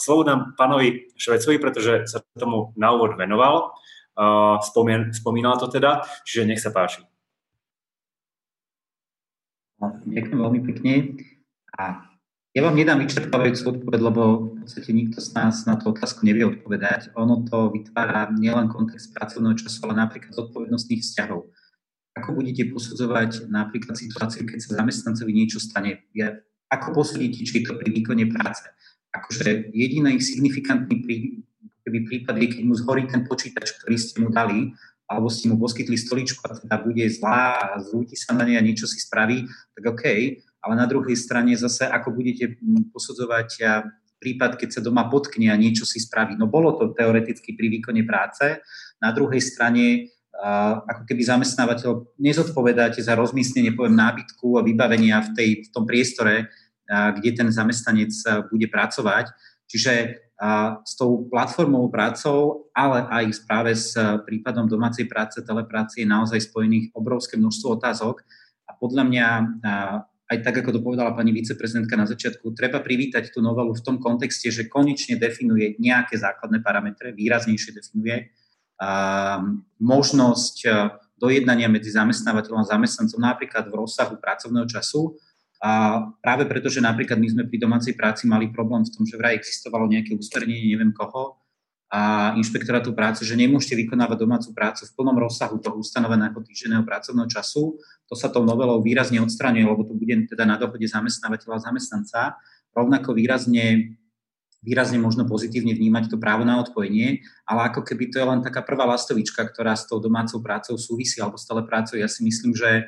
Slovo dám pánovi Švecovi, pretože sa tomu na úvod venoval spomínala to teda, čiže nech sa páči. Ďakujem veľmi pekne. A ja vám nedám vyčerpávajúcu odpoveď, lebo v podstate nikto z nás na tú otázku nevie odpovedať. Ono to vytvára nielen kontext pracovného času, ale napríklad zodpovednostných vzťahov. Ako budete posudzovať napríklad situáciu, keď sa zamestnancovi niečo stane? Ja, ako posúdite, či to pri výkone práce? Akože jediný signifikantný keby prípad je, keď mu zhorí ten počítač, ktorý ste mu dali, alebo ste mu poskytli stoličku a teda bude zlá a zrúti sa na nej a niečo si spraví, tak OK. Ale na druhej strane zase, ako budete posudzovať prípad, keď sa doma potkne a niečo si spraví. No bolo to teoreticky pri výkone práce. Na druhej strane, ako keby zamestnávateľ nezodpovedáte za rozmiestnenie, poviem, nábytku a vybavenia v, tej, v tom priestore, kde ten zamestnanec bude pracovať. Čiže s tou platformou prácou, ale aj práve s prípadom domácej práce, telepráce je naozaj spojených obrovské množstvo otázok a podľa mňa aj tak, ako to povedala pani viceprezidentka na začiatku, treba privítať tú novelu v tom kontexte, že konečne definuje nejaké základné parametre, výraznejšie definuje možnosť dojednania medzi zamestnávateľom a zamestnancom napríklad v rozsahu pracovného času. A práve preto, že napríklad my sme pri domácej práci mali problém v tom, že vraj existovalo nejaké usmernenie, neviem koho, a inšpektorátu práce, že nemôžete vykonávať domácu prácu v plnom rozsahu toho ustanoveného týždenného pracovného času. To sa tou novelou výrazne odstraňuje, lebo to bude teda na dohode zamestnávateľa a zamestnanca. Rovnako výrazne výrazne možno pozitívne vnímať to právo na odpojenie, ale ako keby to je len taká prvá lastovička, ktorá s tou domácou prácou súvisí alebo stále prácou. Ja si myslím, že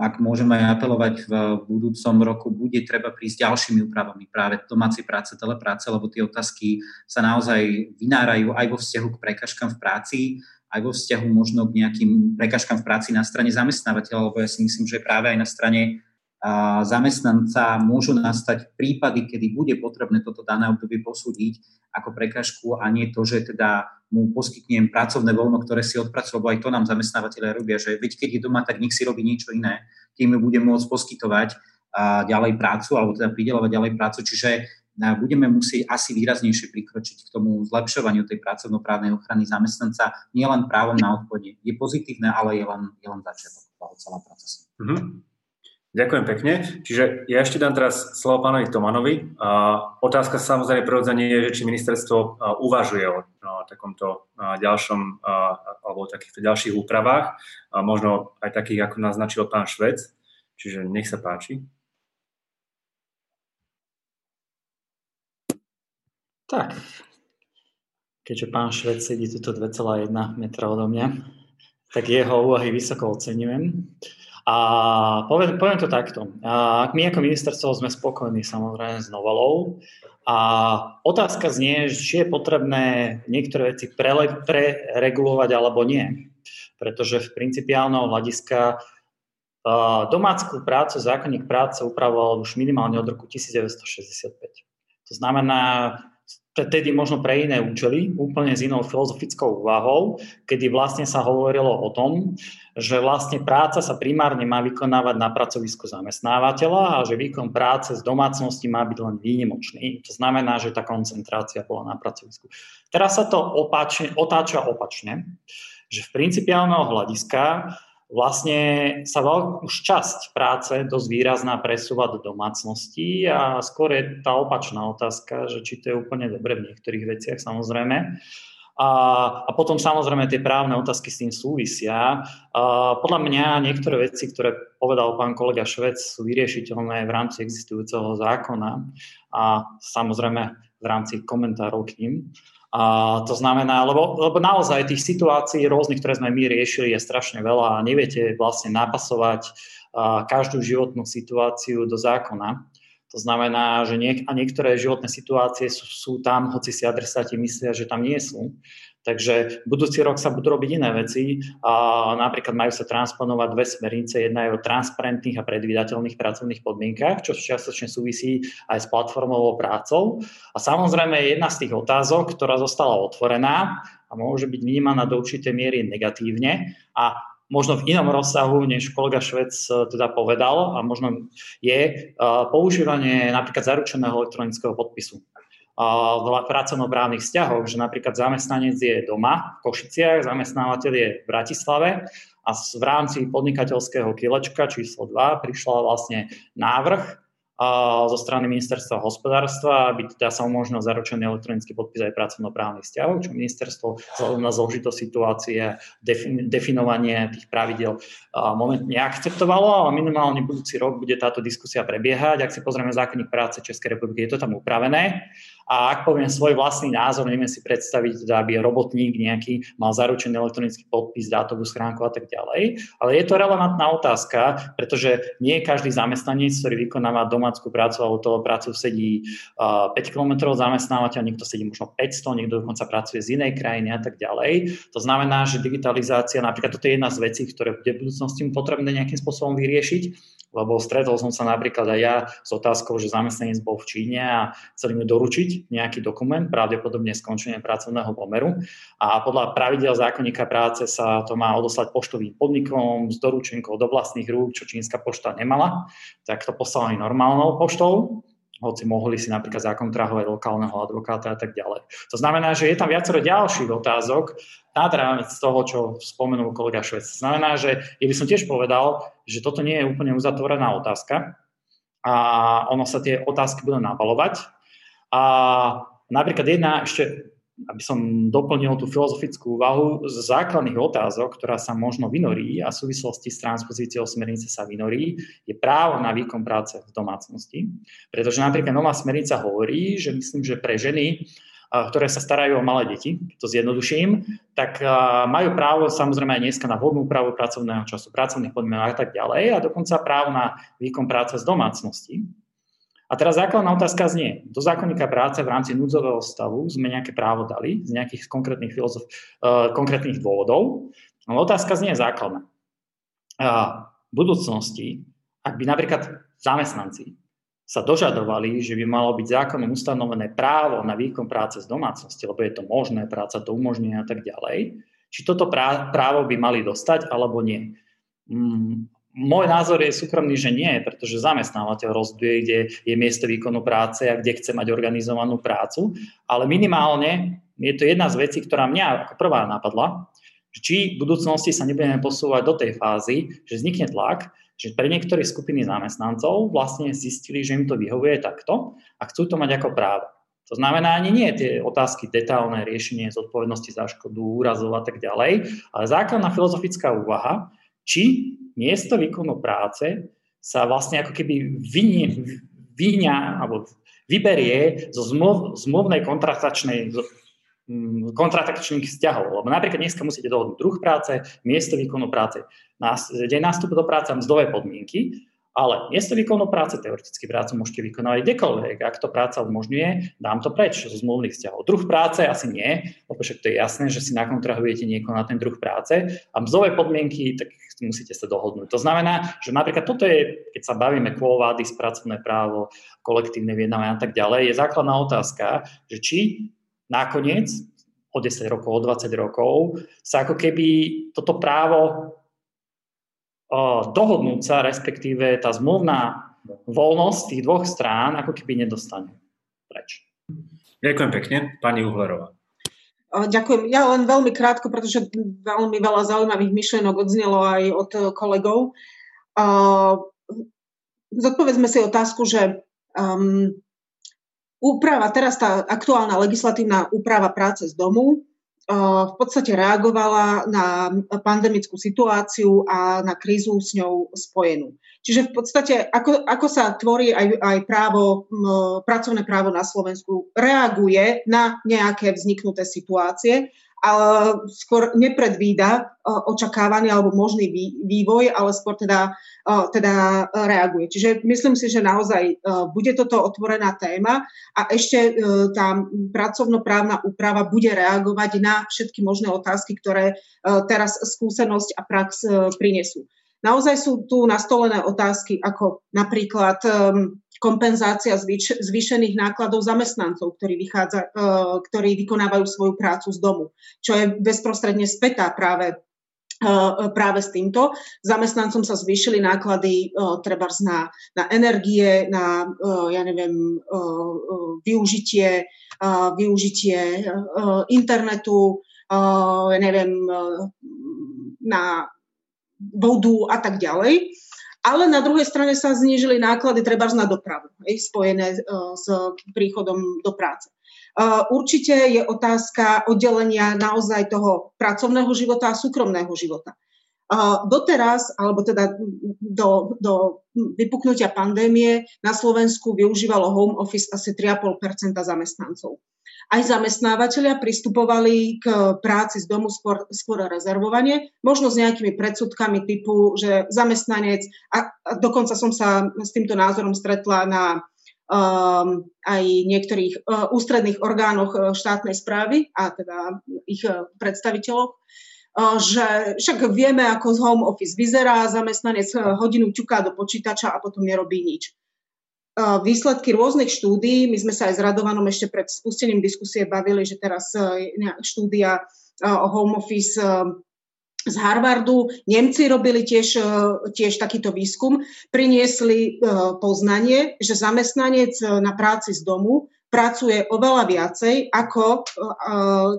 ak môžeme aj apelovať v budúcom roku, bude treba prísť ďalšími úpravami práve domácej práce, telepráce, lebo tie otázky sa naozaj vynárajú aj vo vzťahu k prekažkám v práci, aj vo vzťahu možno k nejakým prekažkám v práci na strane zamestnávateľa, lebo ja si myslím, že práve aj na strane zamestnanca môžu nastať prípady, kedy bude potrebné toto dané obdobie posúdiť ako prekažku a nie to, že teda mu poskytnem pracovné voľno, ktoré si odpracujú, lebo aj to nám zamestnávateľe robia, že veď keď je doma, tak nech si robí niečo iné, tým bude môcť poskytovať a ďalej prácu, alebo teda pridelovať ďalej prácu, čiže budeme musieť asi výraznejšie prikročiť k tomu zlepšovaniu tej pracovnoprávnej ochrany zamestnanca, nielen právom na odpode. Je pozitívne, ale je len, je len začiatok celého procesu. Mm-hmm. Ďakujem pekne. Čiže ja ešte dám teraz slovo pánovi Tomanovi. otázka samozrejme prirodzene je, že či ministerstvo uvažuje o, takomto ďalšom alebo o takýchto ďalších úpravách, možno aj takých, ako naznačil pán Švec. Čiže nech sa páči. Tak, keďže pán Švec sedí tuto 2,1 metra odo mňa, tak jeho úvahy vysoko oceňujem. A poviem, poviem to takto. A my ako ministerstvo sme spokojní samozrejme s novelou. A otázka znie, či je potrebné niektoré veci prele, preregulovať alebo nie. Pretože v principiálneho hľadiska domácku prácu, zákonník práce upravoval už minimálne od roku 1965. To znamená, tedy možno pre iné účely, úplne s inou filozofickou úvahou, kedy vlastne sa hovorilo o tom, že vlastne práca sa primárne má vykonávať na pracovisku zamestnávateľa a že výkon práce z domácnosti má byť len výnimočný. To znamená, že tá koncentrácia bola na pracovisku. Teraz sa to opačne, otáča opačne, že v principiálneho hľadiska vlastne sa veľ, už časť práce dosť výrazná presúva do domácnosti a skôr je tá opačná otázka, že či to je úplne dobre v niektorých veciach samozrejme. A, a potom samozrejme tie právne otázky s tým súvisia. A podľa mňa niektoré veci, ktoré povedal pán kolega Švec, sú vyriešiteľné v rámci existujúceho zákona a samozrejme v rámci komentárov k ním. A to znamená, lebo, lebo naozaj tých situácií rôznych, ktoré sme my riešili, je strašne veľa a neviete vlastne napasovať každú životnú situáciu do zákona. To znamená, že niek- a niektoré životné situácie sú, sú tam, hoci si adresáti myslia, že tam nie sú. Takže budúci rok sa budú robiť iné veci. A napríklad majú sa transponovať dve smernice. Jedna je o transparentných a predvídateľných pracovných podmienkach, čo čiastočne súvisí aj s platformovou prácou. A samozrejme jedna z tých otázok, ktorá zostala otvorená a môže byť vnímaná do určitej miery negatívne a možno v inom rozsahu, než kolega Švec e, teda povedal, a možno je e, používanie napríklad zaručeného elektronického podpisu pracovnoprávnych vzťahoch, že napríklad zamestnanec je doma v Košiciach, zamestnávateľ je v Bratislave a v rámci podnikateľského kilečka číslo 2 prišla vlastne návrh zo strany ministerstva hospodárstva, aby teda sa umožnil zaručený elektronický podpis aj pracovnoprávnych vzťahov, čo ministerstvo vzhľadom na zložitosť situácie, defin, definovanie tých pravidel momentne akceptovalo, ale minimálne budúci rok bude táto diskusia prebiehať. Ak si pozrieme zákonník práce Českej republiky, je to tam upravené. A ak poviem svoj vlastný názor, neviem si predstaviť, teda, aby robotník nejaký mal zaručený elektronický podpis, dátovú schránku a tak ďalej. Ale je to relevantná otázka, pretože nie každý zamestnanec, ktorý vykonáva domácku prácu alebo toho prácu sedí 5 km zamestnávateľ, niekto sedí možno 500, niekto dokonca pracuje z inej krajiny a tak ďalej. To znamená, že digitalizácia, napríklad toto je jedna z vecí, ktoré bude v budúcnosti potrebné nejakým spôsobom vyriešiť lebo stretol som sa napríklad aj ja s otázkou, že zamestnanec bol v Číne a chceli mi doručiť nejaký dokument, pravdepodobne skončenie pracovného pomeru. A podľa pravidel zákonníka práce sa to má odoslať poštovým podnikom s doručenkou do vlastných rúk, čo čínska pošta nemala, tak to poslali normálnou poštou hoci mohli si napríklad zakontrahovať lokálneho advokáta a tak ďalej. To znamená, že je tam viacero ďalších otázok nad rámec toho, čo spomenul kolega Švec. To znamená, že ja by som tiež povedal, že toto nie je úplne uzatvorená otázka a ono sa tie otázky budú nabalovať. A napríklad jedna ešte aby som doplnil tú filozofickú úvahu z základných otázok, ktorá sa možno vynorí a v súvislosti s transpozíciou smernice sa vynorí, je právo na výkon práce v domácnosti. Pretože napríklad nová smernica hovorí, že myslím, že pre ženy, ktoré sa starajú o malé deti, to zjednoduším, tak majú právo samozrejme aj dneska na vhodnú právo pracovného času, pracovných podmienok a tak ďalej a dokonca právo na výkon práce z domácnosti. A teraz základná otázka znie, do zákonníka práce v rámci núdzového stavu sme nejaké právo dali z nejakých konkrétnych, filozof, uh, konkrétnych dôvodov, ale otázka znie základná. Uh, v budúcnosti, ak by napríklad zamestnanci sa dožadovali, že by malo byť zákonom ustanovené právo na výkon práce z domácnosti, lebo je to možné, práca to umožňuje a tak ďalej, či toto právo by mali dostať alebo nie. Môj názor je súkromný, že nie, pretože zamestnávateľ rozhoduje, kde je miesto výkonu práce a kde chce mať organizovanú prácu, ale minimálne je to jedna z vecí, ktorá mňa ako prvá napadla, či v budúcnosti sa nebudeme posúvať do tej fázy, že vznikne tlak, že pre niektoré skupiny zamestnancov vlastne zistili, že im to vyhovuje takto a chcú to mať ako právo. To znamená ani nie tie otázky detálne riešenie zodpovednosti za škodu, úrazov a tak ďalej, ale základná filozofická úvaha, či miesto výkonu práce sa vlastne ako keby vyňa alebo vyberie zo zmluv, zmluvnej kontraktačnej mm, kontraktačných vzťahov. Lebo napríklad dneska musíte dohodnúť druh práce, miesto výkonu práce, deň nástupu do práce mzdové podmienky ale miesto výkonu práce, teoreticky prácu môžete vykonávať kdekoľvek. Ak to práca umožňuje, dám to preč zo zmluvných vzťahov. Druh práce asi nie, lebo však to je jasné, že si nakontrahujete niekoho na ten druh práce a mzdové podmienky, tak musíte sa dohodnúť. To znamená, že napríklad toto je, keď sa bavíme kvôvády, spracovné právo, kolektívne vyjednávanie a tak ďalej, je základná otázka, že či nakoniec o 10 rokov, o 20 rokov sa ako keby toto právo dohodnúť sa, respektíve tá zmluvná voľnosť tých dvoch strán ako keby nedostane preč. Ďakujem pekne. Pani Uhlerová. Ďakujem. Ja len veľmi krátko, pretože veľmi veľa zaujímavých myšlienok odznelo aj od kolegov. Zodpovedzme si otázku, že um, úprava, teraz tá aktuálna legislatívna úprava práce z domu v podstate reagovala na pandemickú situáciu a na krízu s ňou spojenú. Čiže v podstate, ako, ako sa tvorí aj, aj právo, pracovné právo na Slovensku, reaguje na nejaké vzniknuté situácie skôr nepredvída e, očakávaný alebo možný vývoj, ale skôr teda, e, teda reaguje. Čiže myslím si, že naozaj e, bude toto otvorená téma a ešte tá pracovnoprávna úprava bude reagovať na všetky možné otázky, ktoré teraz skúsenosť a prax prinesú. Naozaj sú tu nastolené otázky ako napríklad kompenzácia zvýš- zvýšených nákladov zamestnancov, ktorí, vychádza, uh, ktorí vykonávajú svoju prácu z domu, čo je bezprostredne spätá práve uh, práve s týmto. Zamestnancom sa zvýšili náklady uh, treba na, na energie, na ja neviem, využitie, využitie internetu, ja neviem, na vodu a tak ďalej ale na druhej strane sa znížili náklady treba na dopravu, hej, spojené uh, s príchodom do práce. Uh, určite je otázka oddelenia naozaj toho pracovného života a súkromného života. Doteraz, alebo teda do, do vypuknutia pandémie na Slovensku využívalo home office asi 3,5% zamestnancov. Aj zamestnávateľia pristupovali k práci z domu skôr, skôr rezervovanie, možno s nejakými predsudkami typu, že zamestnanec, a, a dokonca som sa s týmto názorom stretla na um, aj niektorých uh, ústredných orgánoch uh, štátnej správy a teda ich uh, predstaviteľov, že však vieme, ako z home office vyzerá, zamestnanec uh, hodinu ťuká do počítača a potom nerobí nič výsledky rôznych štúdií. My sme sa aj s Radovanom ešte pred spustením diskusie bavili, že teraz e, štúdia e, o home office z Harvardu. Nemci robili tiež, tiež takýto výskum. Priniesli poznanie, že zamestnanec na práci z domu pracuje oveľa viacej, ako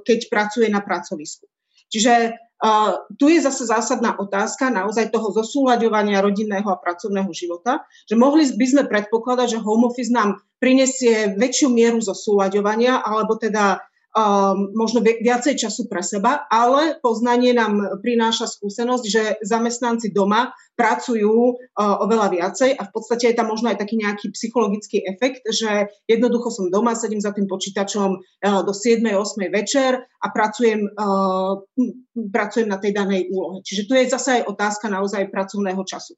keď pracuje na pracovisku. Čiže Uh, tu je zase zásadná otázka naozaj toho zosúľaďovania rodinného a pracovného života, že mohli by sme predpokladať, že home office nám prinesie väčšiu mieru zosúľaďovania, alebo teda um, možno viacej času pre seba, ale poznanie nám prináša skúsenosť, že zamestnanci doma pracujú uh, oveľa viacej a v podstate je tam možno aj taký nejaký psychologický efekt, že jednoducho som doma, sedím za tým počítačom uh, do 7-8 večer a pracujem, uh, pracujem na tej danej úlohe. Čiže tu je zase aj otázka naozaj pracovného času.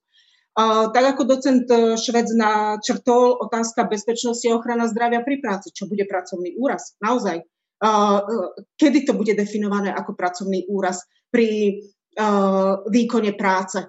Uh, tak ako docent Švec načrtol, otázka bezpečnosti a ochrana zdravia pri práci, čo bude pracovný úraz. Naozaj, kedy to bude definované ako pracovný úraz pri výkone práce.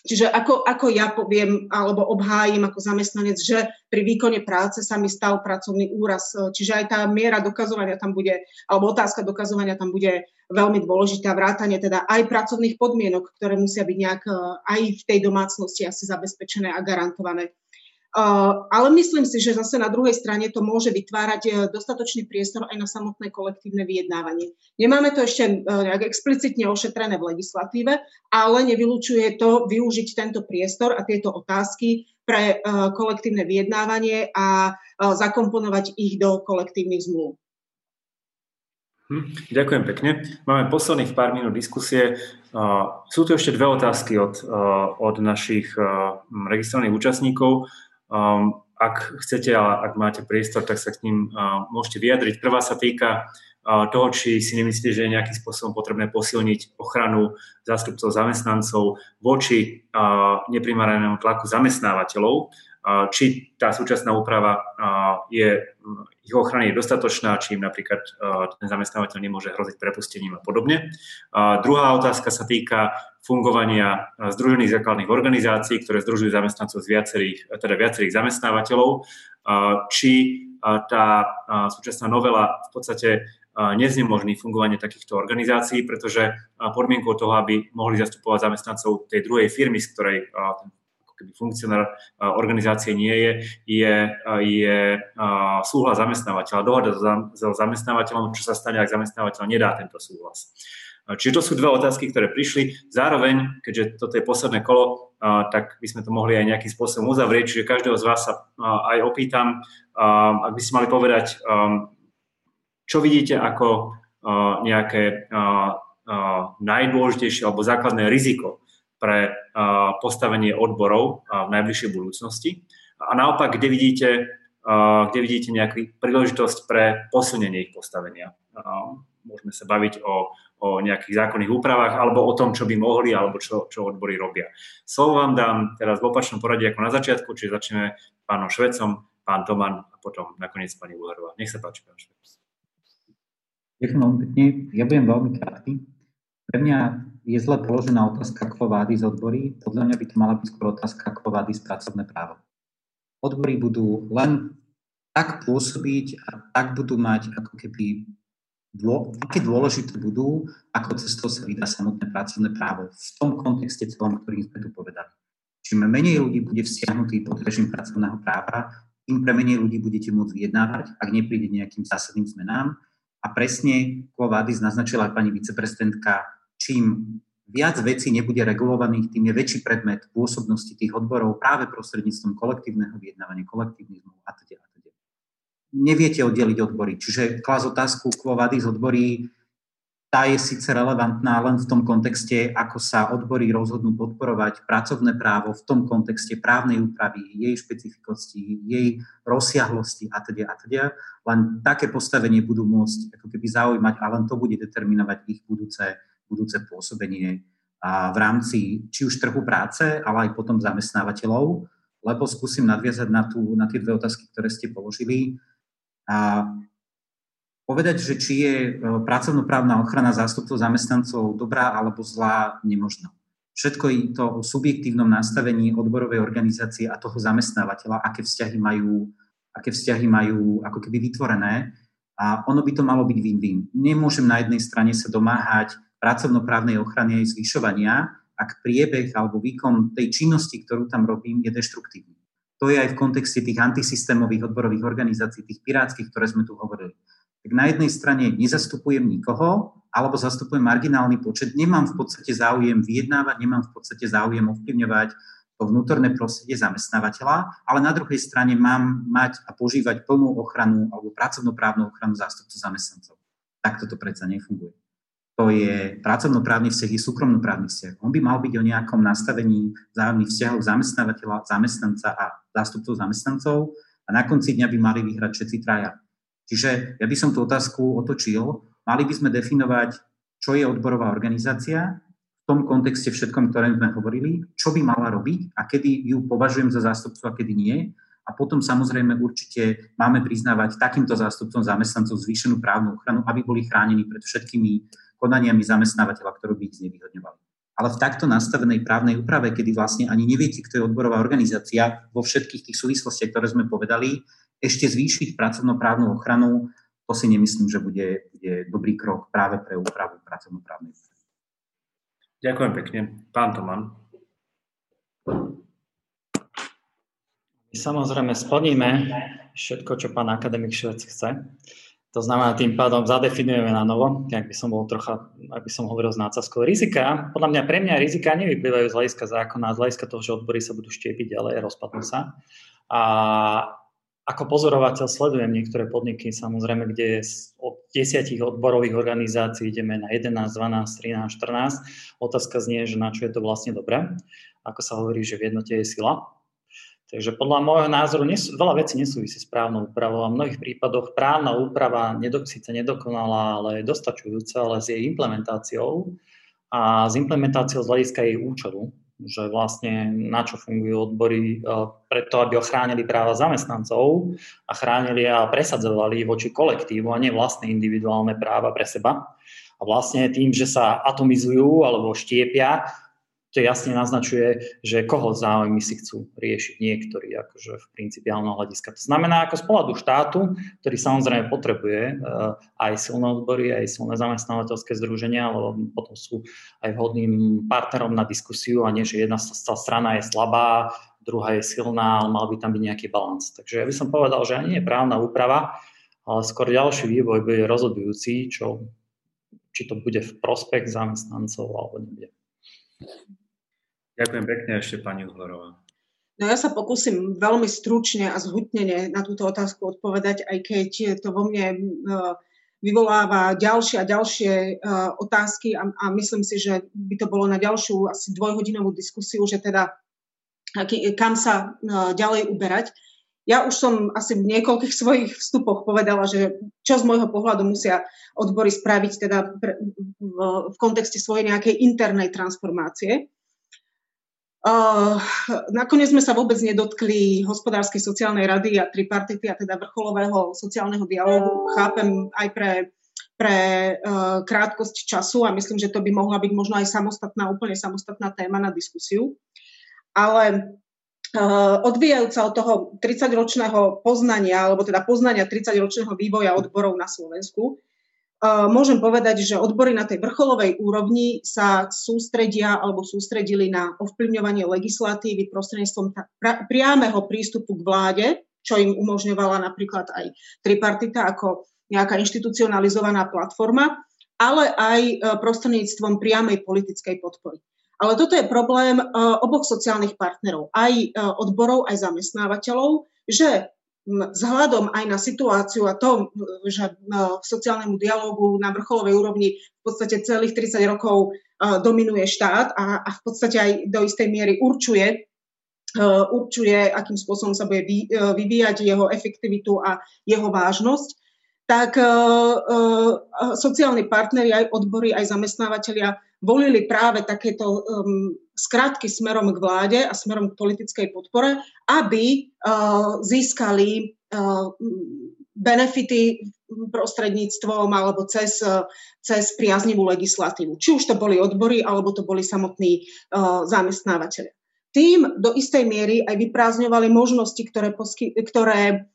Čiže ako, ako ja poviem alebo obhájim ako zamestnanec, že pri výkone práce sa mi stal pracovný úraz. Čiže aj tá miera dokazovania tam bude, alebo otázka dokazovania tam bude veľmi dôležitá. Vrátanie teda aj pracovných podmienok, ktoré musia byť nejak aj v tej domácnosti asi zabezpečené a garantované. Ale myslím si, že zase na druhej strane to môže vytvárať e, dostatočný priestor aj na samotné kolektívne vyjednávanie. Nemáme to ešte e, nejak explicitne ošetrené v legislatíve, ale nevylučuje to využiť tento priestor a tieto otázky pre kolektívne vyjednávanie a zakomponovať ich do kolektívnych zmluv. Hm, ďakujem pekne. Máme posledných pár minút diskusie. Sú tu ešte dve otázky od, od našich registrovaných účastníkov. Um, ak chcete a ak máte priestor, tak sa k ním uh, môžete vyjadriť. Prvá sa týka uh, toho, či si nemyslíte, že je nejakým spôsobom potrebné posilniť ochranu zástupcov zamestnancov voči uh, neprimeranému tlaku zamestnávateľov či tá súčasná úprava je, ich ochrany je dostatočná, či im napríklad ten zamestnávateľ nemôže hroziť prepustením a podobne. Druhá otázka sa týka fungovania združených základných organizácií, ktoré združujú zamestnancov z viacerých, teda viacerých zamestnávateľov, či tá súčasná novela v podstate neznemožní fungovanie takýchto organizácií, pretože podmienkou toho, aby mohli zastupovať zamestnancov tej druhej firmy, z ktorej ten keby funkcionár organizácie nie je, je, je súhlas zamestnávateľa, dohoda so zamestnávateľom, čo sa stane, ak zamestnávateľ nedá tento súhlas. Čiže to sú dve otázky, ktoré prišli. Zároveň, keďže toto je posledné kolo, tak by sme to mohli aj nejakým spôsobom uzavrieť. Čiže každého z vás sa aj opýtam, ak by ste mali povedať, čo vidíte ako nejaké najdôležitejšie alebo základné riziko pre postavenie odborov v najbližšej budúcnosti. A naopak, kde vidíte, kde vidíte nejakú príležitosť pre posilnenie ich postavenia. Môžeme sa baviť o, o nejakých zákonných úpravách alebo o tom, čo by mohli alebo čo, čo odbory robia. Slovo vám dám teraz v opačnom poradí ako na začiatku, čiže začneme pánom Švecom, pán Toman a potom nakoniec pani Uharová. Nech sa páči, pán Švec. Ďakujem veľmi pekne. Ja budem veľmi krátky. Pre mňa je zle položená otázka quo z odbory. Podľa mňa by to mala byť skôr otázka quo z pracovné právo. Odbory budú len tak pôsobiť a tak budú mať ako keby dô, aké dôležité budú, ako cestou sa vydá samotné pracovné právo v tom kontexte celom, ktorý sme tu povedali. Čím menej ľudí bude vzťahnutý pod režim pracovného práva, tým pre menej ľudí budete môcť vyjednávať, ak nepríde nejakým zásadným zmenám. A presne Quo naznačila aj pani viceprezidentka, čím viac vecí nebude regulovaných, tým je väčší predmet pôsobnosti tých odborov práve prostredníctvom kolektívneho vyjednávania, kolektívnych zmluv a teda. Neviete oddeliť odbory. Čiže klas otázku quo vadis odbory, tá je síce relevantná len v tom kontexte, ako sa odbory rozhodnú podporovať pracovné právo v tom kontexte právnej úpravy, jej špecifikosti, jej rozsiahlosti a teda a teda. Len také postavenie budú môcť ako keby zaujímať a len to bude determinovať ich budúce budúce pôsobenie v rámci či už trhu práce, ale aj potom zamestnávateľov, lebo skúsim nadviazať na, tú, na tie dve otázky, ktoré ste položili. A povedať, že či je e, pracovnoprávna ochrana zástupcov zamestnancov dobrá alebo zlá, nemožno. Všetko je to o subjektívnom nastavení odborovej organizácie a toho zamestnávateľa, aké vzťahy majú, aké vzťahy majú ako keby vytvorené. A ono by to malo byť win-win. Nemôžem na jednej strane sa domáhať pracovnoprávnej ochrany aj zvyšovania, ak priebeh alebo výkon tej činnosti, ktorú tam robím, je deštruktívny. To je aj v kontexte tých antisystémových odborových organizácií, tých pirátskych, ktoré sme tu hovorili. Tak na jednej strane nezastupujem nikoho, alebo zastupujem marginálny počet, nemám v podstate záujem vyjednávať, nemám v podstate záujem ovplyvňovať to vnútorné prostredie zamestnávateľa, ale na druhej strane mám mať a požívať plnú ochranu alebo pracovnoprávnu ochranu zástupcu zamestnancov. Takto to predsa nefunguje. To je pracovnoprávny vzťah, je súkromnoprávny vzťah. On by mal byť o nejakom nastavení vzájomných vzťahov zamestnávateľa, zamestnanca a zástupcov zamestnancov a na konci dňa by mali vyhrať všetci traja. Čiže ja by som tú otázku otočil Mali by sme definovať, čo je odborová organizácia, v tom kontexte všetkom, ktoré sme hovorili, čo by mala robiť a kedy ju považujem za zástupcu a kedy nie. A potom samozrejme určite máme priznávať takýmto zástupcom zamestnancov zvýšenú právnu ochranu, aby boli chránení pred všetkými konaniami zamestnávateľa, ktoré by ich znevýhodňovali. Ale v takto nastavenej právnej úprave, kedy vlastne ani neviete, kto je odborová organizácia, vo všetkých tých súvislostiach, ktoré sme povedali, ešte zvýšiť pracovnoprávnu ochranu to si nemyslím, že bude, bude dobrý krok práve pre úpravu pracovnoprávnej Ďakujem pekne. Pán Toman. My samozrejme splníme všetko, čo pán akademik Švec chce. To znamená, tým pádom zadefinujeme na novo, ak by som bol trocha, ak by som hovoril s nácazkou. Rizika, podľa mňa, pre mňa rizika nevyplývajú z hľadiska zákona, z hľadiska toho, že odbory sa budú štiepiť ďalej, rozpadnú sa. A ako pozorovateľ sledujem niektoré podniky, samozrejme, kde od desiatich odborových organizácií ideme na 11, 12, 13, 14. Otázka znie, že na čo je to vlastne dobré. Ako sa hovorí, že v jednote je sila. Takže podľa môjho názoru nesú, veľa vecí nesúvisí s právnou úpravou a v mnohých prípadoch právna úprava nedok, síce nedokonalá, ale dostačujúca, ale s jej implementáciou a s implementáciou z hľadiska jej účelu, že vlastne na čo fungujú odbory, e, preto aby ochránili práva zamestnancov a chránili a presadzovali voči kolektívu a nie vlastné individuálne práva pre seba. A vlastne tým, že sa atomizujú alebo štiepia, to jasne naznačuje, že koho záujmy si chcú riešiť niektorí, akože v principiálneho hľadiska. To znamená, ako z pohľadu štátu, ktorý samozrejme potrebuje eh, aj silné odbory, aj silné zamestnávateľské združenia, lebo potom sú aj vhodným partnerom na diskusiu a nie, že jedna strana je slabá, druhá je silná, ale mal by tam byť nejaký balans. Takže ja by som povedal, že ani nie je právna úprava, ale skôr ďalší vývoj bude rozhodujúci, čo, či to bude v prospech zamestnancov alebo nebude. Ďakujem pekne ešte pani Uhlorová. No ja sa pokúsim veľmi stručne a zhutnene na túto otázku odpovedať, aj keď to vo mne e, vyvoláva ďalšie a ďalšie e, otázky a, a myslím si, že by to bolo na ďalšiu asi dvojhodinovú diskusiu, že teda kam sa e, ďalej uberať. Ja už som asi v niekoľkých svojich vstupoch povedala, že čo z môjho pohľadu musia odbory spraviť teda v, v kontexte svojej nejakej internej transformácie. Uh, nakoniec sme sa vôbec nedotkli hospodárskej sociálnej rady a tripartity, a teda vrcholového sociálneho dialogu. Chápem aj pre, pre uh, krátkosť času a myslím, že to by mohla byť možno aj samostatná, úplne samostatná téma na diskusiu. Ale uh, odvíjajúca od toho 30-ročného poznania, alebo teda poznania 30-ročného vývoja odborov na Slovensku, môžem povedať, že odbory na tej vrcholovej úrovni sa sústredia alebo sústredili na ovplyvňovanie legislatívy prostredníctvom priameho prístupu k vláde, čo im umožňovala napríklad aj tripartita ako nejaká inštitucionalizovaná platforma, ale aj e, prostredníctvom priamej politickej podpory. Ale toto je problém e, oboch sociálnych partnerov, aj odborov, aj zamestnávateľov, že vzhľadom aj na situáciu a to, že v sociálnemu dialogu na vrcholovej úrovni v podstate celých 30 rokov dominuje štát a, a v podstate aj do istej miery určuje, určuje, akým spôsobom sa bude vyvíjať jeho efektivitu a jeho vážnosť, tak sociálni partneri, aj odbory, aj zamestnávateľia volili práve takéto skratky smerom k vláde a smerom k politickej podpore, aby uh, získali uh, benefity prostredníctvom alebo cez, uh, cez priaznivú legislatívu. Či už to boli odbory, alebo to boli samotní zamestnávateľe. Tým do istej miery aj vyprázdňovali možnosti, ktoré, posky, ktoré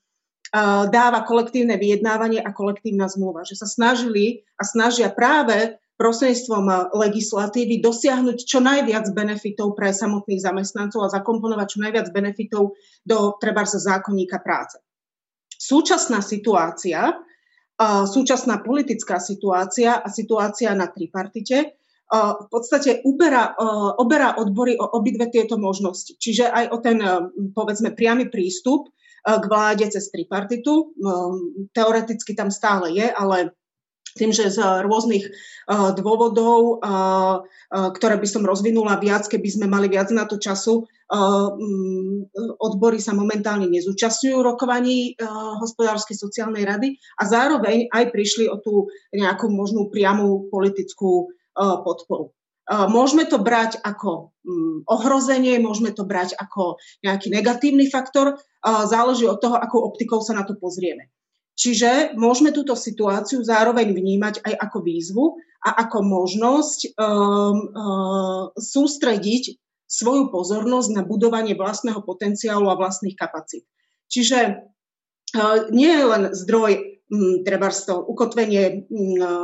dáva kolektívne vyjednávanie a kolektívna zmluva. Že sa snažili a snažia práve prostredníctvom legislatívy dosiahnuť čo najviac benefitov pre samotných zamestnancov a zakomponovať čo najviac benefitov do treba zákonníka práce. Súčasná situácia, súčasná politická situácia a situácia na tripartite v podstate uberá, oberá odbory o obidve tieto možnosti. Čiže aj o ten, povedzme, priamy prístup k vláde cez tripartitu. Teoreticky tam stále je, ale tým, že z rôznych dôvodov, ktoré by som rozvinula viac, keby sme mali viac na to času, odbory sa momentálne nezúčastňujú rokovaní hospodárskej sociálnej rady a zároveň aj prišli o tú nejakú možnú priamú politickú podporu. Môžeme to brať ako mm, ohrozenie, môžeme to brať ako nejaký negatívny faktor, záleží od toho, akou optikou sa na to pozrieme. Čiže môžeme túto situáciu zároveň vnímať aj ako výzvu a ako možnosť um, uh, sústrediť svoju pozornosť na budovanie vlastného potenciálu a vlastných kapacít. Čiže uh, nie je len zdroj treba to ukotvenie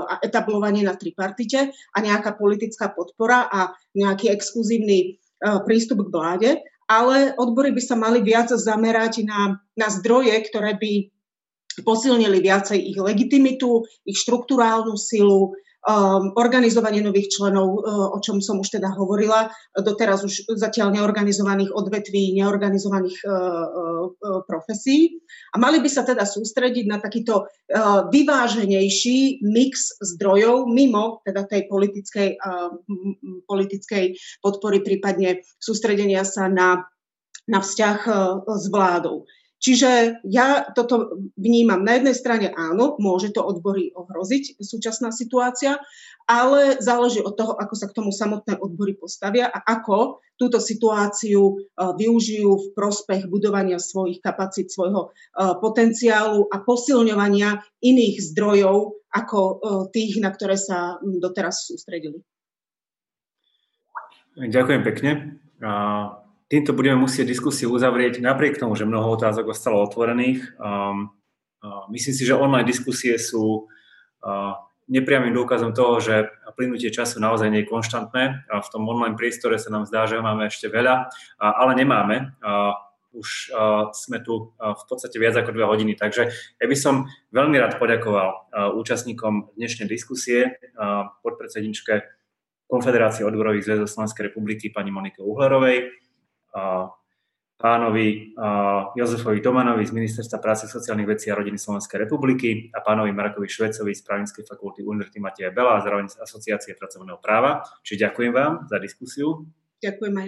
a etablovanie na tripartite a nejaká politická podpora a nejaký exkluzívny prístup k vláde, ale odbory by sa mali viac zamerať na, na zdroje, ktoré by posilnili viacej ich legitimitu, ich štruktúrálnu silu, um, organizovanie nových členov, uh, o čom som už teda hovorila, doteraz už zatiaľ neorganizovaných odvetví, neorganizovaných uh, uh, profesí. A mali by sa teda sústrediť na takýto uh, vyváženejší mix zdrojov mimo teda tej politickej, uh, politickej podpory, prípadne sústredenia sa na, na vzťah uh, s vládou. Čiže ja toto vnímam. Na jednej strane áno, môže to odbory ohroziť, súčasná situácia, ale záleží od toho, ako sa k tomu samotné odbory postavia a ako túto situáciu e, využijú v prospech budovania svojich kapacít, svojho e, potenciálu a posilňovania iných zdrojov ako e, tých, na ktoré sa doteraz sústredili. Ďakujem pekne. Týmto budeme musieť diskusiu uzavrieť, napriek tomu, že mnoho otázok ostalo otvorených. Um, uh, myslím si, že online diskusie sú uh, nepriamým dôkazom toho, že plynutie času naozaj nie je konštantné. V tom online priestore sa nám zdá, že máme ešte veľa, ale nemáme. Už sme tu v podstate viac ako dve hodiny, takže ja by som veľmi rád poďakoval účastníkom dnešnej diskusie, podpredsedničke Konfederácie odborových zväzov Slovenskej republiky pani Monike Uhlerovej, pánovi Jozefovi Domanovi z Ministerstva práce, sociálnych vecí a rodiny Slovenskej republiky a pánovi Markovi Švecovi z Právnickej fakulty Univerzity Mateja Bela a zároveň z Asociácie pracovného práva. Čiže ďakujem vám za diskusiu. Ďakujem aj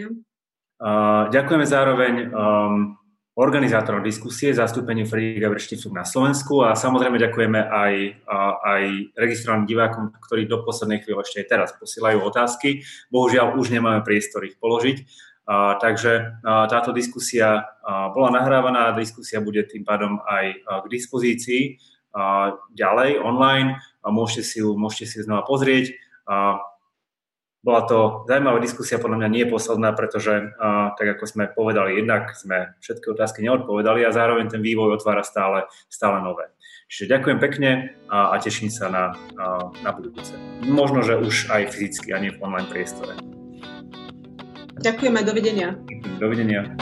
Ďakujeme zároveň um, organizátorom diskusie, zastúpeniu Friedricha Vrštifuk na Slovensku a samozrejme ďakujeme aj, aj registrovaným divákom, ktorí do poslednej chvíle ešte aj teraz posielajú otázky. Bohužiaľ už nemáme priestor ich položiť takže táto diskusia bola nahrávaná diskusia bude tým pádom aj k dispozícii ďalej online a môžete si ju, môžete si ju znova pozrieť. Bola to zaujímavá diskusia, podľa mňa nie posledná, pretože tak ako sme povedali, jednak sme všetky otázky neodpovedali a zároveň ten vývoj otvára stále, stále nové. Čiže ďakujem pekne a, a teším sa na, a, na budúce. Možno, že už aj fyzicky a v online priestore. Ďakujeme, dovidenia. Dovidenia.